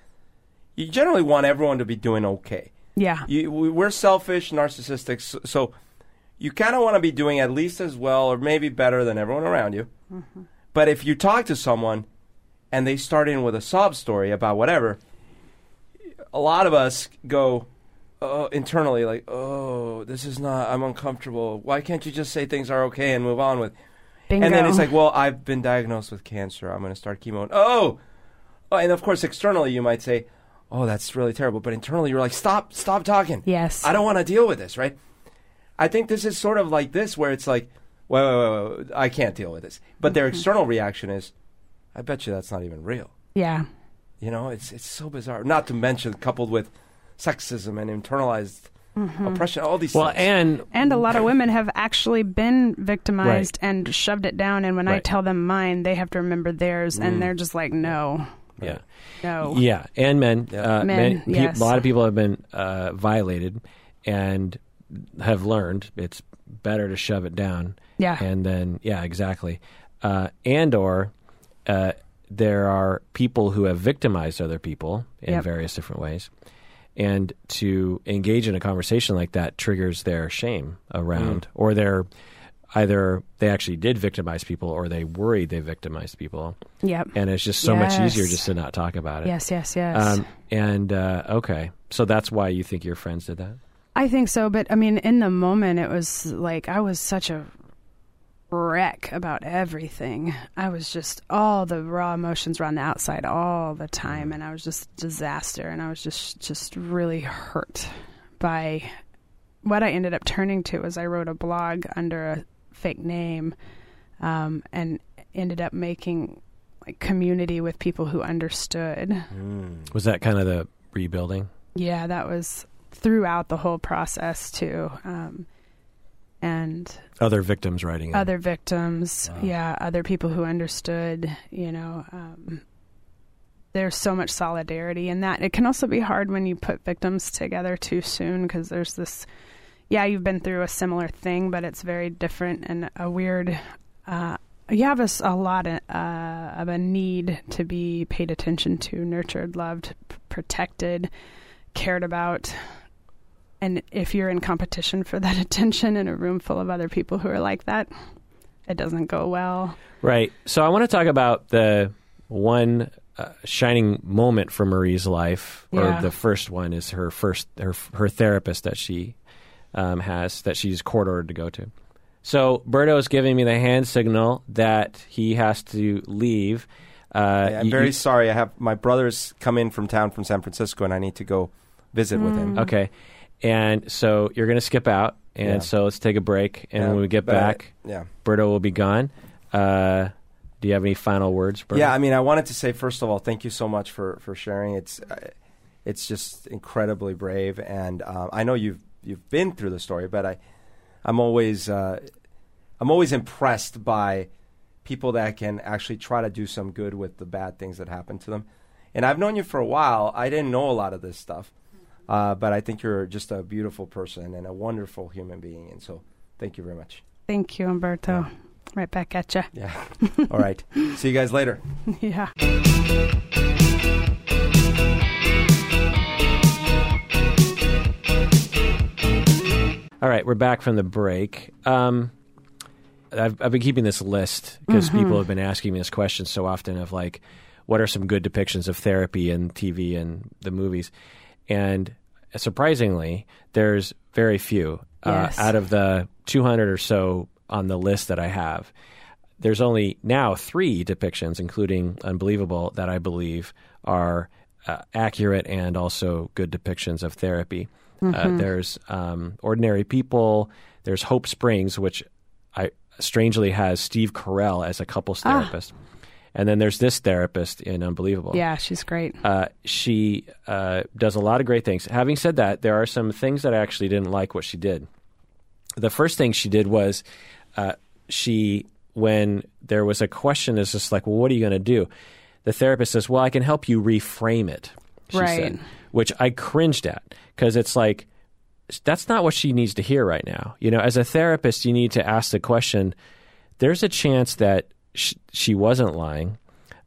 you generally want everyone to be doing okay. Yeah, You, we- we're selfish, narcissistic, so, so you kind of want to be doing at least as well or maybe better than everyone around you. But if you talk to someone and they start in with a sob story about whatever, a lot of us go uh, internally like, "Oh, this is not. I'm uncomfortable. Why can't you just say things are okay and move on with?" bingo. And then it's like, "Well, I've been diagnosed with cancer. I'm going to start chemo." And, oh, oh, and of course, externally you might say, "Oh, that's really terrible," but internally you're like, "Stop, stop talking." yes, I don't want to deal with this, right? I think this is sort of like this, where it's like, wait, wait, wait, wait, I can't deal with this. But their external reaction is, I bet you that's not even real. yeah, You know, it's it's so bizarre. Not to mention coupled with sexism and internalized oppression, all these Well, things. and And a lot of women have actually been victimized and shoved it down. And when I tell them mine, they have to remember theirs, Mm. and they're just like, no, yeah, no. yeah, and men. Yeah. Uh, Men, pe- yes. A lot of people have been uh, violated and have learned it's better to shove it down. Yeah. and then yeah, exactly. Uh, and or uh, there are people who have victimized other people in Yep. various different ways. And to engage in a conversation like that triggers their shame around, Mm. or they're either they actually did victimize people, or they worried they victimized people, Yep. and it's just so much easier just to not talk about it. Yes, yes, yes. Um, and uh, okay, so that's why you think your friends did that. I think so, but I mean, in the moment, it was like I was such a wreck about everything. I was just all the raw emotions were on the outside all the time, and I was just a disaster, and I was just just really hurt by what I ended up turning to. Was I wrote a blog under a fake name, um, and ended up making like community with people who understood. Mm. Was that kind of the rebuilding? Yeah, that was throughout the whole process too. Um, and Other victims writing. in. other victims, Wow. yeah, other people who understood, you know, um, there's so much solidarity in that. It can also be hard when you put victims together too soon because there's this, yeah, you've been through a similar thing, but it's very different and a weird, uh, you have a lot of, uh, of a need to be paid attention to, nurtured, loved, p- protected, cared about. And if you're in competition for that attention in a room full of other people who are like that, it doesn't go well. Right. So I want to talk about the one uh, shining moment for Marie's life, or Yeah. the first one is her first her her therapist that she um, has that she's court ordered to go to. So Berto is giving me the hand signal that he has to leave. Uh, I'm you- very you- sorry. I have my brothers come in from town from San Francisco, and I need to go visit with him. okay, and so you're going to skip out, and Yeah. so let's take a break, and Yeah, when we get but I- back, yeah. Berto will be gone. Uh, do you have any final words, Berto? Yeah, I mean, I wanted to say first of all, thank you so much for for sharing. It's uh, it's just incredibly brave. And uh, I know you've you've been through the story, but I I'm always uh, I'm always impressed by people that can actually try to do some good with the bad things that happen to them. And I've known you for a while. I didn't know a lot of this stuff, uh, but I think you're just a beautiful person and a wonderful human being. And so, thank you very much. Thank you, Umberto. Yeah. Right back at you. Yeah. All right. See you guys later. yeah. All right, we're back from the break. Um, I've, I've been keeping this list because mm-hmm. people have been asking me this question so often of like, what are some good depictions of therapy in TV and the movies? And surprisingly, there's very few. Uh, yes. Uh, out of the 200 or so on the list that I have, there's only now three depictions, including Unbelievable, that I believe are uh, accurate and also good depictions of therapy. Uh, mm-hmm. Uh, there's um, Ordinary People. There's Hope Springs, which I strangely has Steve Carell as a couples ah. therapist. Ah. And then there's this therapist in Unbelievable. Yeah, she's great. Uh, she uh, does a lot of great things. Having said that, there are some things that I actually didn't like what she did. The first thing she did was uh, she, when there was a question, is just like, well, what are you going to do? The therapist says, well, I can help you reframe it. She right. said, which I cringed at because it's like that's not what she needs to hear right now. You know, as a therapist, you need to ask the question. There's a chance that sh- she wasn't lying.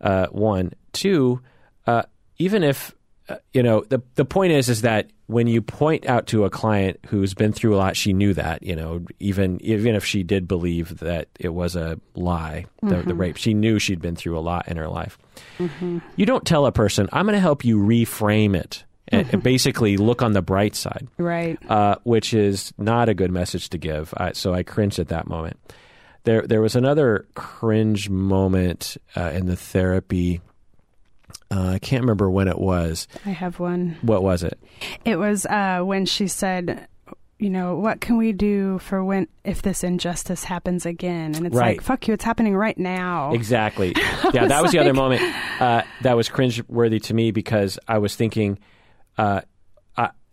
Uh, one, two. Uh, even if uh, you know the the point is is that when you point out to a client who's been through a lot, she knew that. You know, even even if she did believe that it was a lie, the, mm-hmm. the rape, she knew she'd been through a lot in her life. Mm-hmm. You don't tell a person, "I'm going to help you reframe it." and, and basically look on the bright side. Right. Uh, which is not a good message to give. I, so I cringed at that moment. There, there was another cringe moment uh, in the therapy. Uh, I can't remember when it was. I have one. What was it? It was uh, when she said, you know, what can we do for when if this injustice happens again? And it's right. like, fuck you, it's happening right now. Exactly. yeah, that was like... the other moment uh, that was cringe worthy to me because I was thinking, uh,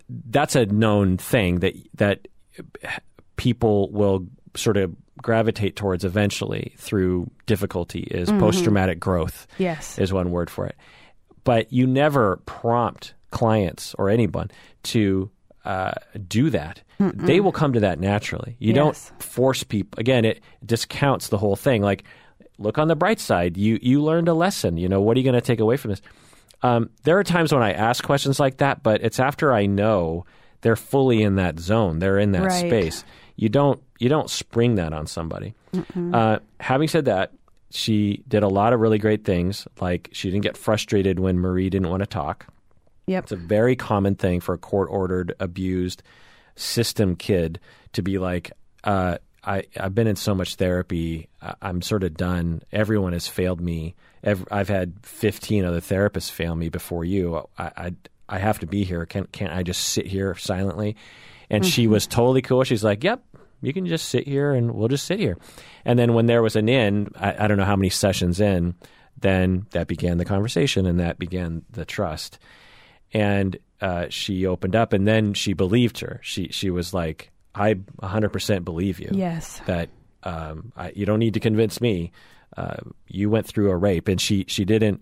that's a known thing that that people will sort of gravitate towards eventually through difficulty is mm-hmm. post traumatic growth. Yes, is one word for it. But you never prompt clients or anyone to uh, do that. Mm-mm. They will come to that naturally. You yes. don't force people. Again, it discounts the whole thing. Like, look on the bright side. You you learned a lesson. You know what are you going to take away from this? Um, there are times when I ask questions like that, but it's after I know they're fully in that zone. They're in that right. space. You don't you don't spring that on somebody. Uh, having said that, she did a lot of really great things. Like she didn't get frustrated when Marie didn't want to talk. Yep. It's a very common thing for a court ordered, abused system kid to be like, uh, I, I've been in so much therapy. I'm sort of done. Everyone has failed me I've had 15 other therapists fail me before you. I, I, I have to be here. Can't, can't I just sit here silently? And mm-hmm. she was totally cool. She's like, yep, you can just sit here and we'll just sit here. And then when there was an in, I, I don't know how many sessions in, then that began the conversation and that began the trust. And uh, she opened up and then she believed her. She, she was like, I 100% believe you. Yes. That um, I, you don't need to convince me uh, you went through a rape, and she she didn't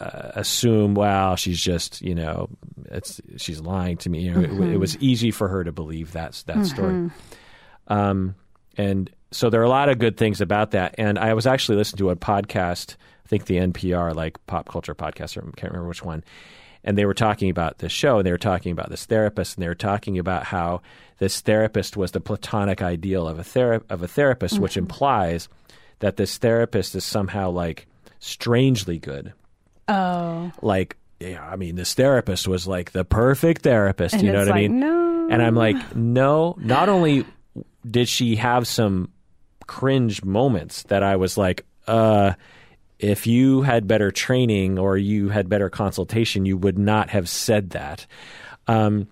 uh, assume, well, she's just you know, it's she's lying to me. You know, mm-hmm. it, it, was easy for her to believe that that mm-hmm. story. Um, and so there are a lot of good things about that. And I was actually listening to a podcast, I think the NPR like pop culture podcast, or I can't remember which one. And they were talking about this show, and they were talking about this therapist, and they were talking about how this therapist was the platonic ideal of a thera- of a therapist, mm-hmm. which implies that this therapist is somehow like strangely good. Oh. Like, yeah, I mean, this therapist was like the perfect therapist. And you know what like, I mean? No. And I'm like, no. Not only did she have some cringe moments that I was like, uh, if you had better training or you had better consultation, you would not have said that. Um,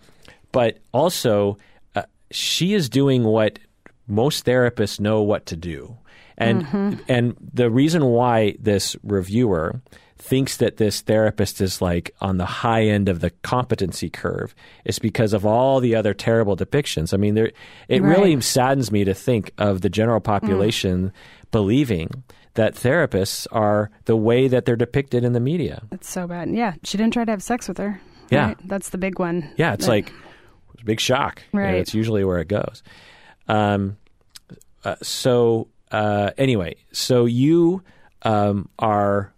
but also, uh, she is doing what most therapists know what to do. And mm-hmm. and the reason why this reviewer thinks that this therapist is like on the high end of the competency curve is because of all the other terrible depictions. I mean, there it Right. really saddens me to think of the general population believing that therapists are the way that they're depicted in the media. It's so bad. Yeah, she didn't try to have sex with her. Yeah. right? that's the big one. Yeah, it's That- like big shock. You know, Right. it's usually where it goes. Um, uh, so uh, anyway, so you um, are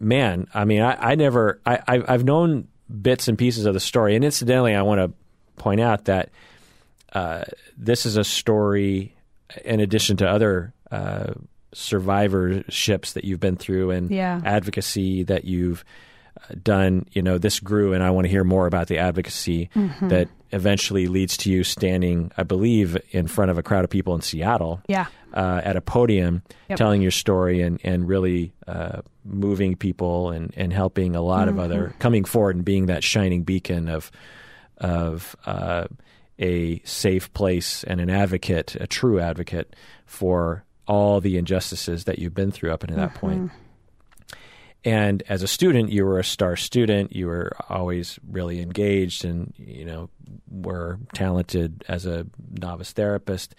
man. I mean, I, I never. I, I I've known bits and pieces of the story, and incidentally, I want to point out that uh, this is a story in addition to other. Uh, survivorships that you've been through and Yeah. advocacy that you've uh, done, you know, this grew, and I want to hear more about the advocacy Mm-hmm. that eventually leads to you standing, I believe, in front of a crowd of people in Seattle Yeah. Uh, at a podium, Yep. telling your story and and really uh, moving people and and helping a lot of other Mm-hmm. coming forward and being that shining beacon of of uh, a safe place and an advocate, a true advocate for all the injustices that you've been through up until that point. And as a student, you were a star student. You were always really engaged, and you know were talented as a novice therapist.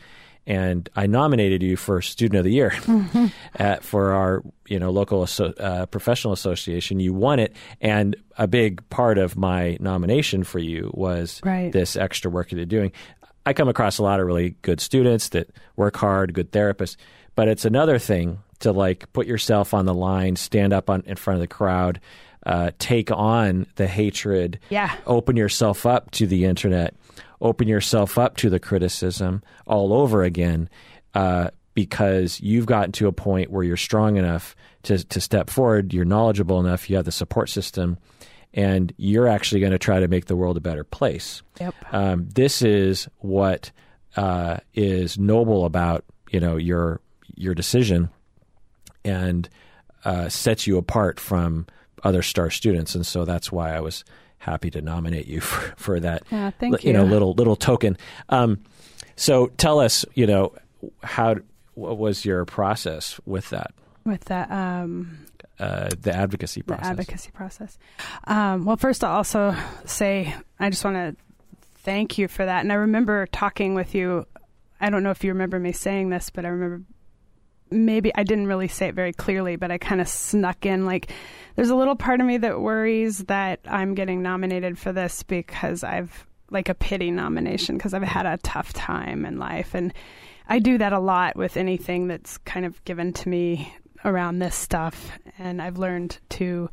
And I nominated you for Student of the Year at, for our you know local asso- uh, professional association. You won it, and a big part of my nomination for you was Right. this extra work that you're doing. I come across a lot of really good students that work hard, good therapists, but it's another thing to like put yourself on the line, stand up on, in front of the crowd, uh, take on the hatred, Yeah. open yourself up to the internet, open yourself up to the criticism all over again, uh, because you've gotten to a point where you're strong enough to to step forward, you're knowledgeable enough, you have the support system, and you're actually going to try to make the world a better place Yep. um, this is what uh, is noble about you know your your decision and uh, sets you apart from other star students and so that's why I was happy to nominate you for, for that Yeah, thank you You know little little token um, so tell us you know how what was your process with that With that, um, uh, the advocacy process. the advocacy process. Um, well, first, I'll also say I just want to thank you for that. And I remember talking with you. I don't know if you remember me saying this, but I remember maybe I didn't really say it very clearly, but I kind of snuck in like there's a little part of me that worries that I'm getting nominated for this because I've like a pity nomination because I've had a tough time in life and I do that a lot with anything that's kind of given to me around this stuff and I've learned to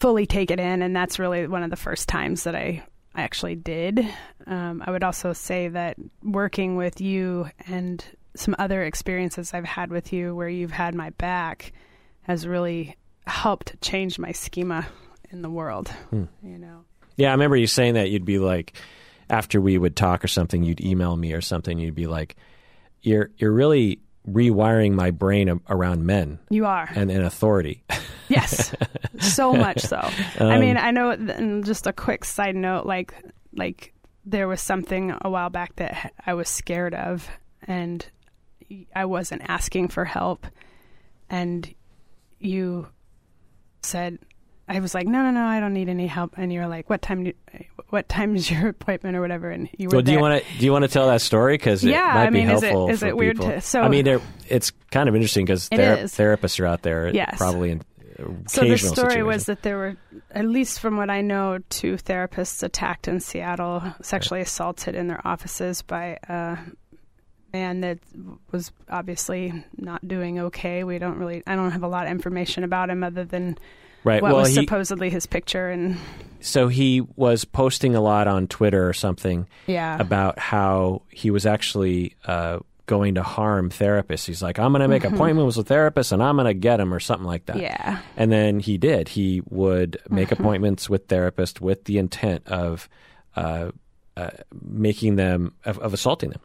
fully take it in and that's really one of the first times that I I actually did. Um, I would also say that working with you and some other experiences I've had with you where you've had my back has really helped change my schema in the world. Hmm. You know. Yeah, I remember you saying that you'd be like, after we would talk or something, you'd email me or something. You'd be like, "You're you're really rewiring my brain a- around men You are. and, and authority." Yes, so much so. I mean, um, I know. And just a quick side note, like like there was something a while back that I was scared of, and I wasn't asking for help, and you said. I was like, no, no, no, I don't need any help. And you were like, what time? Do, what time is your appointment or whatever? And you were well, do you want to do you want to tell that story because Yeah, might I mean, be is it- helpful is it weird to- so- I mean, it's kind of interesting because thera- therapists are out there, Yes. probably in So the story was that there were, at least from what I know, two therapists attacked in Seattle, sexually assaulted in their offices by a man that was obviously not doing okay. We don't really, I don't have a lot of information about him other than right. what well, was he, supposedly his picture. And so he was posting a lot on Twitter or something yeah, about how he was actually uh, going to harm therapists. He's like, I'm going to make appointments with therapists and I'm going to get them or something like that. Mm-hmm. yeah, And then he did. He would make Mm-hmm. appointments with therapists with the intent of uh, uh, making them, of, of assaulting them.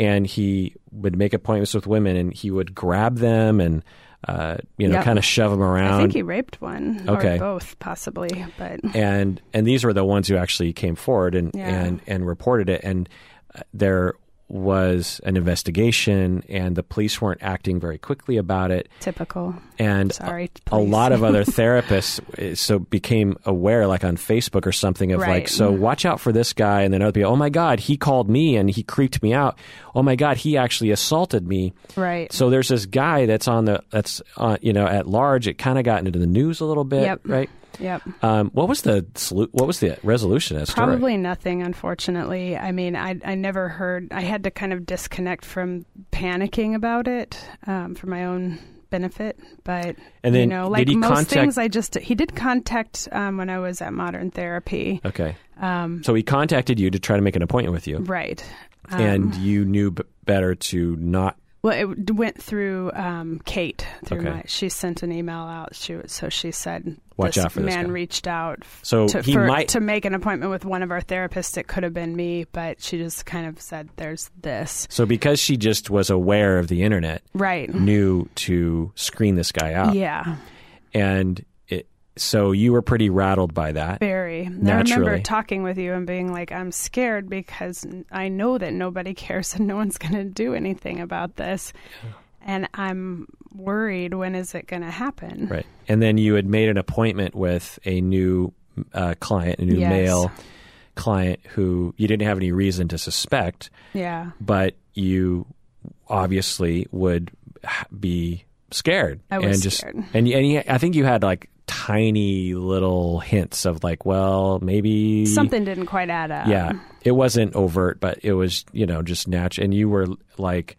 And he would make appointments with women and he would grab them and, uh, you know, Yep. kind of shove them around. I think he raped one Okay. or both, possibly. But and and these were the ones who actually came forward and Yeah. and and reported it and uh, there was an investigation, and the police weren't acting very quickly about it. Typical. And Sorry, a, a lot of other therapists eh, so became aware, like on Facebook or something, of Right. like, so watch out for this guy, and then other people, oh my god, he called me and he creeped me out. Oh my god, he actually assaulted me. Right. So there's this guy that's on the that's uh, you know at large. It kind of got into the news a little bit, Yep. right? Yep. Um, what was the what was the resolution story? Probably nothing, unfortunately. I mean, I I never heard. I had to kind of disconnect from panicking about it um, for my own benefit. But And then you know, like most contact- things, I just he did contact um, when I was at Modern Therapy. Okay, Um, so he contacted you to try to make an appointment with you, right. Um, and you knew b- better to not. Well, it went through um, Kate. Through Okay. my, she sent an email out. She so she said, Watch this out for this man guy." reached out So to, he for- might- to make an appointment with one of our therapists. It could have been me, but she just kind of said, "There's this." So because she just was aware of the internet, Right. knew to screen this guy out, Yeah. and so you were pretty rattled by that. Very. I remember talking with you and being like, I'm scared because I know that nobody cares and no one's going to do anything about this. And I'm worried when is it going to happen? Right. And then you had made an appointment with a new uh, client, a new Yes. male client who you didn't have any reason to suspect, Yeah. but you obviously would be scared. I was and just, scared. And, and I think you had like tiny little hints of like, well, maybe Something didn't quite add up. Yeah, it wasn't overt, but it was you know just natural. And you were like,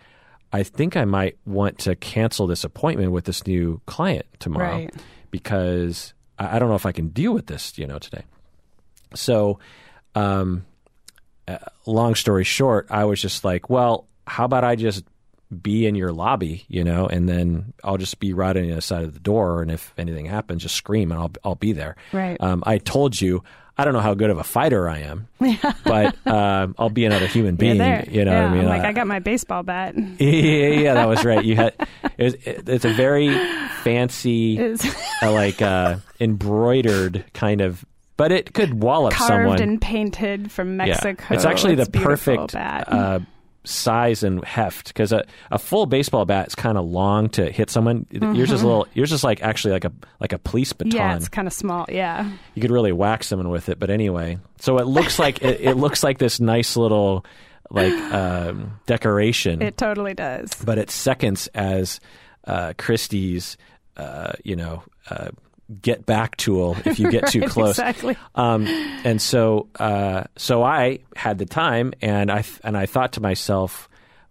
I think I might want to cancel this appointment with this new client tomorrow Right. because I, I don't know if I can deal with this, you know, today. So, um, uh, long story short, I was just like, well, how about I just be in your lobby, you know, and then I'll just be right on the other side of the door, and if anything happens, just scream, and I'll I'll be there. Right. Um, I told you. I don't know how good of a fighter I am, but um, I'll be another human being. You know yeah, what I mean? I'm like, I- I got my baseball bat. yeah, yeah, that was right. You had it was, it, it's a very fancy, uh, like uh, embroidered kind of, but it could wallop carved someone. and painted from Mexico. Yeah. It's actually the perfect bat. uh, size and heft because a, a full baseball bat is kind of long to hit someone. Yours is a little. Yours is like actually like a like a police baton. Mm-hmm. yeah, it's kind of small. Yeah. you could really whack someone with it. But anyway, so it looks like it, it looks like this nice little like um, decoration It totally does. but it seconds as uh, Christy's, uh, you know, uh, get back tool if you get too close. Exactly. Um, and so, uh, so I had the time, and I th- and I thought to myself,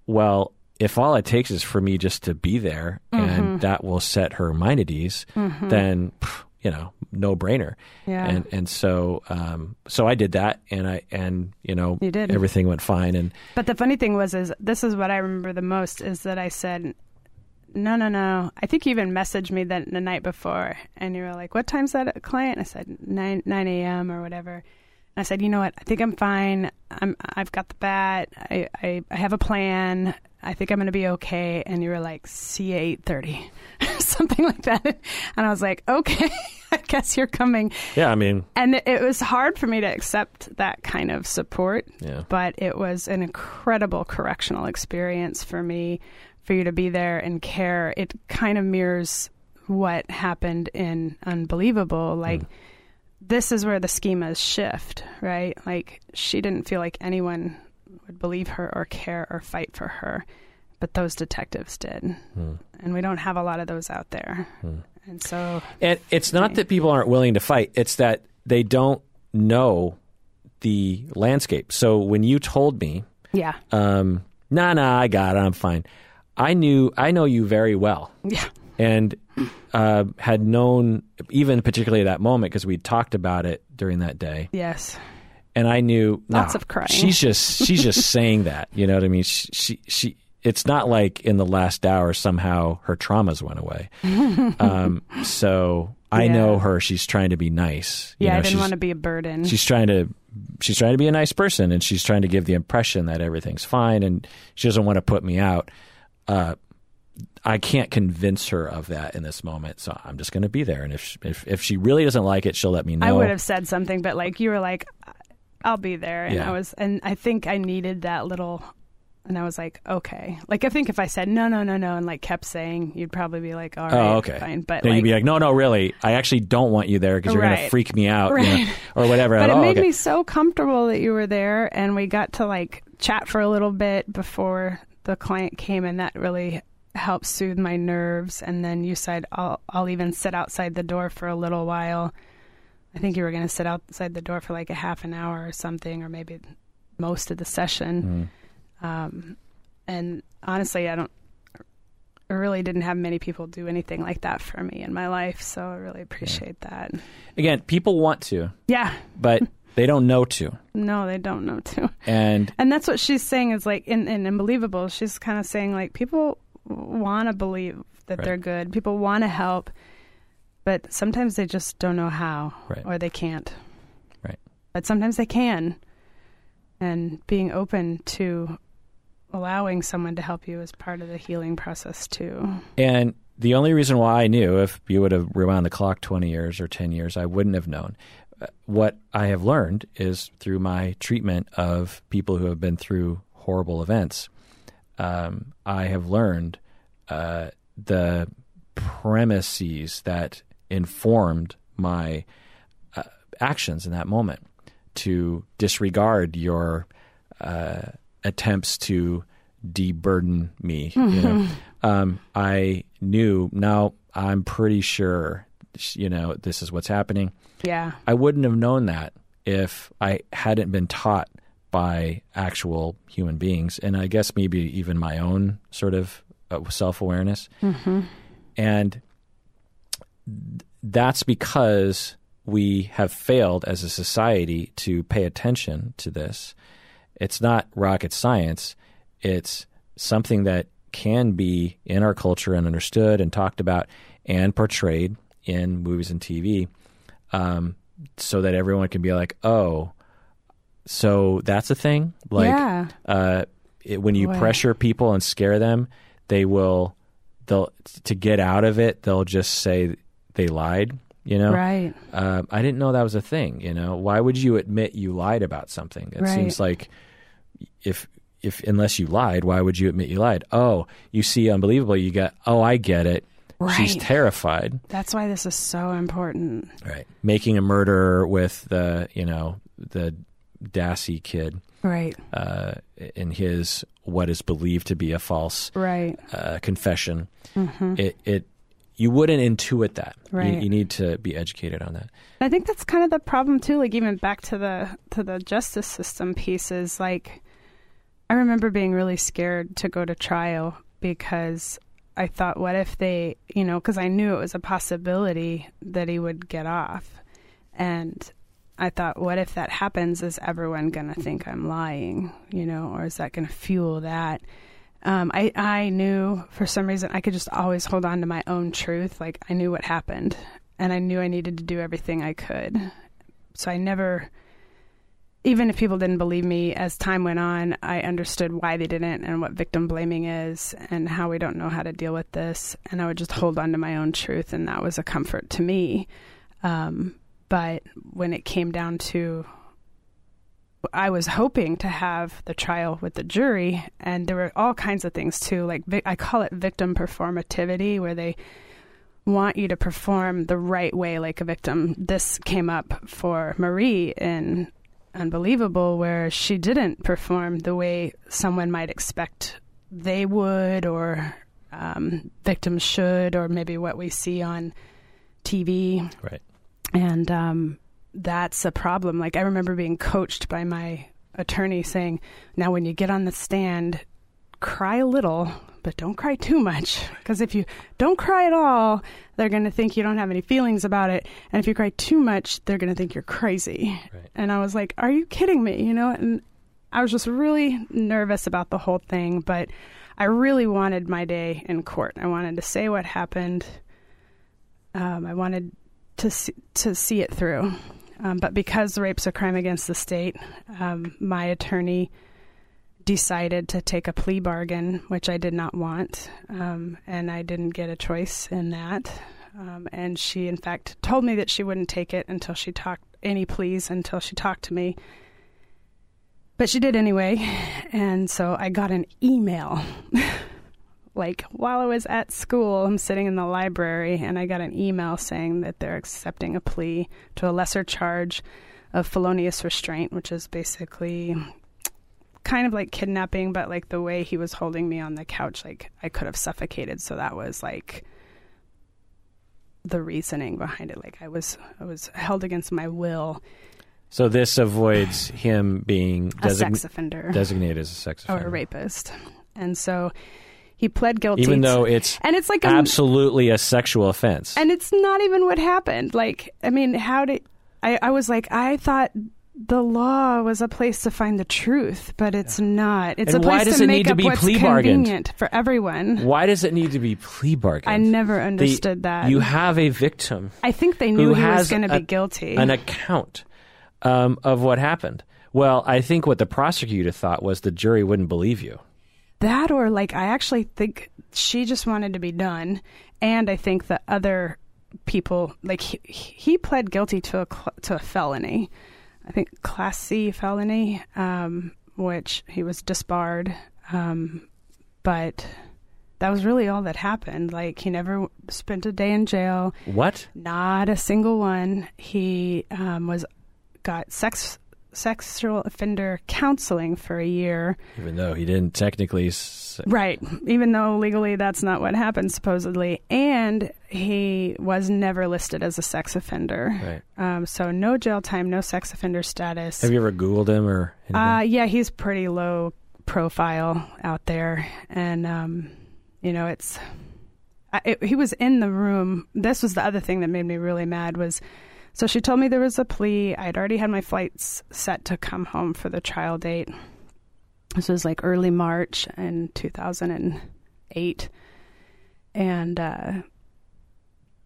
well, if all it takes is for me just to be there, Mm-hmm. and that will set her mind at ease, then pff, you know, no brainer. Yeah. And and so um, so I did that, and I and you know, You did. everything went fine, and But the funny thing was, is this is what I remember the most is that I said, no, no, no. I think you even messaged me that the night before, and you were like, "What time's that client?" I said nine nine a.m. or whatever. And I said, "You know what? I think I'm fine. I'm I've got the bat. I I, I have a plan. I think I'm going to be okay." And you were like, "See you eight thirty, something like that." And I was like, "Okay, I guess you're coming." yeah, I mean, And it- it was hard for me to accept that kind of support yeah. but it was an incredible correctional experience for me for you to be there and care it kind of mirrors what happened in unbelievable. Like this is where the schemas shift right? Like she didn't feel like anyone would believe her or care or fight for her but those detectives did. And we don't have a lot of those out there. And so And it's not that people aren't willing to fight, it's that they don't know the landscape. So when you told me, yeah. um, nah, nah, I got it, I'm fine, I knew, I know you very well yeah and uh, had known, even particularly at that moment, because we talked about it during that day. yes And I knew Lots nah, of crying. She's just she's just saying that. You know what I mean? She, she she it's not like in the last hour somehow her traumas went away. um, so I Yeah. know her. She's trying to be nice. You yeah know, i didn't want to be a burden She's trying to she's trying to be a nice person, and she's trying to give the impression that everything's fine, and she doesn't want to put me out. Uh, I can't convince her of that in this moment, so I'm just going to be there. And if if if she really doesn't like it, she'll let me know. I would have said something, but like you were like, I'll be there, and Yeah. I was, and I think I needed that little And I was like, okay. Like, I think if I said no, no, no, no, and like kept saying, you'd probably be like, all right, oh, okay. fine. But then like, you'd be like, no, no, really, I actually don't want you there because you're going to freak me out, you know, or whatever. but it oh, made okay. me so comfortable that you were there, and we got to like chat for a little bit before the client came, and that really helped soothe my nerves. And then you said, I'll, I'll even sit outside the door for a little while. I think you were going to sit outside the door for like a half an hour or something, or maybe most of the session. Mm. Um, and honestly, I don't. I really didn't have many people do anything like that for me in my life, so I really appreciate that. Again, people want to, Yeah, but they don't know to. no, they don't know to. And And that's what she's saying is like in, in Unbelievable. She's kind of saying like people want to believe that Right. they're good. People want to help, but sometimes they just don't know how Right. or they can't. Right. But sometimes they can. And being open to allowing someone to help you is part of the healing process too. And the only reason why I knew, if you would have rewound the clock 20 years or 10 years, I wouldn't have known. What I have learned is through my treatment of people who have been through horrible events, um, I have learned uh, the premises that informed my uh, actions in that moment to disregard your uh, attempts to deburden me. You know, um, I knew now. I'm pretty sure, you know, this is what's happening. Yeah. I wouldn't have known that if I hadn't been taught by actual human beings, and I guess maybe even my own sort of uh, self awareness. And that's because we have failed as a society to pay attention to this. It's not rocket science, it's something that can be in our culture and understood and talked about and portrayed in movies and TV um, so that everyone can be like, oh, so that's a thing? Like, yeah. uh, it, when you pressure people and scare them, they will they'll to get out of it. They'll just say they lied. You know, Right. um, I didn't know that was a thing. You know, why would you admit you lied about something? It Right. seems like if if unless you lied, why would you admit you lied? Oh, you see, unbelievable. You got. Oh, I get it. She's terrified. That's why this is so important. Right. Making a murderer with the you know the Dassey kid Right. uh, in his what is believed to be a false Right. uh, confession. It, it you wouldn't intuit that. You- Right. You, need to be educated on that. I think that's kind of the problem too. Like even back to the to the justice system pieces. Like I remember being really scared to go to trial because I thought, what if they, you know, because I knew it was a possibility that he would get off, and I thought, what if that happens? Is everyone going to think I'm lying, you know, or is that going to fuel that? Um, I I knew for some reason I could just always hold on to my own truth. Like I knew what happened, and I knew I needed to do everything I could. So I never, even if people didn't believe me, as time went on, I understood why they didn't and what victim blaming is and how we don't know how to deal with this. And I would just hold on to my own truth, and that was a comfort to me. Um, but when it came down to I was hoping to have the trial with the jury, and there were all kinds of things too. Like I call it victim performativity, where they want you to perform the right way, like a victim. This came up for Marie in Unbelievable, where she didn't perform the way someone might expect they would, or um, victims should, or maybe what we see on TV Right. and um, that's a problem. Like I remember being coached by my attorney saying, "Now, when you get on the stand, cry a little, but don't cry too much, because if you don't cry at all, they're going to think you don't have any feelings about it, and if you cry too much, they're going to think you're crazy." Right. And I was like, "Are you kidding me?" You know, and I was just really nervous about the whole thing, but I really wanted my day in court. I wanted to say what happened. Um, I wanted to see, to see it through. Um, but because rape's a crime against the state, um, my attorney decided to take a plea bargain, which I did not want, um, and I didn't get a choice in that. Um, and she, in fact, told me that she wouldn't take it until she talked any pleas until she talked to me. but she did anyway. And so I got an email. like while I was at school, I'm sitting in the library and I got an email saying that they're accepting a plea to a lesser charge of felonious restraint, which is basically kind of like kidnapping, but like the way he was holding me on the couch, like I could have suffocated. So that was like the reasoning behind it. Like I was, I was held against my will. So this avoids him being a sex offender, designated as a sex offender or a rapist, and so he pled guilty, even though it's and it's like absolutely a, a sexual offense, and it's not even what happened. Like, I mean, how did I? I was like, I thought the law was a place to find the truth, but it's not. It's and a place to make up to what's convenient for everyone. Why does it need to be plea bargained? I never understood the, that. You have a victim. I think they knew he was going to be guilty. An account um, of what happened. Well, I think what the prosecutor thought was the jury wouldn't believe you. That, or like, I actually think she just wanted to be done, and I think the other people, like, he, he pled guilty to a to a felony I think, Class C felony, um, which he was disbarred. Um, but that was really all that happened. Like, he never spent a day in jail. What? Not a single one. He um, was got sex sexual offender counseling for a year. Even though he didn't technically. S- right. Even though legally that's not what happened, supposedly. And he was never listed as a sex offender. Right. Um, so no jail time, no sex offender status. Have you ever Googled him or anything? Uh, yeah, he's pretty low profile out there. And, um, you know, it's. I, it, he was in the room. This was the other thing that made me really mad was so she told me there was a plea. I'd already had my flights set to come home for the trial date. This was like early March in 2008. And uh,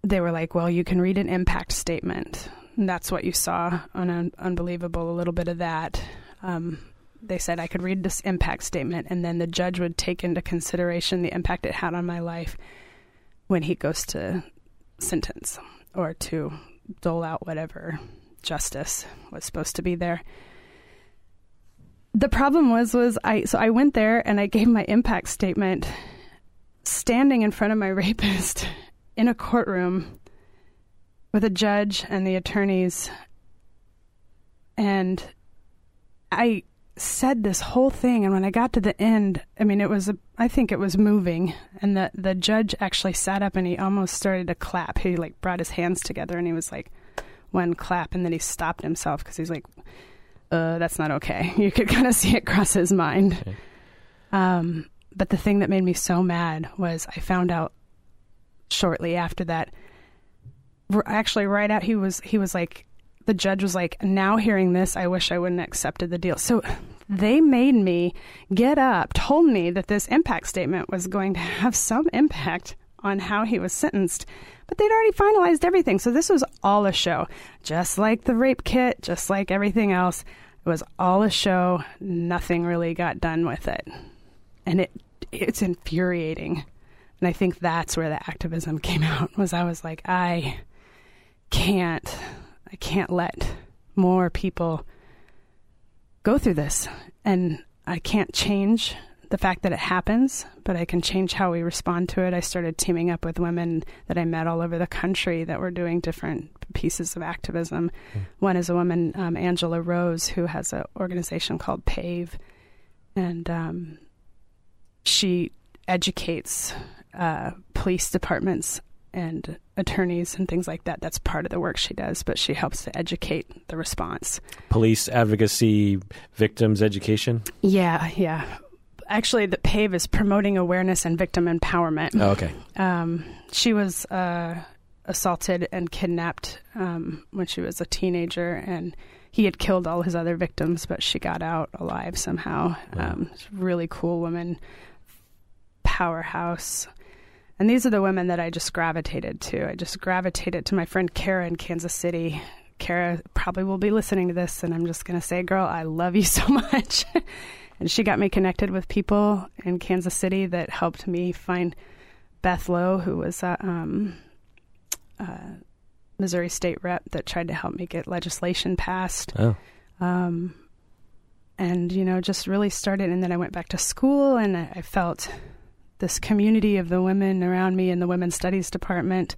they were like, well, you can read an impact statement. And that's what you saw on un- Unbelievable, a little bit of that. Um, they said I could read this impact statement, and then the judge would take into consideration the impact it had on my life when he goes to sentence or to dole out whatever justice was supposed to be there. The problem was was I so I went there and I gave my impact statement standing in front of my rapist in a courtroom with a judge and the attorneys and I said this whole thing and when I got to the end, I mean it was a, I think it was moving and the the judge actually sat up and he almost started to clap. He like brought his hands together and he was like one clap and then he stopped himself cuz he's like uh that's not okay. You could kind of see it cross his mind. Okay. Um but the thing that made me so mad was I found out shortly after that actually right out he was he was like the judge was like, now hearing this, I wish I wouldn't have accepted the deal. So they made me get up, told me that this impact statement was going to have some impact on how he was sentenced. But they'd already finalized everything. So this was all a show. Just like the rape kit, just like everything else. It was all a show. Nothing really got done with it. And it it's infuriating. And I think that's where the activism came out was I was like, I can't I can't let more people go through this. And I can't change the fact that it happens, but I can change how we respond to it. I started teaming up with women that I met all over the country that were doing different pieces of activism. Mm. One is a woman, um, Angela Rose, who has an organization called PAVE, and um, she educates uh, police departments and attorneys and things like that. That's part of the work she does, but she helps to educate the response. Police advocacy, victims education? Yeah, yeah. Actually, the PAVE is promoting awareness and victim empowerment. Oh, okay. Um, she was uh, assaulted and kidnapped um, when she was a teenager, and he had killed all his other victims, but she got out alive somehow. Wow. Um, really cool woman, powerhouse. And these are the women that I just gravitated to. I just gravitated to my friend Kara in Kansas City. Kara probably will be listening to this, and I'm just going to say, girl, I love you so much. and she got me connected with people in Kansas City that helped me find Beth Low, who was a um, Missouri state rep that tried to help me get legislation passed. Oh. Um, and you know just really started and then i went back to school and i felt this community of the women around me in the women's studies department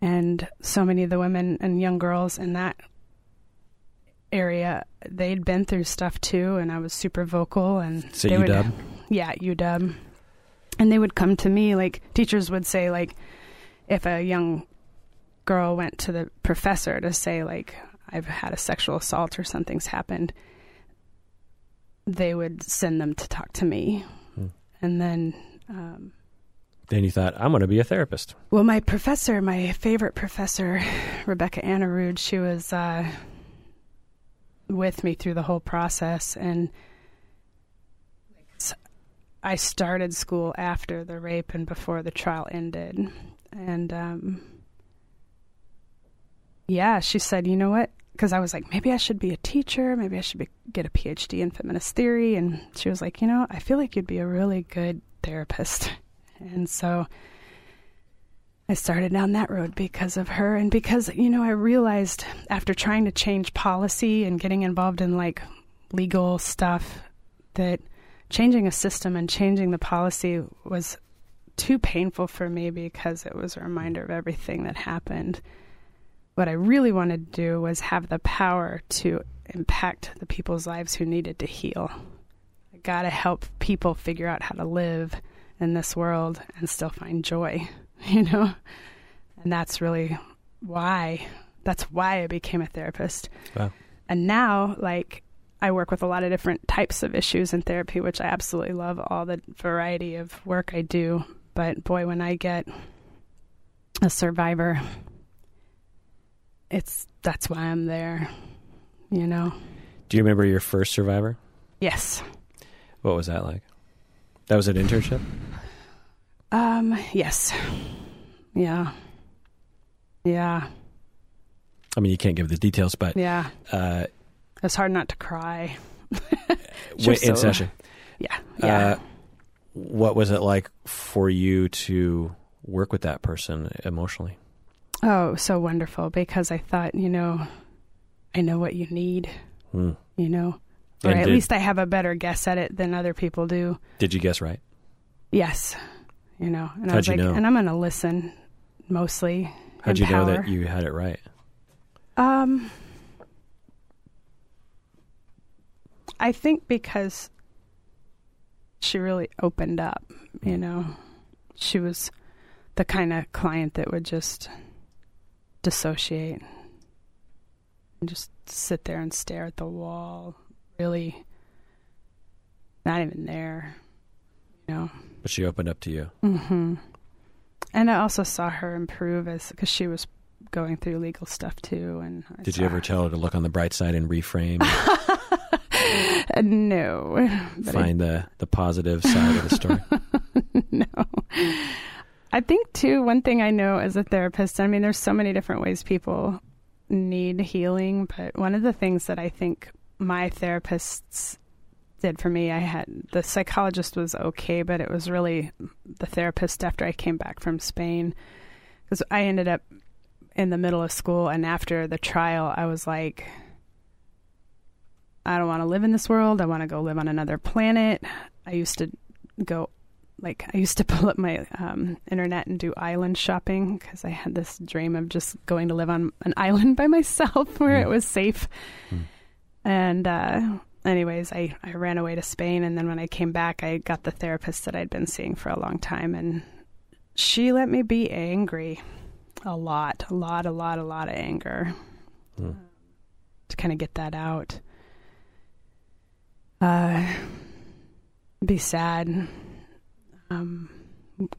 and so many of the women and young girls in that area they'd been through stuff too and i was super vocal and so they UW? would yeah uw and they would come to me like teachers would say like if a young girl went to the professor to say like i've had a sexual assault or something's happened they would send them to talk to me. And then um, Then you thought, I'm going to be a therapist. well, my professor, my favorite professor, Rebecca Anarud, she was uh, with me through the whole process, and I started school after the rape and before the trial ended, and um, yeah, she said, you know what? Because I was like, maybe I should be a teacher, maybe I should be, get a PhD in feminist theory, and she was like, you know, I feel like you'd be a really good therapist, and so. I started down that road because of her and because you know I realized after trying to change policy and getting involved in like legal stuff that changing a system and changing the policy was too painful for me because it was a reminder of everything that happened. What I really wanted to do was have the power to impact the people's lives who needed to heal. I got to help people figure out how to live in this world and still find joy. you know and that's really why that's why i became a therapist Wow. and now like i work with a lot of different types of issues in therapy which i absolutely love all the variety of work i do but boy when i get a survivor it's that's why i'm there you know Do you remember your first survivor? yes What was that like? That was an internship? um yes yeah yeah I mean, you can't give the details, but yeah uh, it's hard not to cry w- in so- session, Yeah. Yeah. uh, what was it like for you to work with that person emotionally? Oh, so wonderful because I thought, you know, I know what you need, Hmm. you know, or And at did- least I have a better guess at it than other people do. Did you guess right? Yes. You know, and I How'd was you like, know? and I'm going to listen mostly. How'd you know that you had it right? Um, I think because she really opened up, you know. She was the kind of client that would just dissociate and just sit there and stare at the wall, really not even there, you know. But she opened up to you. Mm-hmm. And I also saw her improve as because she was going through legal stuff too. And I Did you ever her- tell her to look on the bright side and reframe, no, but I- find the, the positive side of the story? no. I think too. One thing I know as a therapist. I mean, there's so many different ways people need healing, but one of the things that I think my therapists did for me, I had the psychologist was okay, but it was really the therapist after I came back from Spain because I ended up in the middle of school and after the trial, I was like. I don't want to live in this world. I want to go live on another planet. I used to go like I used to pull up my um, internet and do island shopping because I had this dream of just going to live on an island by myself where it Mm. was safe. Mm. And uh, anyways, I, I ran away to Spain, and then when I came back, I got the therapist that I'd been seeing for a long time, and she let me be angry a lot, a lot, a lot, a lot of anger Hmm. to kind of get that out. Uh, be sad. Um,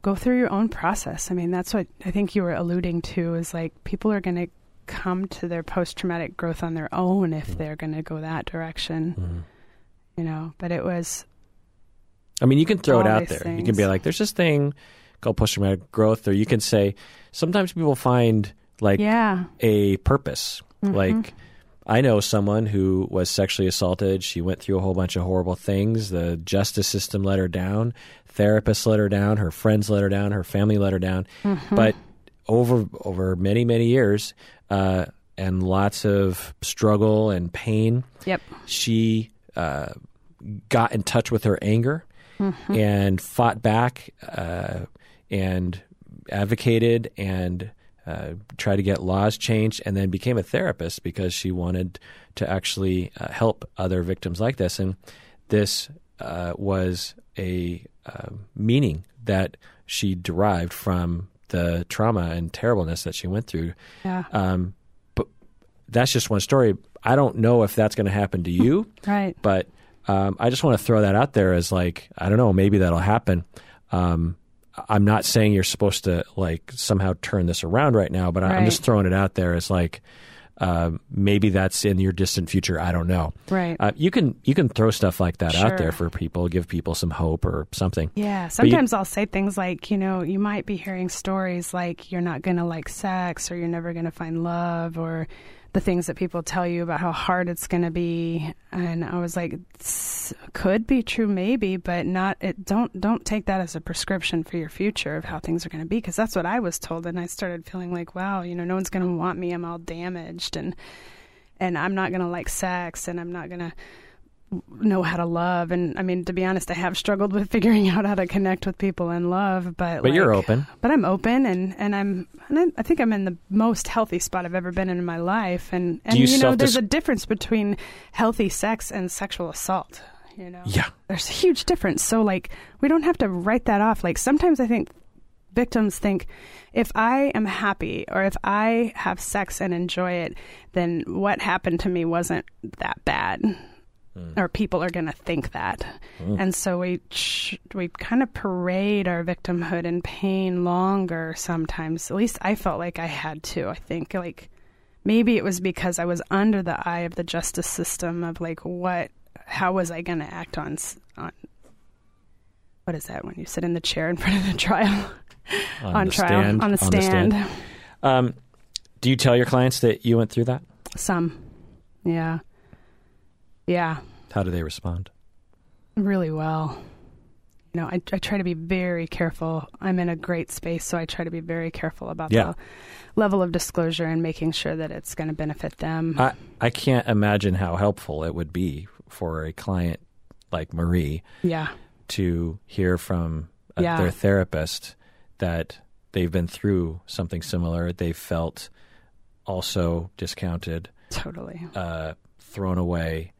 go through your own process. I mean, that's what I think you were alluding to is like people are going to come to their post traumatic growth on their own if Mhm. they're going to go that direction, Mhm. you know. But it was, I mean, you can throw it out there. You can be like, "There's this thing called post traumatic growth," or you can say, sometimes people find like yeah, a purpose. Mhm. Like, I know someone who was sexually assaulted. She went through a whole bunch of horrible things. The justice system let her down. Therapists let her down. Her friends let her down. Her family let her down. Mhm. But over over many many years, uh, and lots of struggle and pain, Yep. she uh, got in touch with her anger mm-hmm. and fought back uh, and advocated and uh, tried to get laws changed and then became a therapist because she wanted to actually uh, help other victims like this. And this uh, was a uh, meaning that she derived from the trauma and terribleness that she went through. Yeah. Um, but that's just one story. I don't know if that's going to happen to you. right. But um, I just want to throw that out there as like I don't know, maybe that'll happen. Um, I'm not saying you're supposed to like somehow turn this around right now, but right. I'm just throwing it out there as like uh, maybe that's in your distant future. I don't know. Right. Uh, you can you can throw stuff like that sure. out there for people, give people some hope or something. Yeah. Sometimes you, I'll say things like, you know, you might be hearing stories like you're not going to like sex or you're never going to find love or the things that people tell you about how hard it's going to be. And i was like could be true maybe but not it don't don't take that as a prescription for your future of how things are going to be. Because that's what i was told and i started feeling like wow you know no one's going to want me. I'm all damaged and and i'm not going to like sex and i'm not going to know how to love. And i mean to be honest i have struggled with figuring out how to connect with people and love but but like, you're open. but i'm open and and i'm and I, think i'm in the most healthy spot i've ever been in in my life. And and you, you know there's a difference between healthy sex and sexual assault you know? Yeah. There's a huge difference. So like we don't have to write that off. Like sometimes i think victims think if I am happy or if I have sex and enjoy it, then what happened to me wasn't that bad mm. or people are going to think that. Mm. And so we we kind of parade our victimhood and pain longer sometimes. At least I felt like I had to. I think like maybe it was because I was under the eye of the justice system of like what how was I going to act on on what is that when you sit in the chair in front of the trial on, on trial stand, on the stand. On the stand. Um, do you tell your clients that you went through that? Some, yeah. Yeah. How do they respond? Really well. You know, I, I try to be very careful. I'm in a great space, so I try to be very careful about yeah. the level of disclosure and making sure that it's going to benefit them. I, I can't imagine how helpful it would be for a client like Marie yeah. to hear from a, yeah. their therapist that they've been through something similar. They felt also discounted, totally uh, thrown away,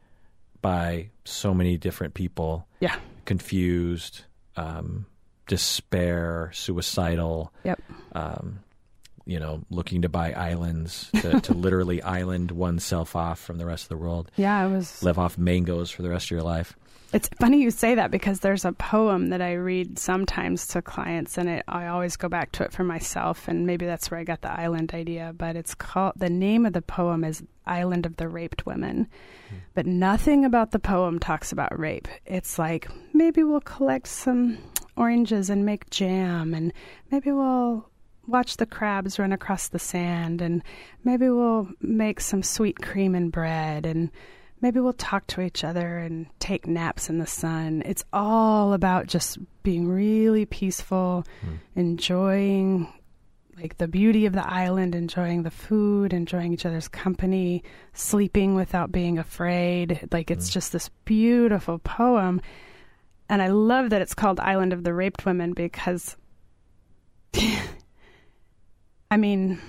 by so many different people. Yeah. Confused, um, despair, suicidal. Yep. Um, you know, looking to buy islands to, to literally island oneself off from the rest of the world. Yeah, it was live off mangoes for the rest of your life. It's funny you say that because there's a poem that I read sometimes to clients, and it, I always go back to it for myself, and maybe that's where I got the island idea. But it's called the name of the poem is "Island of the Raped Women," mm. but nothing about the poem talks about rape. It's like maybe we'll collect some oranges and make jam, and maybe we'll watch the crabs run across the sand, and maybe we'll make some sweet cream and bread, and maybe we'll talk to each other and take naps in the sun. It's all about just being really peaceful, mm. enjoying like the beauty of the island, enjoying the food, enjoying each other's company, sleeping without being afraid. Like it's mm. just this beautiful poem. And I love that it's called Island of the Raped Women because I mean,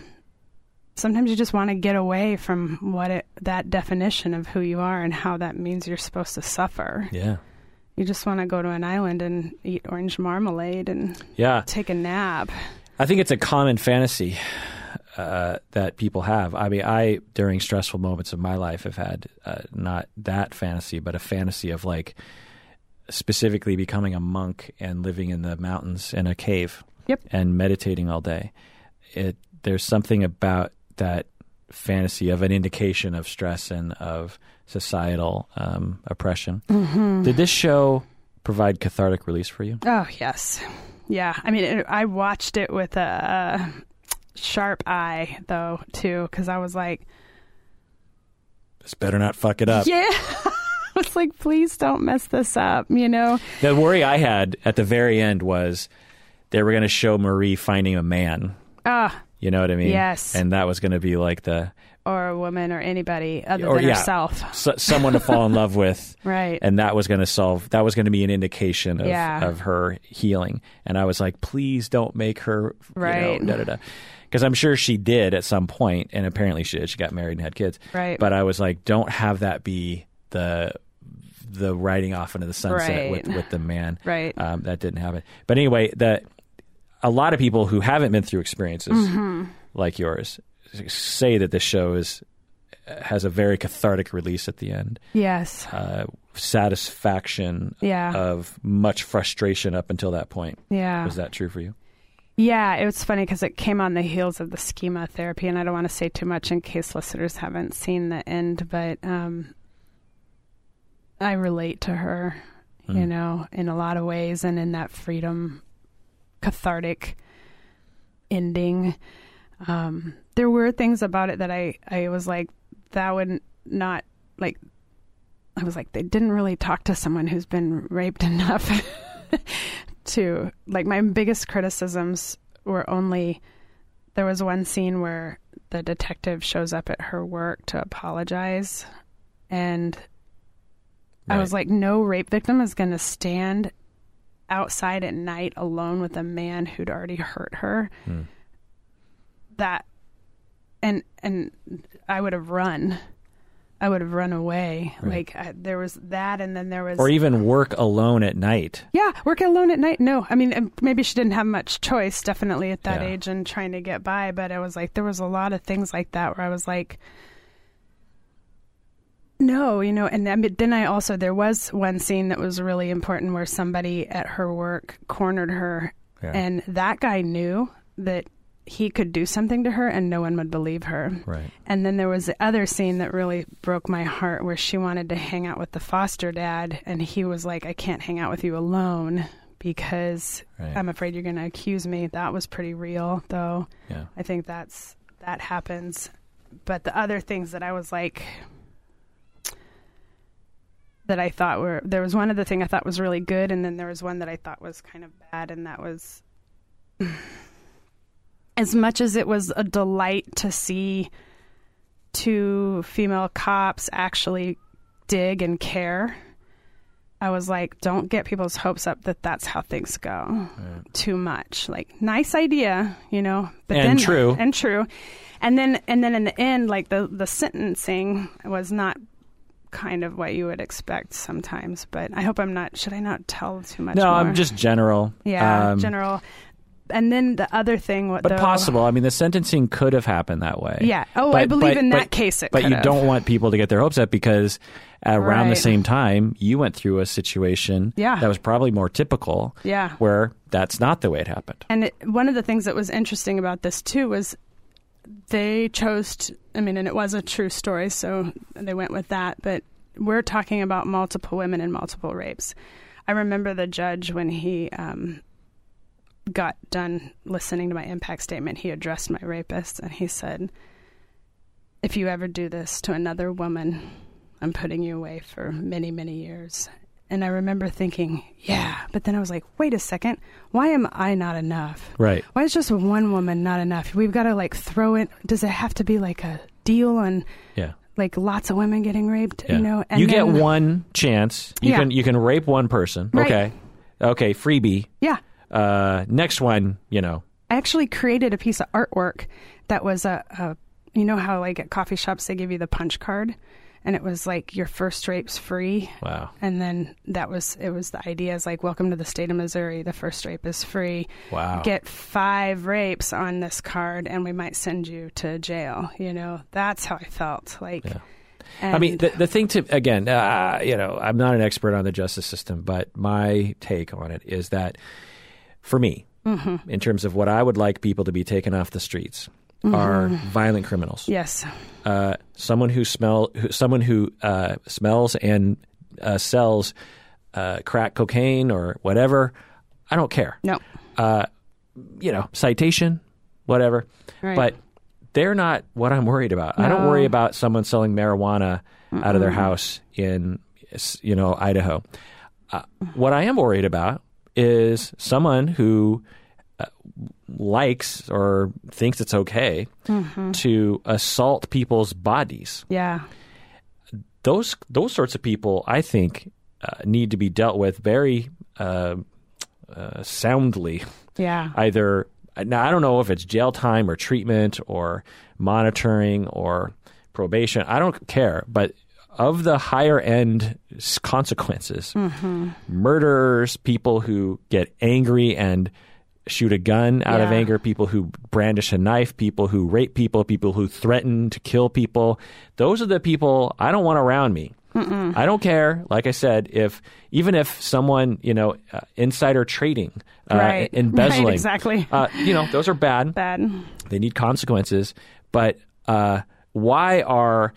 sometimes you just want to get away from what it, that definition of who you are and how that means you're supposed to suffer. Yeah. You just want to go to an island and eat orange marmalade and yeah. take a nap. I think it's a common fantasy uh, that people have. I mean, I during stressful moments of my life have had uh, not that fantasy, but a fantasy of like specifically becoming a monk and living in the mountains in a cave. Yep. And meditating all day. It there's something about that fantasy of an indication of stress and of societal um, oppression. Mm-hmm. Did this show provide cathartic release for you? Oh yes, yeah. I mean, it, I watched it with a, sharp eye though too, because I was like, "This better not fuck it up." Yeah. I was like, please don't mess this up, you know? The worry I had at the very end was they were going to show Marie finding a man. Ah. You know what I mean? Yes. And that was going to be like the or a woman or anybody other or, than yeah, herself. So, someone to fall in love with. Right. And that was going to solve, that was going to be an indication of, yeah. of her healing. And I was like, please don't make her, right. da da da. Because I'm sure she did at some point, and apparently she did. She got married and had kids. Right. But I was like, don't have that be the the riding off into the sunset right. with, with the man. Right. Um, that didn't happen. But anyway, that a lot of people who haven't been through experiences mm-hmm. like yours say that this show is has a very cathartic release at the end. Yes. Uh, satisfaction yeah. of much frustration up until that point. Yeah. Was that true for you? Yeah, it was funny because it came on the heels of the schema therapy, and I don't want to say too much in case listeners haven't seen the end, but um, I relate to her, mm. you know, in a lot of ways, and in that freedom, cathartic ending. Um, there were things about it that I, I was like, that would not like. I was like, they didn't really talk to someone who's been raped enough to like. My biggest criticisms were only there was one scene where the detective shows up at her work to apologize, and right. I was like, no rape victim is going to stand outside at night alone with a man who'd already hurt her. Hmm. That and and I would have run. I would have run away. Right. Like I, there was that, and then there was, or even work alone at night. Yeah, work alone at night. No, I mean maybe she didn't have much choice. Definitely at that yeah. age and trying to get by. But I was like, there was a lot of things like that where I was like, no, you know. And then, then I also there was one scene that was really important where somebody at her work cornered her, yeah. and that guy knew that he could do something to her and no one would believe her. Right. And then there was the other scene that really broke my heart where she wanted to hang out with the foster dad and he was like, I can't hang out with you alone because right. I'm afraid you're going to accuse me. That was pretty real though. Yeah. I think that's that happens. But the other things that I was like that I thought were there was one other thing I thought was really good and then there was one that I thought was kind of bad and that was as much as it was a delight to see two female cops actually dig and care, I was like, don't get people's hopes up that that's how things go. Right. Too much. Like, nice idea, you know, but and then true and true, and then and then in the end, like the the sentencing was not kind of what you would expect sometimes. But I hope I'm not. Should I not tell too much? No, more? I'm just general. Yeah, um, general and then the other thing, what? But though, possible. I mean, the sentencing could have happened that way. Yeah. Oh, but, I believe but, in that case it. But you have. don't want people to get their hopes up because around right. the same time you went through a situation yeah. that was probably more typical. Yeah. Where that's not the way it happened. And it, one of the things that was interesting about this too was they chose. To, I mean, and it was a true story, so they went with that. But we're talking about multiple women and multiple rapes. I remember the judge when he um, got done listening to my impact statement, he addressed my rapist and he said, If you ever do this to another woman, I'm putting you away for many, many years. And I remember thinking, yeah, but then I was like, wait a second, why am I not enough? Right. Why is just one woman not enough? We've got to like throw it. Does it have to be like a deal on yeah like lots of women getting raped yeah. you know and you then, get one chance you yeah. can you can rape one person right. okay okay freebie yeah uh, next one, you know. I actually created a piece of artwork that was a, a, you know how like at coffee shops they give you the punch card, and it was like your first rape's free. Wow. And then that was it was the idea is like welcome to the state of Missouri. The first rape is free. Wow. Get five rapes on this card, and we might send you to jail. You know that's how I felt like. Yeah. I mean, the, the thing to, again, uh, you know, I'm not an expert on the justice system, but my take on it is that for me, mm-hmm. in terms of what I would like people to be taken off the streets, mm-hmm. are violent criminals. Yes. Uh, someone who smell, who, someone who uh, smells and uh, sells uh, crack cocaine or whatever. I don't care. No. Uh, you know, citation, whatever. Right. But they're not what I'm worried about. No. I don't worry about someone selling marijuana Mm-mm. out of their house in, you know, Idaho. Uh, what I am worried about is someone who uh, likes or thinks it's okay Mm-hmm. to assault people's bodies. Yeah. Those those sorts of people, I think, uh, need to be dealt with very uh, uh, soundly. Yeah. Either now, I don't know if it's jail time or treatment or monitoring or probation. I don't care, but of the higher end consequences, murderers, people who get angry and shoot a gun out of anger, people who brandish a knife, people who rape people, people who threaten to kill people. Those are the people I don't want around me. I don't care. Like I said, if even if someone you know uh, insider trading, uh, Right. embezzling, Right, exactly. uh, you know those are bad. Bad. They need consequences. But uh, why are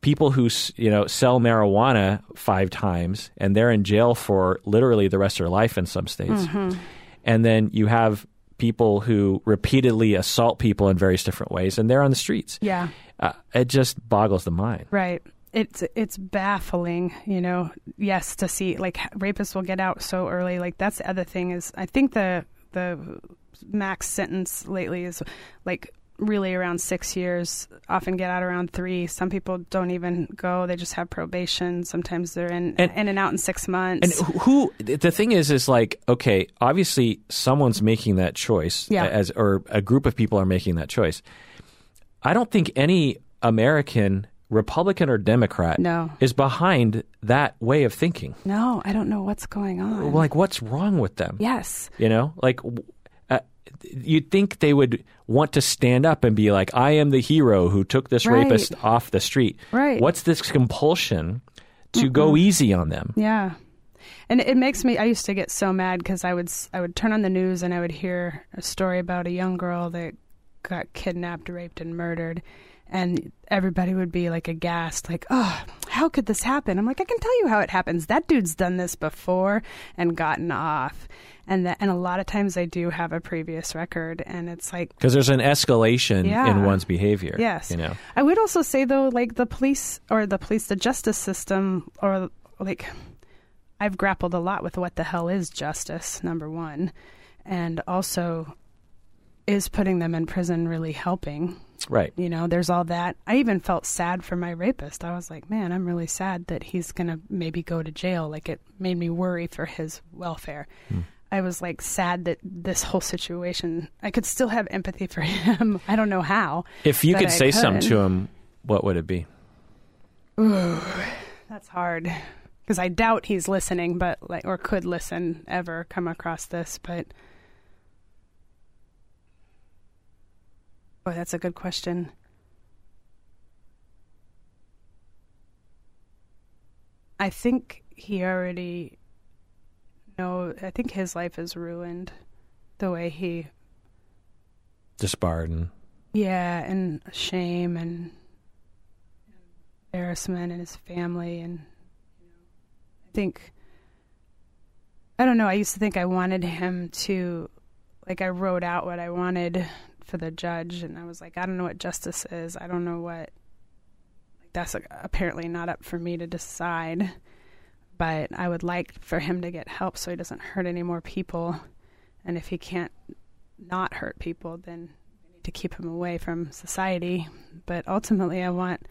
people who you know sell marijuana five times and they're in jail for literally the rest of their life in some states, Mm-hmm. And then you have people who repeatedly assault people in various different ways and they're on the streets. Yeah. Uh, it just boggles the mind. Right. It's it's baffling, you know. Yes, to see like rapists will get out so early. Like that's the other thing is I think the the max sentence lately is like really around six years. Often get out around three. Some people don't even go; they just have probation. Sometimes they're in And- in and out in six months. And who the thing is is like okay, obviously someone's making that choice Yeah. as or a group of people are making that choice. I don't think any American Republican or Democrat No. is behind that way of thinking. no, I don't know what's going on. Like what's wrong with them? yes, You know? Like you'd think they would want to stand up and be like I am the hero who took this Right. rapist off the street. Right. What's this compulsion to go easy on them? Yeah. And it makes me I used to get so mad because I would, I would turn on the news and I would hear a story about a young girl that got kidnapped, raped and murdered and everybody would be like aghast like, "Oh, how could this happen?" I'm like, "I can tell you how it happens. That dude's done this before and gotten off." And that, and a lot of times they do have a previous record and it's like Because there's an escalation Yeah. in one's behavior. Yes. You know. I would also say though, like the police or the police, the justice system, or like I've grappled a lot with what the hell is justice, number one, and also is putting them in prison really helping? Right. You know, there's all that. I even felt sad for my rapist. I was like, man, I'm really sad that he's going to maybe go to jail. Like, it made me worry for his welfare. Hmm. I was like sad that this whole situation, I could still have empathy for him. I don't know how. If you could I say something to him, what would it be? Ooh, That's hard because I doubt he's listening, but like, or could listen ever come across this. But boy, that's a good question. I think he already know. I think his life is ruined. The way he, Disbarred and yeah, and shame and embarrassment and his family and I think I don't know, I used to think I wanted him to like I wrote out what I wanted for the judge and I was like I don't know what justice is. I don't know what like that's apparently not up for me to decide. But I would like for him to get help so he doesn't hurt any more people. And if he can't not hurt people, then we need to keep him away from society. But ultimately, I want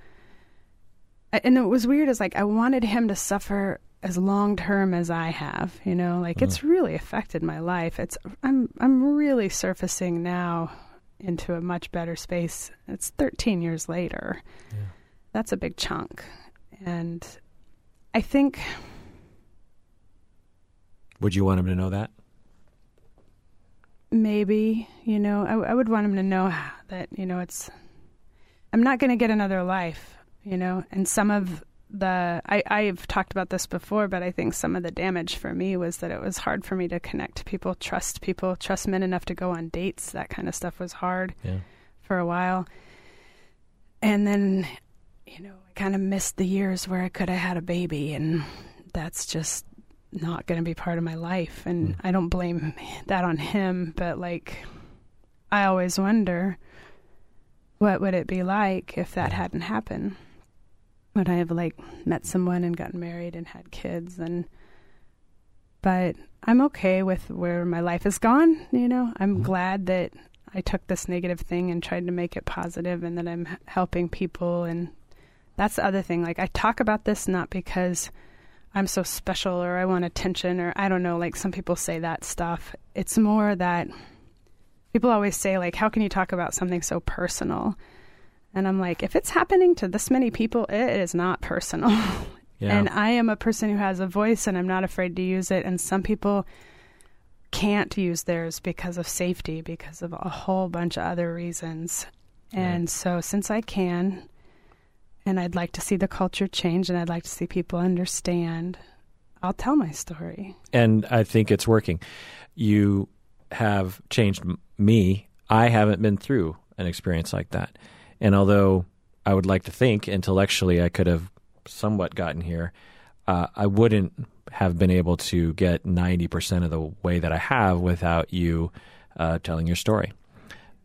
and it was weird is like I wanted him to suffer as long term as I have, you know, like it's mm-hmm. really affected my life. It's I'm I'm really surfacing now into a much better space. It's 13 years later. Yeah. That's a big chunk. And I think would you want him to know that? maybe, you know, I, I would want him to know that, you know, it's I'm not going to get another life, you know, and some of the I, I've talked about this before, but I think some of the damage for me was that it was hard for me to connect to people, trust people, trust men enough to go on dates. That kind of stuff was hard Yeah. for a while. And then, you know, I kind of missed the years where I could have had a baby, and that's just not going to be part of my life. And I don't blame that on him, but like, I always wonder what would it be like if that hadn't happened? Would I have like met someone and gotten married and had kids? And but I'm okay with where my life has gone. You know, I'm mm-hmm. glad that I took this negative thing and tried to make it positive, and that I'm helping people. And that's the other thing. Like I talk about this not because I'm so special or I want attention or I don't know. Like some people say that stuff. It's more that people always say like, "How can you talk about something so personal?" And I'm like, if it's happening to this many people, it is not personal. Yeah. And I am a person who has a voice and I'm not afraid to use it. And some people can't use theirs because of safety, because of a whole bunch of other reasons. And so, since I can, and I'd like to see the culture change and I'd like to see people understand, I'll tell my story. And I think it's working. You have changed me. I haven't been through an experience like that. And although I would like to think intellectually I could have somewhat gotten here, uh, I wouldn't have been able to get 90% of the way that I have without you uh, telling your story.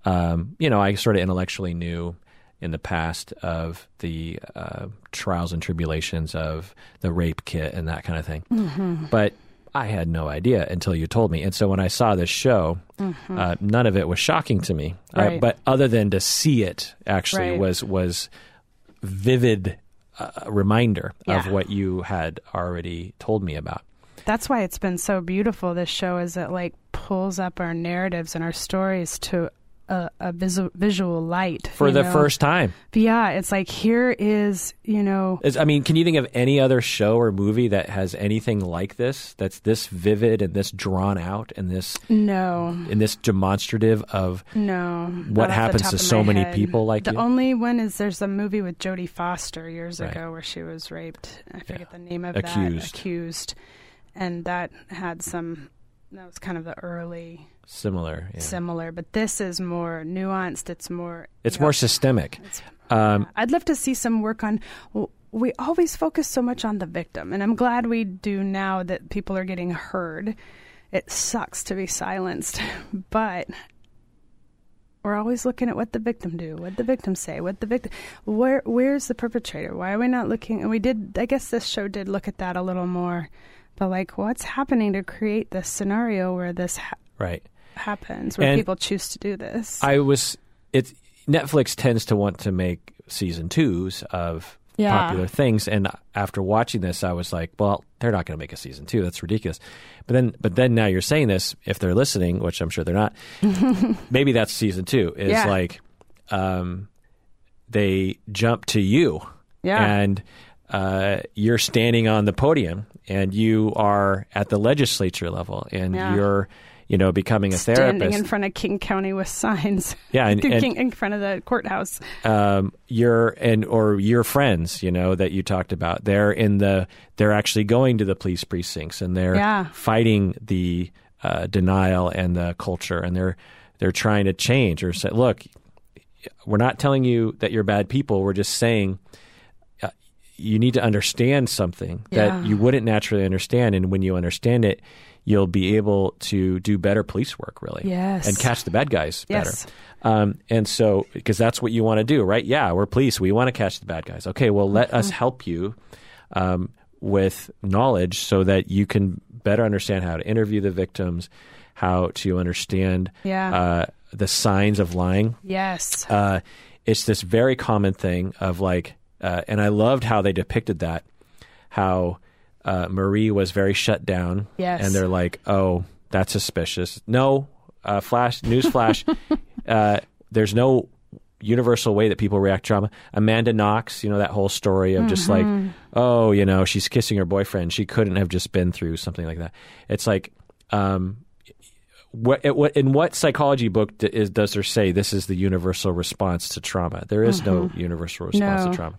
Um, you know, I sort of intellectually knew in the past of the uh, trials and tribulations of the rape kit and that kind of thing. Mm-hmm. But I had no idea until you told me. And so when I saw this show, mm-hmm. uh, none of it was shocking to me. Uh, right. Uh, but other than to see it, actually right. was was vivid uh, reminder yeah. of what you had already told me about. That's why it's been so beautiful. This show is it like pulls up our narratives and our stories to a, a visual, visual light for the know? first time. But Yeah, it's like here is you know. I mean, can you think of any other show or movie that has anything like this? That's this vivid and this drawn out and this no, and this demonstrative of no what happens to so many head. people like the you? only one is there's a movie with Jodie Foster years right. ago where she was raped. I forget yeah. the name of accused. that. Accused, and that had some. That was kind of the early Similar, yeah. similar, but this is more nuanced. It's more. It's more know, systemic. It's, um, yeah. I'd love to see some work on. Well, we always focus so much on the victim, and I'm glad we do now that people are getting heard. It sucks to be silenced, but we're always looking at what the victim do, what the victim say, what the victim, where where's the perpetrator? Why are we not looking? And we did. I guess this show did look at that a little more, but like, what's happening to create this scenario where this ha- right happens where and people choose to do this. I was it Netflix tends to want to make season twos of yeah. popular things, and after watching this, I was like, well, they're not going to make a season two. That's ridiculous. But then, but then now you're saying this. If they're listening, which I'm sure they're not, maybe that's season two. Is yeah. like um, they jump to you, yeah. and uh, you're standing on the podium, and you are at the legislature level, and yeah. you're you know, becoming a Standing therapist. in front of King County with signs. Yeah, and, and in front of the courthouse. Um, your and or your friends, you know, that you talked about. They're in the. They're actually going to the police precincts and they're yeah. fighting the uh, denial and the culture, and they're they're trying to change or say, look, we're not telling you that you're bad people. We're just saying uh, you need to understand something yeah. that you wouldn't naturally understand, and when you understand it you'll be able to do better police work, really. Yes. And catch the bad guys yes. better. Um, and so, because that's what you want to do, right? Yeah, we're police. We want to catch the bad guys. Okay, well, let mm-hmm. us help you um, with knowledge so that you can better understand how to interview the victims, how to understand yeah. uh, the signs of lying. Yes. Uh, it's this very common thing of like, uh, and I loved how they depicted that, how uh, Marie was very shut down. Yes. And they're like, oh, that's suspicious. No, uh, flash, news flash. uh, there's no universal way that people react to trauma. Amanda Knox, you know, that whole story of just mm-hmm. like, oh, you know, she's kissing her boyfriend. She couldn't have just been through something like that. It's like, um, what, what, in what psychology book is, does there say this is the universal response to trauma? There is mm-hmm. no universal response no. to trauma.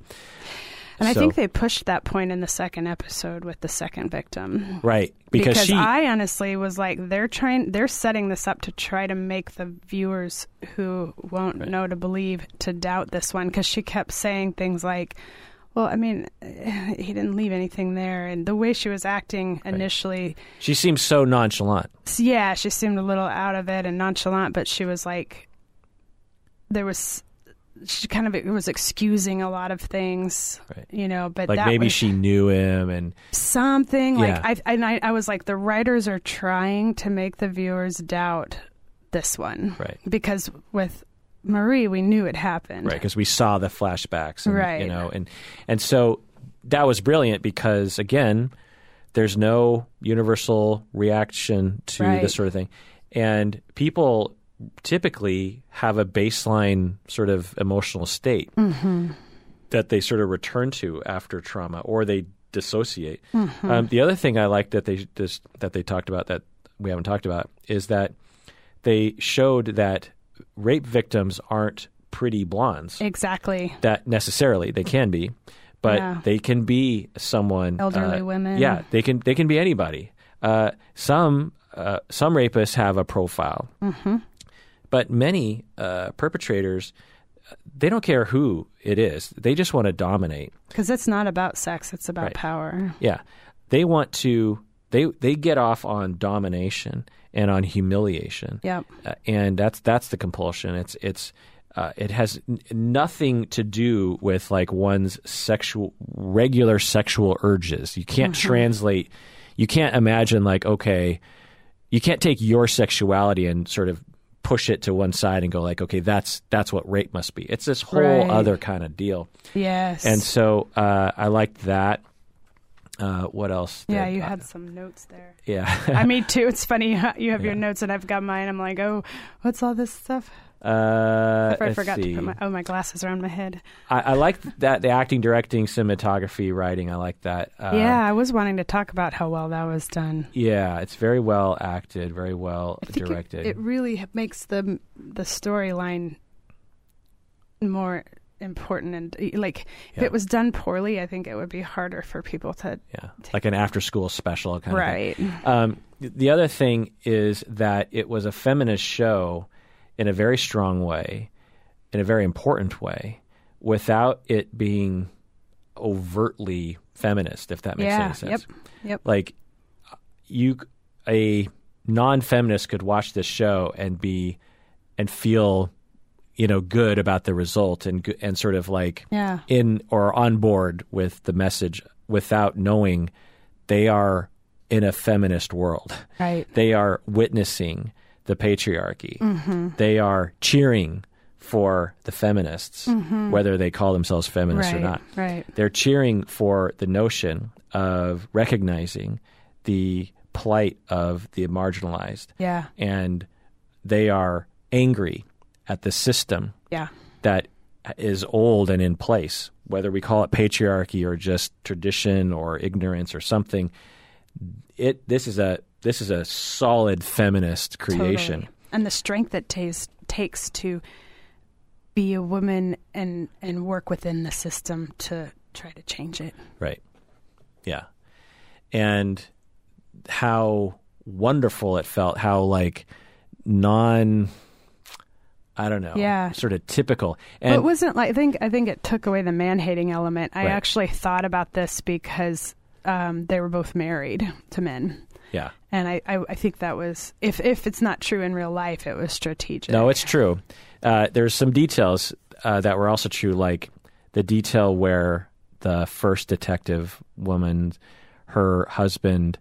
And so, I think they pushed that point in the second episode with the second victim. Right. Because, because she, I honestly was like, they're trying, they're setting this up to try to make the viewers who won't right. know to believe to doubt this one because she kept saying things like, well, I mean, he didn't leave anything there. And the way she was acting initially. Right. She seemed so nonchalant. Yeah, she seemed a little out of it and nonchalant, but she was like, there was she kind of was excusing a lot of things, Right. you know. But like that maybe was she knew him and something like I and I, I was like the writers are trying to make the viewers doubt this one, right Because with Marie, we knew it happened, right because we saw the flashbacks and, you know and and so that was brilliant because again there's no universal reaction to Right. this sort of thing and people typically have a baseline sort of emotional state Mm-hmm. that they sort of return to after trauma or they dissociate Mm-hmm. um, the other thing i like that they this, that they talked about that we haven't talked about is that they showed that rape victims aren't pretty blondes Exactly. that necessarily they can be but Yeah. they can be someone Elderly uh, women. yeah they can they can be anybody uh, some uh, some rapists have a profile Mm-hmm. But many uh, perpetrators they don't care who it is they just want to dominate Because it's not about sex; it's about Right. power. yeah they want to they they get off on domination and on humiliation Yep. uh, and that's that's the compulsion. It's it's uh, it has n- nothing to do with like one's sexual regular sexual urges. You can't translate. You can't imagine like okay, you can't take your sexuality and sort of push it to one side and go like okay that's that's what rape must be. It's this whole Right. other kind of deal. Yes. And so uh, I liked that. Uh, what else? yeah, you I- had some notes there. yeah. I me too. It's funny you ha- you have your notes and I've got mine. I'm like, oh, what's all this stuff? Uh, I forgot see. to put my oh my glasses around my head. I, I like that the acting, directing, cinematography, writing. I like that. Uh, yeah, I was wanting to talk about how well that was done. yeah, it's very well acted, very well I think it- directed. It, really makes the the storyline more important and like if Yeah. it was done poorly, I think it would be harder for people to yeah, like an after-school special kind of right. thing. Um, th- the other thing is that it was a feminist show in a very strong way, in a very important way, without it being overtly feminist. If that makes Yeah, any sense. yep, yep. Like you, a non-feminist could watch this show and be and feel, you know, good about the result and and sort of like Yeah. in or on board with the message without knowing they are in a feminist world. Right. They are witnessing the patriarchy. Mm-hmm. They are cheering for the feminists, whether they call themselves feminists or Mm-hmm. Not. Right. They're cheering for the notion of recognizing the plight of the marginalized, Yeah. and they are angry at the system Yeah. that is old and in place, whether we call it patriarchy or just tradition or ignorance or something. It this is a this is a solid feminist creation. Totally. And the strength it tas- takes to be a woman and and work within the system to try to change it. Right. Yeah. And how wonderful it felt, how like non I don't know. Yeah. Sort of typical. but it wasn't like I think I think it took away the man hating element. I Right. actually thought about this because um, they were both married to men. yeah. And I, I, I think that was if if it's not true in real life, it was strategic. No, it's true. Uh, there's some details uh, that were also true, like the detail where the first detective woman, her husband,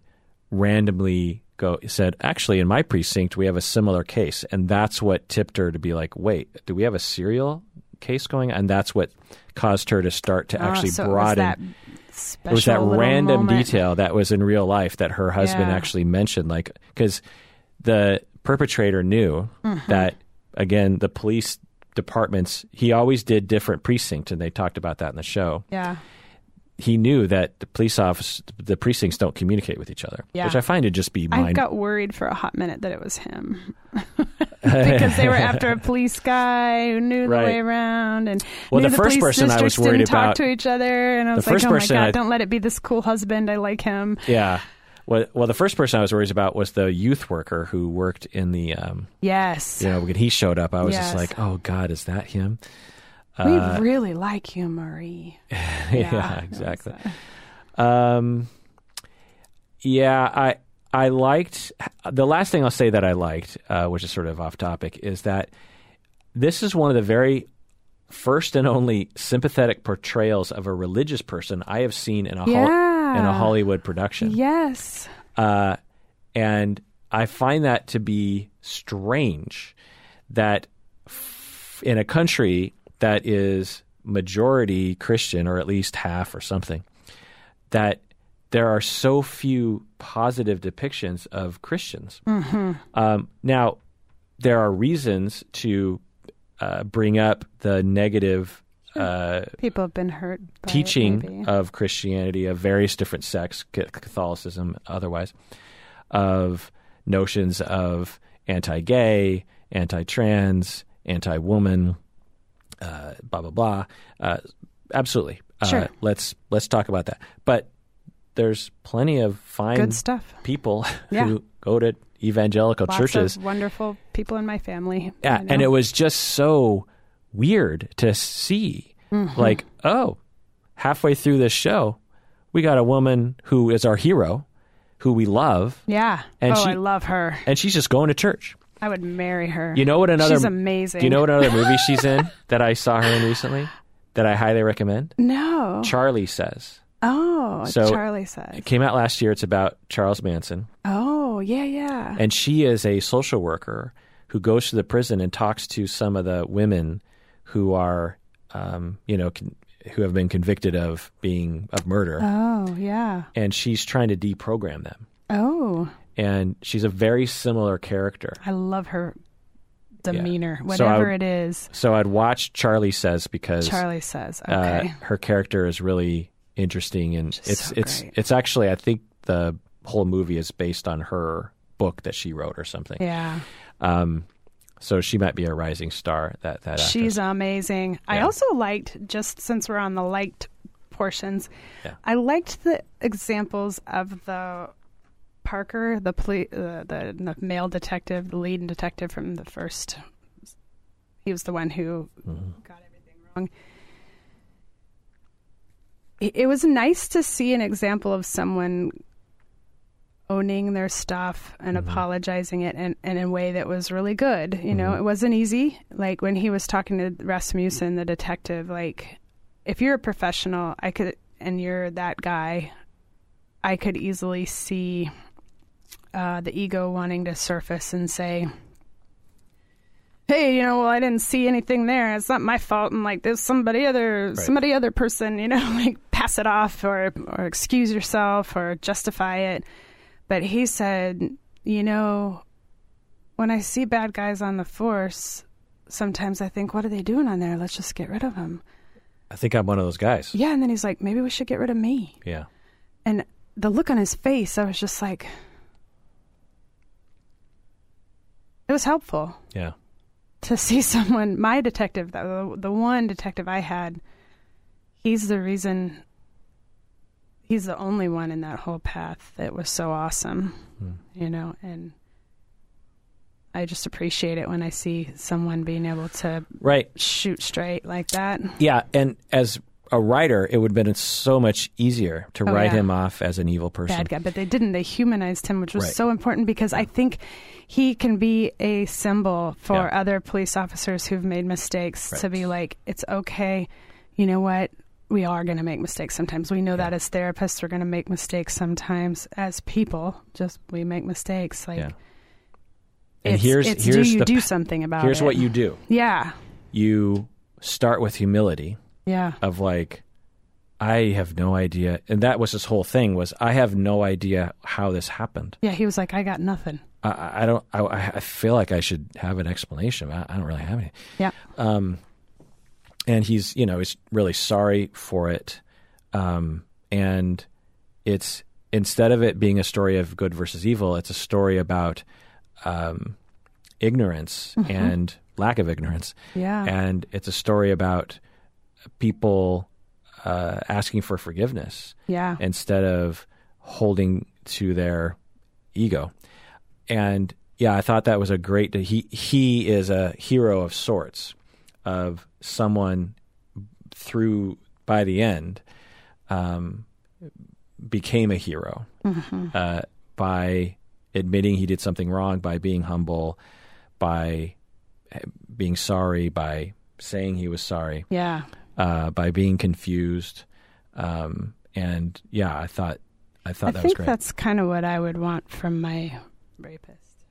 randomly go said, "Actually, in my precinct, we have a similar case," and that's what tipped her to be like, "Wait, do we have a serial case going?" And that's what caused her to start to Ah, actually so broaden. It was that, special It was that random moment. detail that was in real life that her husband Yeah. actually mentioned, like because the perpetrator knew Mm-hmm. that again the police departments he always did different precincts, and they talked about that in the show. Yeah. He knew that the police office, the precincts don't communicate with each other, Yeah. which I find to just be Mind- I got worried for a hot minute that it was him because they were after a police guy who knew the way around and Well, knew the the first police person I was worried didn't about- talk to each other, and I was like, "Oh my god, I- don't let it be this cool husband. I like him." yeah. Well, well, the first person I was worried about was the youth worker who worked in the, um, Yes, you know, when he showed up, I was just like, oh God, is that him? we Uh, really like you, Marie. yeah, Yeah, exactly. Um, yeah, I I liked the last thing I'll say that I liked, uh, which is sort of off topic, is that this is one of the very first and only sympathetic portrayals of a religious person I have seen in a Yeah. in a Hollywood production. Yes. Uh, and I find that to be strange that f- in a country that is majority Christian, or at least half or something, that there are so few positive depictions of Christians. Um, now, there are reasons to uh, bring up the negative uh, People have been hurt by it, teaching maybe. of Christianity of various different sects, Catholicism, otherwise, of notions of anti-gay, anti-trans, anti-woman, uh, blah blah blah. Uh, absolutely, Sure. uh, let's let's talk about that. But there's plenty of fine Good stuff. people Yeah. who go to evangelical Lots churches wonderful people in my family. yeah, you know. and it was just so weird to see. Mm-hmm. Like, oh, halfway through this show, we got a woman who is our hero, who we love, yeah. and oh, she- I love her. and she's just going to church. I would marry her. You know what another? She's amazing. Do you know what another movie she's in that I saw her in recently that I highly recommend? No. Charlie Says. Oh, So- Charlie says. It came out last year. It's about Charles Manson. Oh, yeah, yeah. And she is a social worker who goes to the prison and talks to some of the women who are, um, you know, con- who have been convicted of being of murder, oh, yeah. and she's trying to deprogram them. Oh, And she's a very similar character. I love her demeanor, So whatever I- it is. So I'd watch Charlie Says because Charlie says, uh, okay. her character is really interesting, and She's it's so it's great. it's actually I think the whole movie is based on her book that she wrote or something. yeah. Um, so she might be a rising star. That that actress. She's amazing. I also liked, just since we're on the liked portions, Yeah. I liked the examples of the Parker, the, poli- uh, the the male detective, the lead detective from the first. He was the one who Mm-hmm. got everything wrong. It, was nice to see an example of someone owning their stuff and Mm-hmm. apologizing it and, and in a way that was really good. You know, Mm-hmm. it wasn't easy. Like when he was talking to Rasmussen, the detective, like if you're a professional, I could, and you're that guy, I could easily see uh, the ego wanting to surface and say, "Hey, you know, well, I didn't see anything there. It's not my fault." And like, there's somebody other, somebody other person, you know, like pass it off or or excuse yourself or justify it. But he said, you know, when I see bad guys on the force, sometimes I think, what are they doing on there? Let's just get rid of them. I think I'm one of those guys. Yeah, and then he's like, maybe we should get rid of me. Yeah. And the look on his face, I was just like, it was helpful Yeah. to see someone, my detective, the, the one detective I had, he's the reason, he's the only one in that whole path that was so awesome, hmm. you know, and I just appreciate it when I see someone being able to Right. shoot straight like that. Yeah. And as a writer, it would have been so much easier to Oh, write yeah. him off as an evil person. bad guy, but they didn't. They humanized him, which was Right. so important because I think he can be a symbol for Yeah. other police officers who've made mistakes to be like, it's okay. You know what? We are going to make mistakes sometimes. We know that as therapists, we're going to make mistakes sometimes. As people, just we make mistakes. Like, Yeah. And it's, here's it's here's do you the do something about here's it? Here's what you do. Yeah, You start with humility yeah, of like I have no idea. And that was his whole thing was I have no idea how this happened. yeah. He was like, I got nothing. I- I, I don't. I, I feel like I should have an explanation. I, I don't really have any. Yeah, Um, and he's you know he's really sorry for it. Um, and it's instead of it being a story of good versus evil, it's a story about um, ignorance and lack of ignorance. yeah, And it's a story about people uh, asking for forgiveness yeah. instead of holding to their ego. And yeah, I thought that was a great. He he is a hero of sorts, of someone through by the end um, became a hero uh, by admitting he did something wrong, by being humble, by being sorry, by saying he was sorry. Yeah. Uh, by being confused, um, and yeah, I thought I thought I that was great. that's kind of what I would want from my rapist.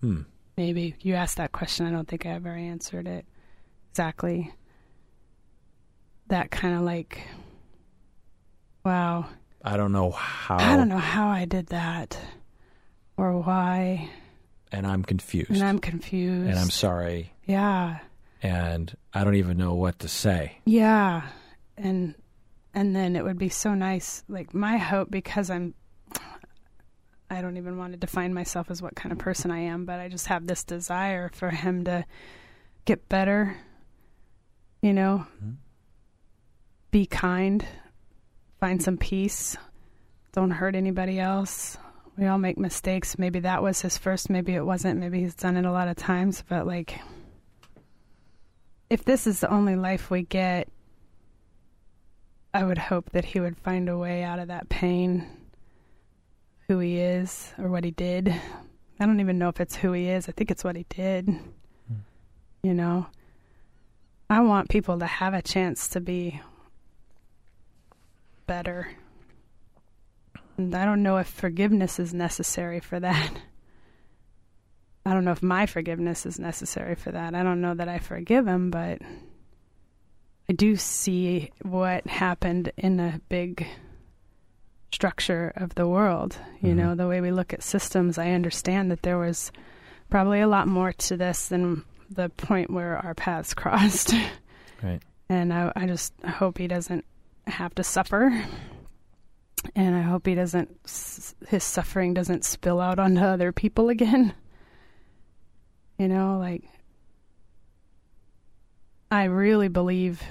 Hmm. Maybe you asked that question. I don't think I ever answered it exactly. That kind of like, wow. I don't know how. I don't know how I did that or why. And I'm confused. And I'm confused. And I'm sorry. Yeah. And I don't even know what to say. Yeah. And and then it would be so nice like my hope because I'm I don't even want to define myself as what kind of person I am, but I just have this desire for him to get better. You know, Mm-hmm. be kind, find some peace, don't hurt anybody else. We all make mistakes. Maybe that was his first, maybe it wasn't. Maybe he's done it a lot of times, but like if this is the only life we get, I would hope that he would find a way out of that pain, who he is or what he did. I don't even know if it's who he is. I think it's what he did. You know, I want people to have a chance to be better. And I don't know if forgiveness is necessary for that. I don't know if my forgiveness is necessary for that. I don't know that I forgive him, but I do see what happened in the big structure of the world. You Mhm. know, the way we look at systems, I understand that there was probably a lot more to this than the point where our paths crossed. Right. And I, I just hope he doesn't have to suffer. And I hope he doesn't, his suffering doesn't spill out onto other people again. You know, like, I really believe,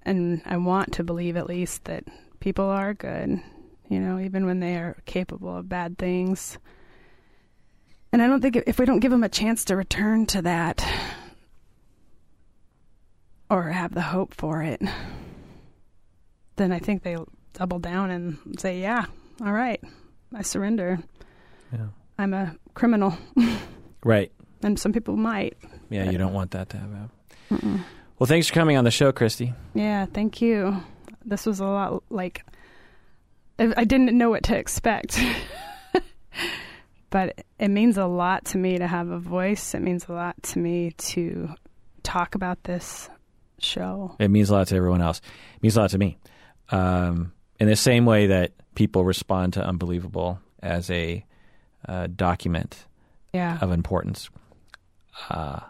and I want to believe at least, that people are good, you know, even when they are capable of bad things. And I don't think if we don't give them a chance to return to that or have the hope for it, then I think they'll double down and say, yeah, all right, I surrender. Yeah. I'm a criminal. Right. And some people might. Yeah, you don't want that to happen. Well, thanks for coming on the show, Christy. Yeah, thank you. This was a lot like I I didn't know what to expect. but it means a lot to me to have a voice. It means a lot to me to talk about this show. It means a lot to everyone else. It means a lot to me. Um, in the same way that people respond to Unbelievable as a uh, document Yeah. of importance, uh,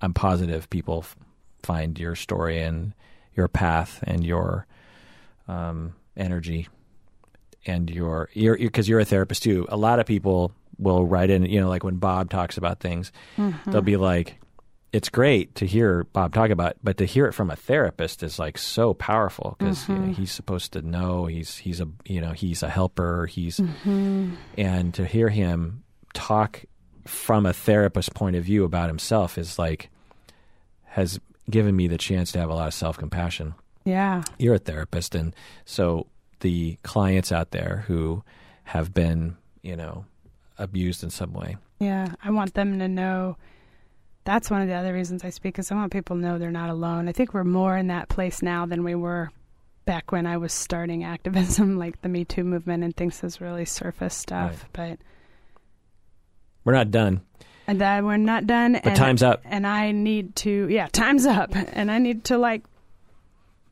I'm positive people f- find your story and your path and your um, energy and your you're because you're a therapist too. A lot of people will write in, you know, like when Bob talks about things, they'll be like, "It's great to hear Bob talk about, it, but to hear it from a therapist is like so powerful because you know, mm-hmm. he's supposed to know he's he's a you know he's a helper he's mm-hmm. and to hear him talk from a therapist's point of view about himself is like has given me the chance to have a lot of self compassion Yeah. you're a therapist and so the clients out there who have been you know abused in some way Yeah. I want them to know that's one of the other reasons I speak is I want people to know they're not alone. I think we're more in that place now than we were back when I was starting activism, like the Me Too movement and things has really surfaced stuff. But we're not done and that we're not done. but and, time's up And I need to, yeah, time's up. And I need to like,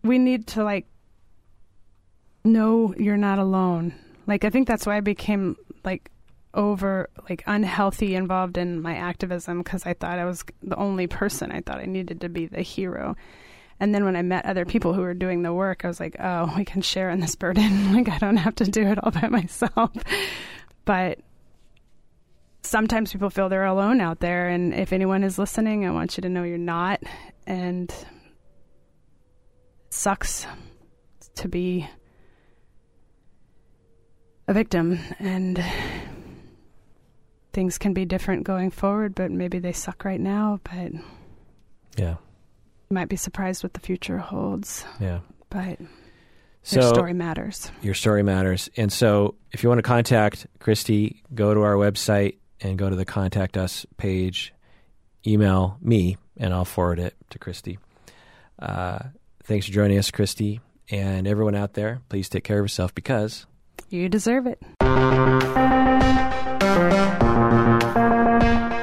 we need to like know you're not alone. Like I think that's why I became like over like unhealthy involved in my activism because I thought I was the only person. I thought I needed to be the hero. And then when I met other people who were doing the work, I was like, oh, we can share in this burden. like I don't have to do it all by myself. but sometimes people feel they're alone out there and if anyone is listening, I want you to know you're not and it sucks to be a victim and things can be different going forward, but maybe they suck right now, but yeah. you might be surprised what the future holds. yeah But so your story matters. your story matters and so if you want to contact christy go to our website and go to the contact us page email me and i'll forward it to christy Uh, thanks for joining us, Christy. And everyone out there, please take care of yourself because you deserve it. thank you